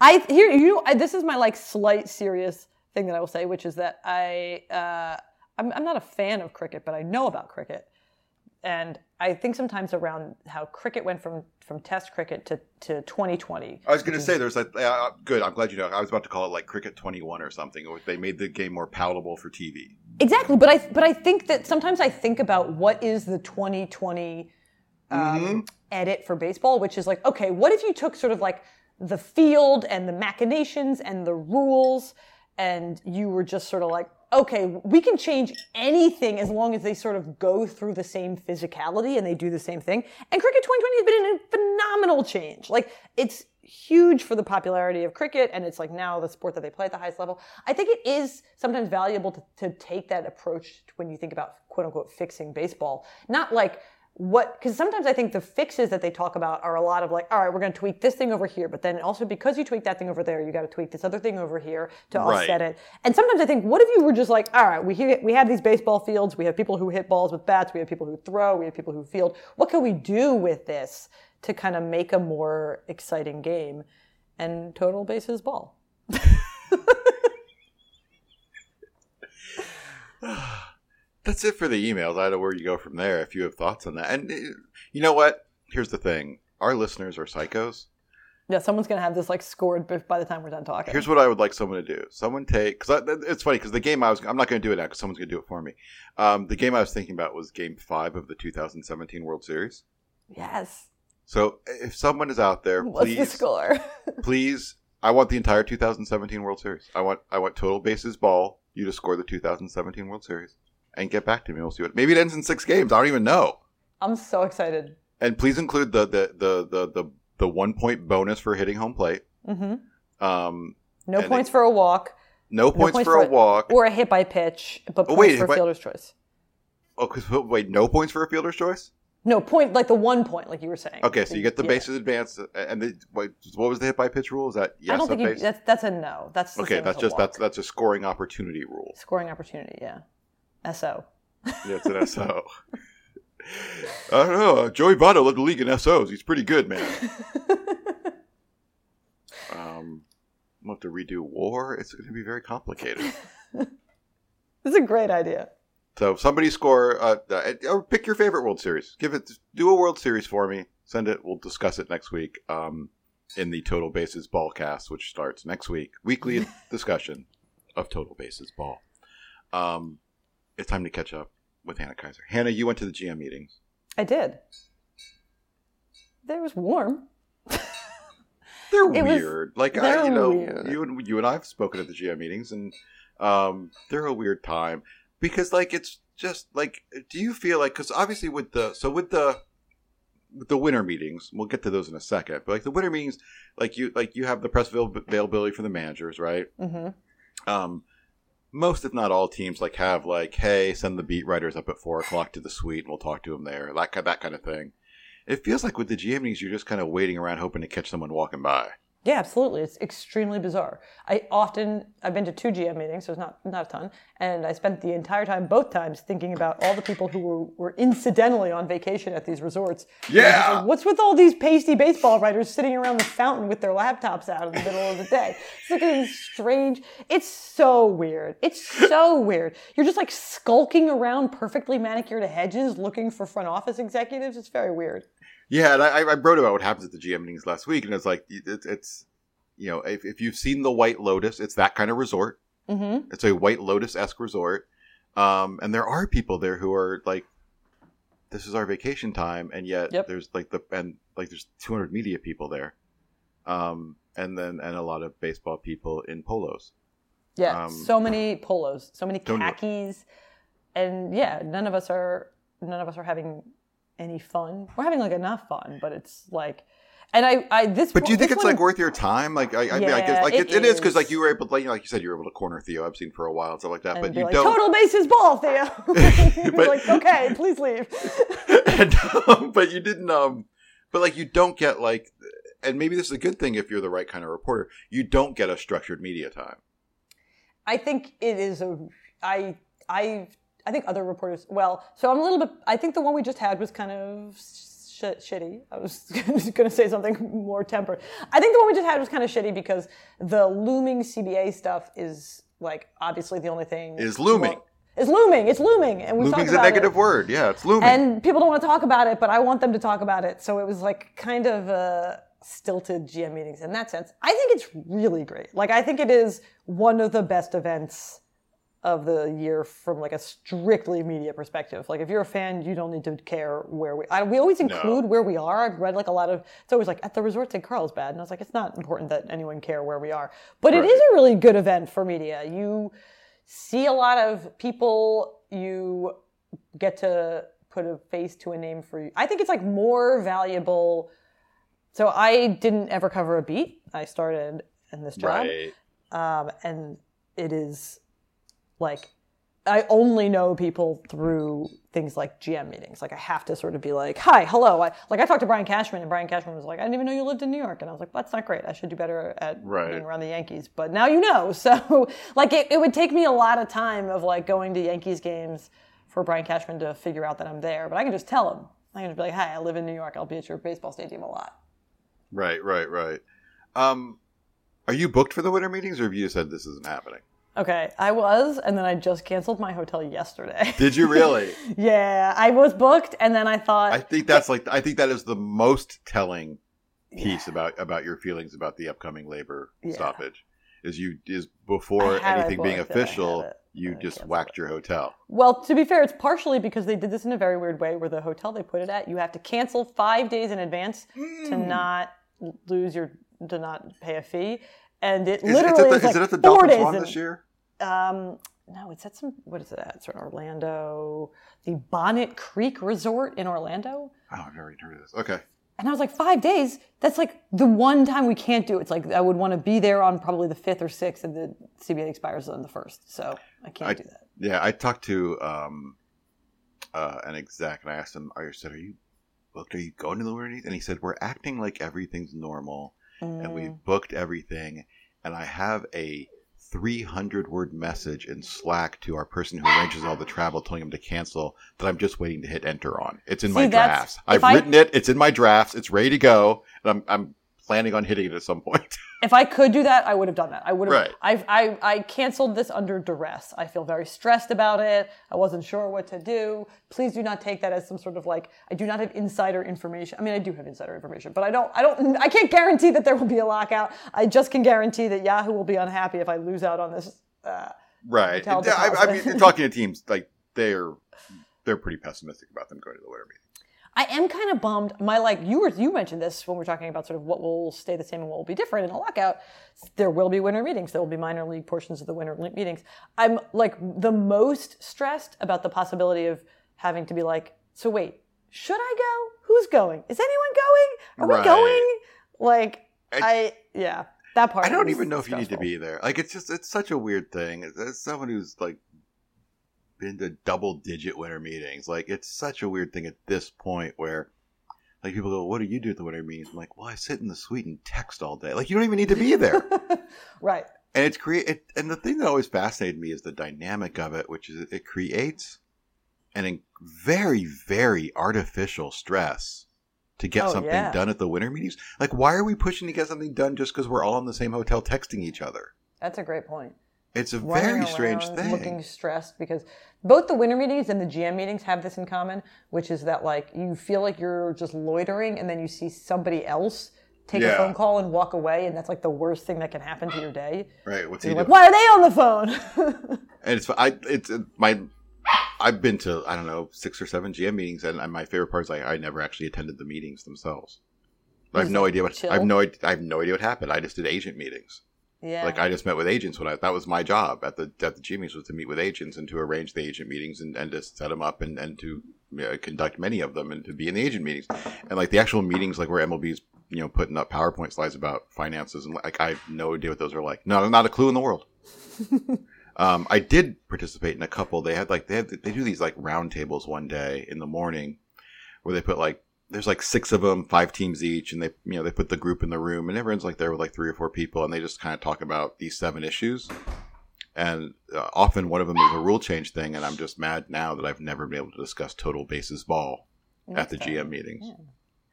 I here you I, this is my like slight serious thing that I will say, which is that I uh, I'm, I'm not a fan of cricket, but I know about cricket, and I think sometimes around how cricket went from from Test cricket to to 2020. I was going to say there's like uh, good. I'm glad you know. I was about to call it like Cricket 21 or something. Or They made the game more palatable for TV. Exactly, but I but I think that sometimes I think about what is the 2020 um, edit for baseball, which is like, okay, what if you took sort of like the field and the machinations and the rules, and you were just sort of like, okay, we can change anything as long as they sort of go through the same physicality and they do the same thing. And cricket 2020 has been a phenomenal change. Like it's huge for the popularity of cricket and it's like now the sport that they play at the highest level. I think it is sometimes valuable to, to take that approach when you think about quote unquote fixing baseball. Not like what because sometimes I think the fixes that they talk about are a lot of like, all right, we're going to tweak this thing over here, but then also because you tweak that thing over there, you got to tweak this other thing over here to Right. offset it. And sometimes I think, what if you were just like, all right, we hear, we have these baseball fields, we have people who hit balls with bats, we have people who throw, we have people who field. What can we do with this to kind of make a more exciting game? And total bases ball. That's it for the emails. I don't know where you go from there if you have thoughts on that. And uh, you know what? Here's the thing: our listeners are psychos. Yeah, someone's gonna have this like scored by the time we're done talking. Here's what I would like someone to do. Someone take because it's funny because the game I was I'm not going to do it now because someone's going to do it for me. Um, the game I was thinking about was Game Five of the 2017 World Series. yes. So if someone is out there, What's the please, score? please, I want the entire 2017 World Series. I want I want total bases ball. You to score the 2017 World Series and get back to me. We'll see what. Maybe it ends in six games. I don't even know. I'm so excited. And please include the the the the the, the one point bonus for hitting home plate. Mm-hmm. Um, No points for a walk. no points, points for, for a walk. or a hit by pitch, but Oh, points wait, for fielder's choice. Oh, cause, wait, no points for a fielder's choice. No point, like the one point, like you were saying. Okay, so you get the Yeah. bases advanced, and the, wait, what was the hit by pitch rule? Is that yes? I don't think you, that's that's a no. That's okay. That's just walk. that's that's a scoring opportunity rule. scoring opportunity. Yeah, so. Yeah, it's an SO. I don't know. Joey Votto led the league in SOs. He's pretty good, man. um, we'll have to redo WAR. It's going to be very complicated. It's a great idea. So somebody score, uh, uh, pick your favorite World Series. Give it, do a World Series for me. Send it. We'll discuss it next week. Um, in the Total Bases Ball cast, which starts next week. Weekly discussion of Total Bases Ball. Um, it's time to catch up with Hannah Keyser. Hannah, you went to the GM meetings. I did. It was warm. They're It was- weird. like I, they're you know, weird. you and you and I have spoken at the GM meetings, and um, they're a weird time because like it's just like, do you feel like because obviously with the so with the with the winter meetings, we'll get to those in a second. But like the winter meetings, like you like you have the press availability for the managers, right? hmm um, most if not all teams like have like hey send the beat writers up at four o'clock to the suite and we'll talk to them there that, that kind of thing. It feels like with the gm meetings you're just kind of waiting around hoping to catch someone walking by Yeah, absolutely. It's extremely bizarre. I often I've been to two GM meetings, so it's not not a ton, and I spent the entire time, both times, thinking about all the people who were, were incidentally on vacation at these resorts. And I was just Yeah. like, What's with all these pasty baseball writers sitting around the fountain with their laptops out in the middle of the day? It's like a strange. It's so weird. It's so weird. You're just like skulking around perfectly manicured hedges looking for front office executives. It's very weird. Yeah, and I, I wrote about what happens at the GM meetings last week, and it's like it's, it's you know if, if you've seen the White Lotus, it's that kind of resort. Mm-hmm. It's a White Lotus esque resort, um, and there are people there who are like, "This is our vacation time," and yet Yep. there's like the and like there's 200 media people there, um, and then and a lot of baseball people in polos. Yeah, Um, so many polos, so many khakis, and yeah, none of us are none of us are having any fun. We're having like enough fun, but it's like, and I, I this. But do you think it's one- like worth your time? Like I, I mean, I guess like it it, is because like you were able, to, like, like you said, you were able to corner Theo Epstein for a while and stuff like that. and But you like, don't. total bases ball, Theo. You're But- like, okay, please leave. and, um, but you didn't um but like you don't get like and maybe this is a good thing if you're the right kind of reporter you don't get a structured media time I think it is a. I I I think other reporters. Well, so I'm a little bit. I think the one we just had was kind of sh- shitty. I was going to say something more tempered. I think the one we just had was kind of shitty because the looming CBA stuff is like obviously the only thing Is looming. Is looming. It's looming, and we talked looming's a about negative it. word yeah it's looming And people don't want to talk about it, but I want them to talk about it. So it was like kind of uh, stilted GM meetings in that sense. I think it's really great. Like I think it is one of the best events of the year from like a strictly media perspective. Like if you're a fan, you don't need to care where we. I, we always include where we are. I've read like a lot of. It's always like at the resort St. Carlsbad, and I was like, it's not important that anyone care where we are. But it Right. is a really good event for media. You see a lot of people. You get to put a face to a name for you. I think it's like more valuable. So I didn't ever cover a beat. I started in this job, right um, and it is like I only know people through things like GM meetings. Like I have to sort of be like, "Hi, hello." I, like I talked to Brian Cashman, and Brian Cashman was like, "I didn't even know you lived in New York," and I was like, "That's not great. I should do better at Right. being around the Yankees." But now you know. So like it, it would take me a lot of time of like going to Yankees games for Brian Cashman to figure out that I'm there. But I can just tell him. I can just be like, "Hi, I live in New York. I'll be at your baseball stadium a lot." right right right um are you booked for the winter meetings or have you said this isn't happening Okay, I was, and then I just canceled my hotel yesterday. did you really Yeah, I was booked, and then I thought, i think that's like i think that is the most telling piece about about your feelings about the upcoming labor Yeah. stoppage is you is before it anything being booked and I had official it, you just whacked your hotel well, to be fair, it's partially because they did this in a very weird way, where the hotel they put it at, you have to cancel five days in advance to Hmm. not lose your, to not pay a fee, and it is, literally it's the, is like it at the four dolphin days swan in- this year Um, no, it's at some. What is it at? It's in Orlando, the Bonnet Creek Resort in Orlando. oh i've never even heard of this okay And I was like, five days? That's like the one time we can't do it. It's like I would want to be there on probably the fifth or sixth, and the CBA expires on the first. So I can't I- do that. Yeah, I talked to um, uh, an exec and I asked him, "I said, are you booked? Are you going to the Winter And he said, "We're acting like everything's normal, and we've Mm. booked everything, and I have a." 300 word message in Slack to our person who arranges all the travel telling him to cancel that I'm just waiting to hit enter on. It's in See, my drafts. I've I- written it. It's in my drafts. It's ready to go. And I'm, I'm planning on hitting it at some point. If I could do that, I would have done that. I would have. Right. I've, I I canceled this under duress. I feel very stressed about it. I wasn't sure what to do. Please do not take that as some sort of like I do not have insider information. I mean, I do have insider information, but I don't. I don't. I can't guarantee that there will be a lockout. I just can guarantee that Yahoo will be unhappy if I lose out on this. Uh, right. I, I mean, talking to teams, like, they're, they're pretty pessimistic about them going to the Winter Meetings. I am kind of bummed. My like you were you mentioned this when we are talking about sort of what will stay the same and what will be different in a lockout. There will be winter meetings. There will be minor league portions of the winter meetings. I'm like the most stressed about the possibility of having to be like, so wait, should I go? Who's going? Is anyone going? Are we going? Like I- I, yeah, that part. I don't even know if you need to be there. Like it's just it's such a weird thing. As someone who's like been to double digit winter meetings, like it's such a weird thing at this point where Like people go, "What do you do at the winter meetings?" I'm like, "Well, I sit in the suite and text all day." Like you don't even need to be there. right. and it's create it, and the thing that always fascinated me is the dynamic of it, which is it creates an in- very very artificial stress to get Oh, something yeah. done at the winter meetings. Like, why are we pushing to get something done just because we're all in the same hotel texting each other? That's a great point. It's a running very strange thing. Looking stressed because both the winter meetings and the GM meetings have this in common, which is that like you feel like you're just loitering and then you see somebody else take a phone call and walk away, and that's like the worst thing that can happen to your day. right? What's he doing? like, why are they on the phone? And it's I it's uh, my I've been to I don't know six or seven GM meetings, and my favorite part is I, I never actually attended the meetings themselves. I have no idea what chill? I have no I have no idea what happened. I just did agent meetings. Yeah. Like I just met with agents when I that was my job at the at the meetings was to meet with agents and to arrange the agent meetings and, and to set them up and and to you know, conduct many of them and to be in the agent meetings and like the actual meetings like where MLB's you know putting up PowerPoint slides about finances and like I have no idea what those are like. No, not a clue in the world. um, I did participate in a couple. They had like they had they do these like round tables one day in the morning where they put like there's like six of them, five teams each, and they you know they put the group in the room, and everyone's like there with like three or four people, and they just kind of talk about these seven issues. And uh, often one of them is a rule change thing, and I'm just mad now that I've never been able to discuss total bases ball at the. GM meetings.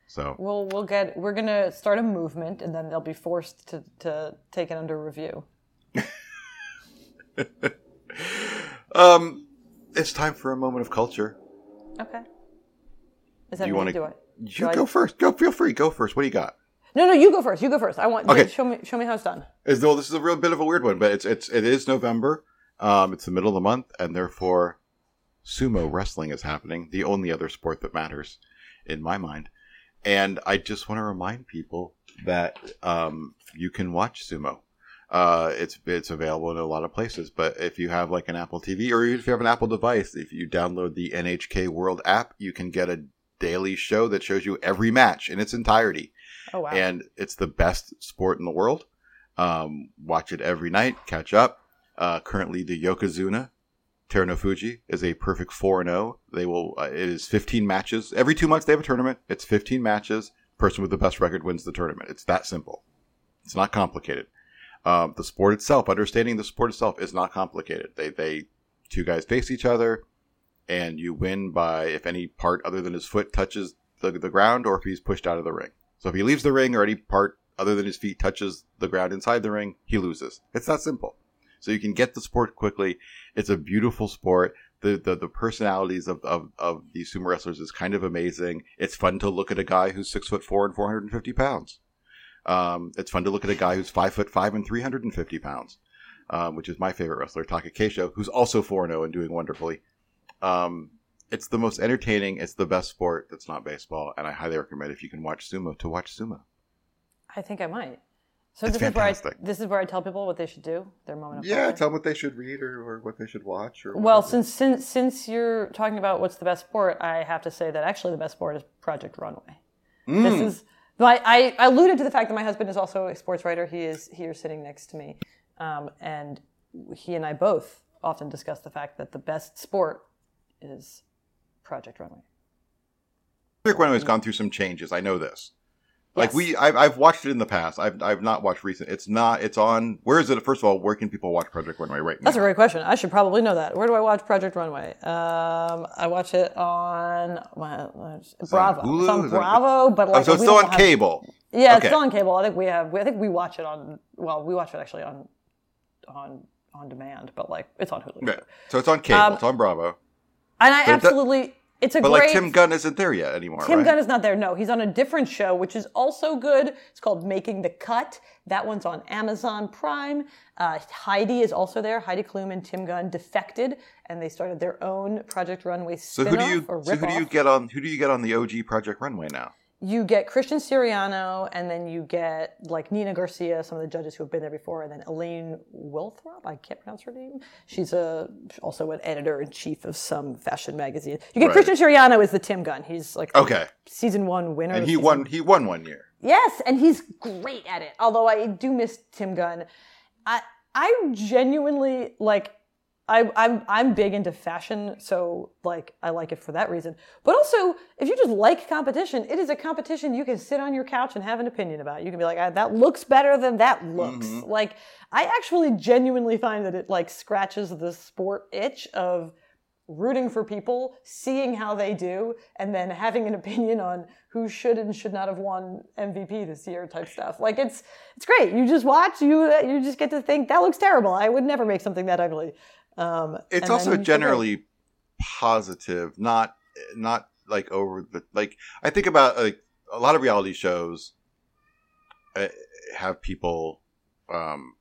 So We'll we'll get we're gonna start a movement and then they'll be forced to, to take it under review. um, it's time for a moment of culture. Okay. Is that You me? wanna- Do I? You Do I- go first. Go. Feel free. Go first. What do you got? No, no, you go first. You go first. I want. Okay. Show me. Show me how it's done. Though this is a real bit of a weird one, but it's it's it is November. Um, it's the middle of the month, and therefore, sumo wrestling is happening. The only other sport that matters, in my mind. And I just want to remind people that um, you can watch sumo. Uh, it's it's available in a lot of places, but if you have like an Apple TV or if you have an Apple device, if you download the NHK World app, you can get a daily show that shows you every match in its entirety Oh wow. and it's the best sport in the world. Um, watch it every night, catch up. Uh, currently, the Yokozuna Terunofuji is a perfect four and zero. They will. Uh, it is fifteen matches every two months. They have a tournament. It's fifteen matches. Person with the best record wins the tournament. It's that simple. It's not complicated. Um, the sport itself, understanding the sport itself, is not complicated. They they two guys face each other, and you win by if any part other than his foot touches the, the ground, or if he's pushed out of the ring. So if he leaves the ring or any part other than his feet touches the ground inside the ring, he loses. It's that simple. So you can get the sport quickly. It's a beautiful sport. The, the, the personalities of, of, of these sumo wrestlers is kind of amazing. It's fun to look at a guy who's six foot four and 450 pounds. Um, it's fun to look at a guy who's five foot five and 350 pounds, um, which is my favorite wrestler, Takakeisho, who's also 4 0 and doing wonderfully. Um, it's the most entertaining. It's the best sport that's not baseball, and I highly recommend if you can watch sumo to watch sumo. I think I might. So It's this is where I this is where I tell people what they should do. Their moment of Yeah, culture. tell them what they should read or, or what they should watch. Or Well, whatever. since since since you're talking about what's the best sport, I have to say that actually the best sport is Project Runway. Mm. This is my I, I alluded to the fact that my husband is also a sports writer. He is here sitting next to me, um, and he and I both often discuss the fact that the best sport is Project Runway. Project Runway's gone through some changes. I know this. Like Yes. we, I've, I've watched it in the past. I've, I've not watched recent. It's not. It's on. Where is it? First of all, where can people watch Project Runway right now? That's a great question. I should probably know that. Where do I watch Project Runway? Um, I watch it on my, Bravo. Hulu? It's on Bravo, but like oh, so it's still on have- cable. Yeah, Okay. it's still on cable. I think we have. I think we watch it on. Well, we watch it actually on, on on demand, but like it's on Hulu. Right. So it's on cable. Um, it's on Bravo. And I But absolutely. It's a great But great. like Tim Gunn isn't there yet anymore. Tim right? Gunn is not there. No, he's on a different show, which is also good. It's called Making the Cut. That one's on Amazon Prime. Uh, Heidi is also there. Heidi Klum and Tim Gunn defected, and they started their own Project Runway So spinoff who do you? So who do you get on? Who do you get on the OG Project Runway now? You get Christian Siriano, and then you get like Nina Garcia, some of the judges who have been there before, and then Elaine Welteroth. I can't pronounce her name. She's a also an editor in chief of some fashion magazine. You get Right. Christian Siriano as the Tim Gunn. He's like Okay. season one winner. And he won. He won one year. Yes, and he's great at it. Although I do miss Tim Gunn. I I genuinely like I, I'm I'm big into fashion, so like I like it for that reason. But also, if you just like competition, it is a competition you can sit on your couch and have an opinion about. You can be like, "Ah, that looks better than that looks. Like I actually genuinely find that it like scratches the sport itch of rooting for people, seeing how they do, and then having an opinion on who should and should not have won MVP this year type stuff. Like it's it's great. You just watch, you you just get to think that looks terrible. I would never make something that ugly. Um, It's also generally positive, not not like over the like. I think about like a lot of reality shows uh, have people um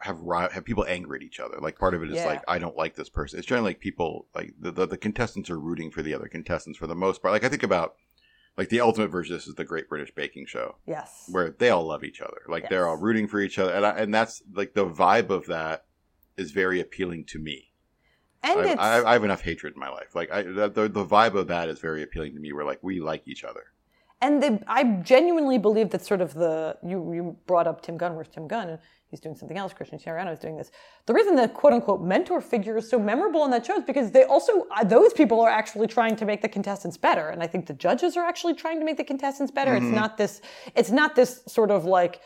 have have people angry at each other. Like part of it is Yeah. like I don't like this person. It's generally like people like the, the the contestants are rooting for the other contestants for the most part. Like I think about like the ultimate version. of This is the Great British Baking Show yes, where they all love each other. Like they're all rooting for each other, and I, and that's like the vibe of that is very appealing to me. and I, it's I, I have enough hatred in my life. Like I, the, the vibe of that is very appealing to me. We're like we like each other. and they, I genuinely believe that sort of the you you brought up Tim Gunn. Where's Tim Gunn? And he's doing something else. Christian Siriano is doing this. The reason the quote unquote mentor figure is so memorable on that show is because they also uh, those people are actually trying to make the contestants better, and I think the judges are actually trying to make the contestants better. It's not this. It's not this sort of like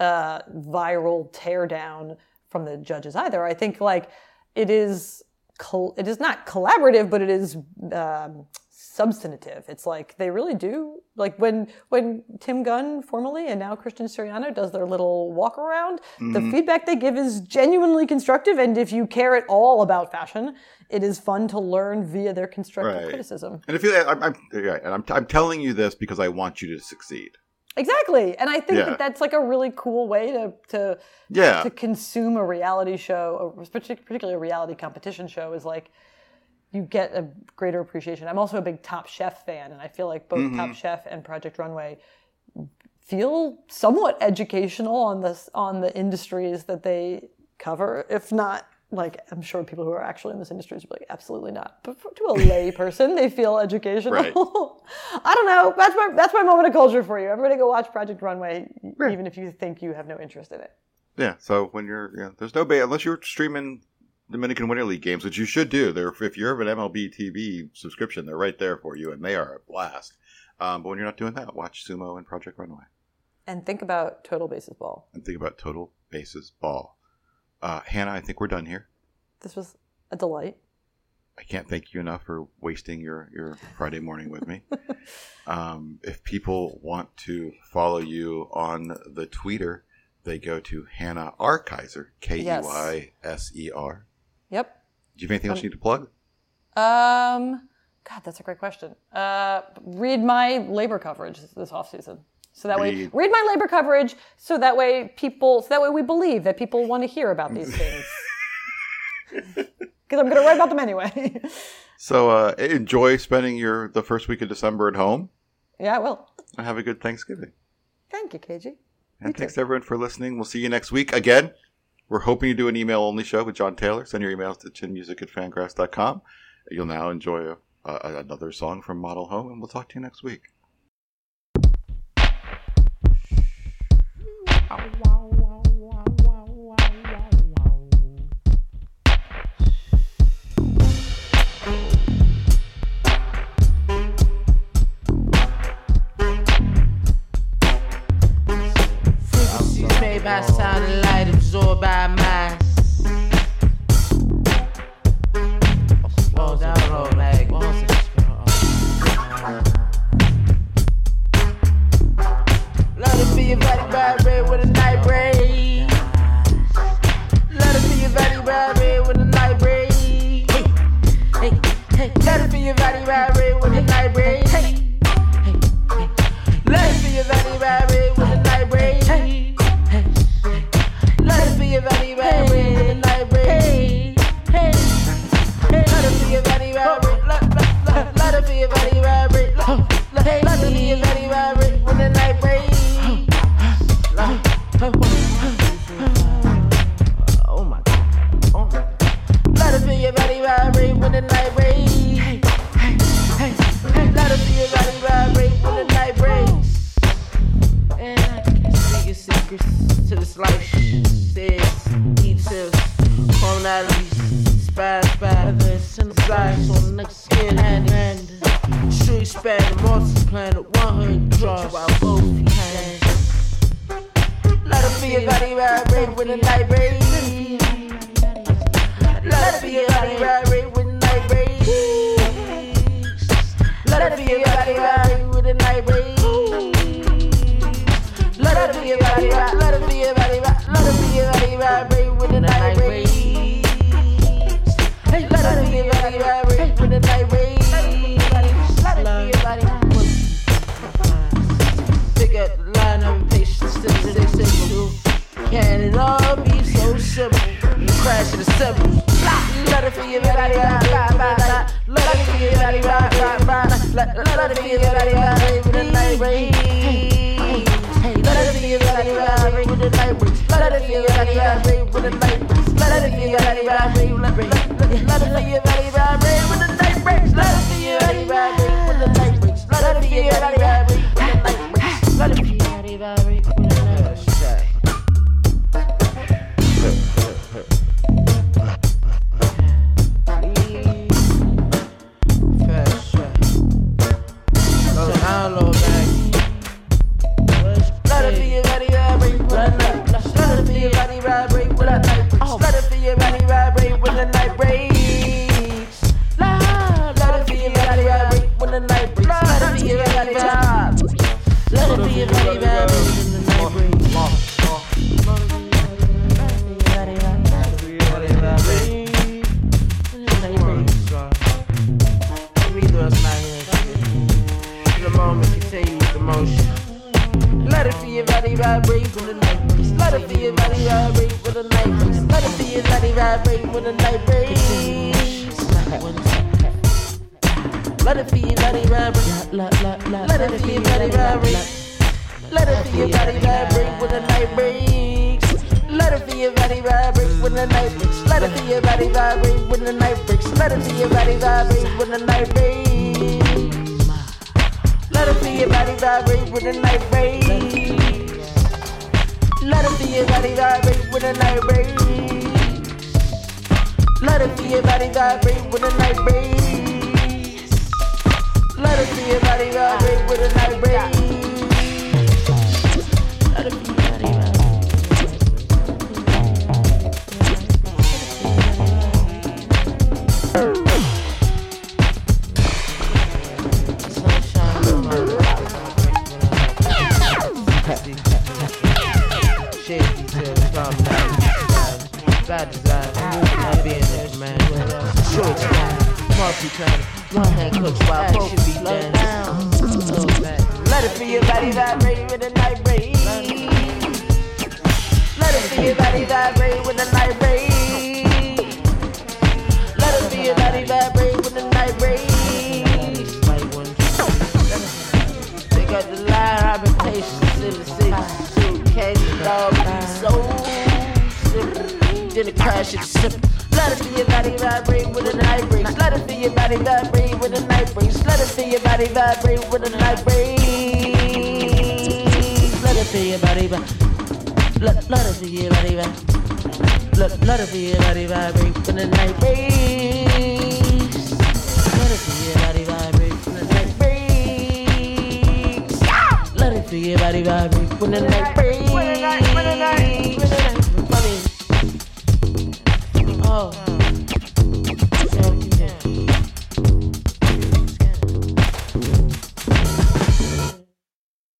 uh, viral teardown from the judges either. I think like it is. Col- it is not collaborative, but it is um, substantive. It's like they really do like when when Tim Gunn formerly and now Christian Siriano does their little walk around. The feedback they give is genuinely constructive, and if you care at all about fashion, it is fun to learn via their constructive Right. criticism. And if you, I'm, I'm, yeah, and I'm, I'm telling you this because I want you to succeed. Exactly, and I think Yeah. that that's like a really cool way to to Yeah, to consume a reality show, particularly a reality competition show, is like you get a greater appreciation. I'm also a big Top Chef fan, and I feel like both Mm-hmm. Top Chef and Project Runway feel somewhat educational on this on the industries that they cover, if not. Like I'm sure people who are actually in this industry would be like, absolutely not. But for, to a lay person, they feel educational. Right. I don't know. That's my that's my moment of culture for you. Everybody go watch Project Runway, even if you think you have no interest in it. yeah. So when you're, yeah, there's no bait unless you're streaming Dominican Winter League games, which you should do. They're if you have an MLB TV subscription, they're right there for you, and they are a blast. Um, but when you're not doing that, watch Sumo and Project Runway, And think about Total Bases Ball. and think about Total Bases Ball. Uh, Hannah, I think we're done here. This was a delight. I can't thank you enough for wasting your, your Friday morning with me. um, if people want to follow you on the Twitter, they go to Hannah R. Keyser, K E Y S E R. Yep. Do you have anything else you need to plug? Um, God, that's a great question. Uh, read my labor coverage this off season. So that way, Read. read my labor coverage. So that way, people. So that way, we believe that people want to hear about these things. Because I'm going to write about them anyway. So uh, enjoy spending your the first week of December at home, yeah, well, and have a good Thanksgiving. thank you, KG. And thanks everyone for listening. We'll see you next week again. We're hoping to do an email only show with John Taylor. Send your emails to chinmusic at fangraphs.com. You'll now enjoy a, a, another song from Model Home, and we'll talk to you next week. Frequencies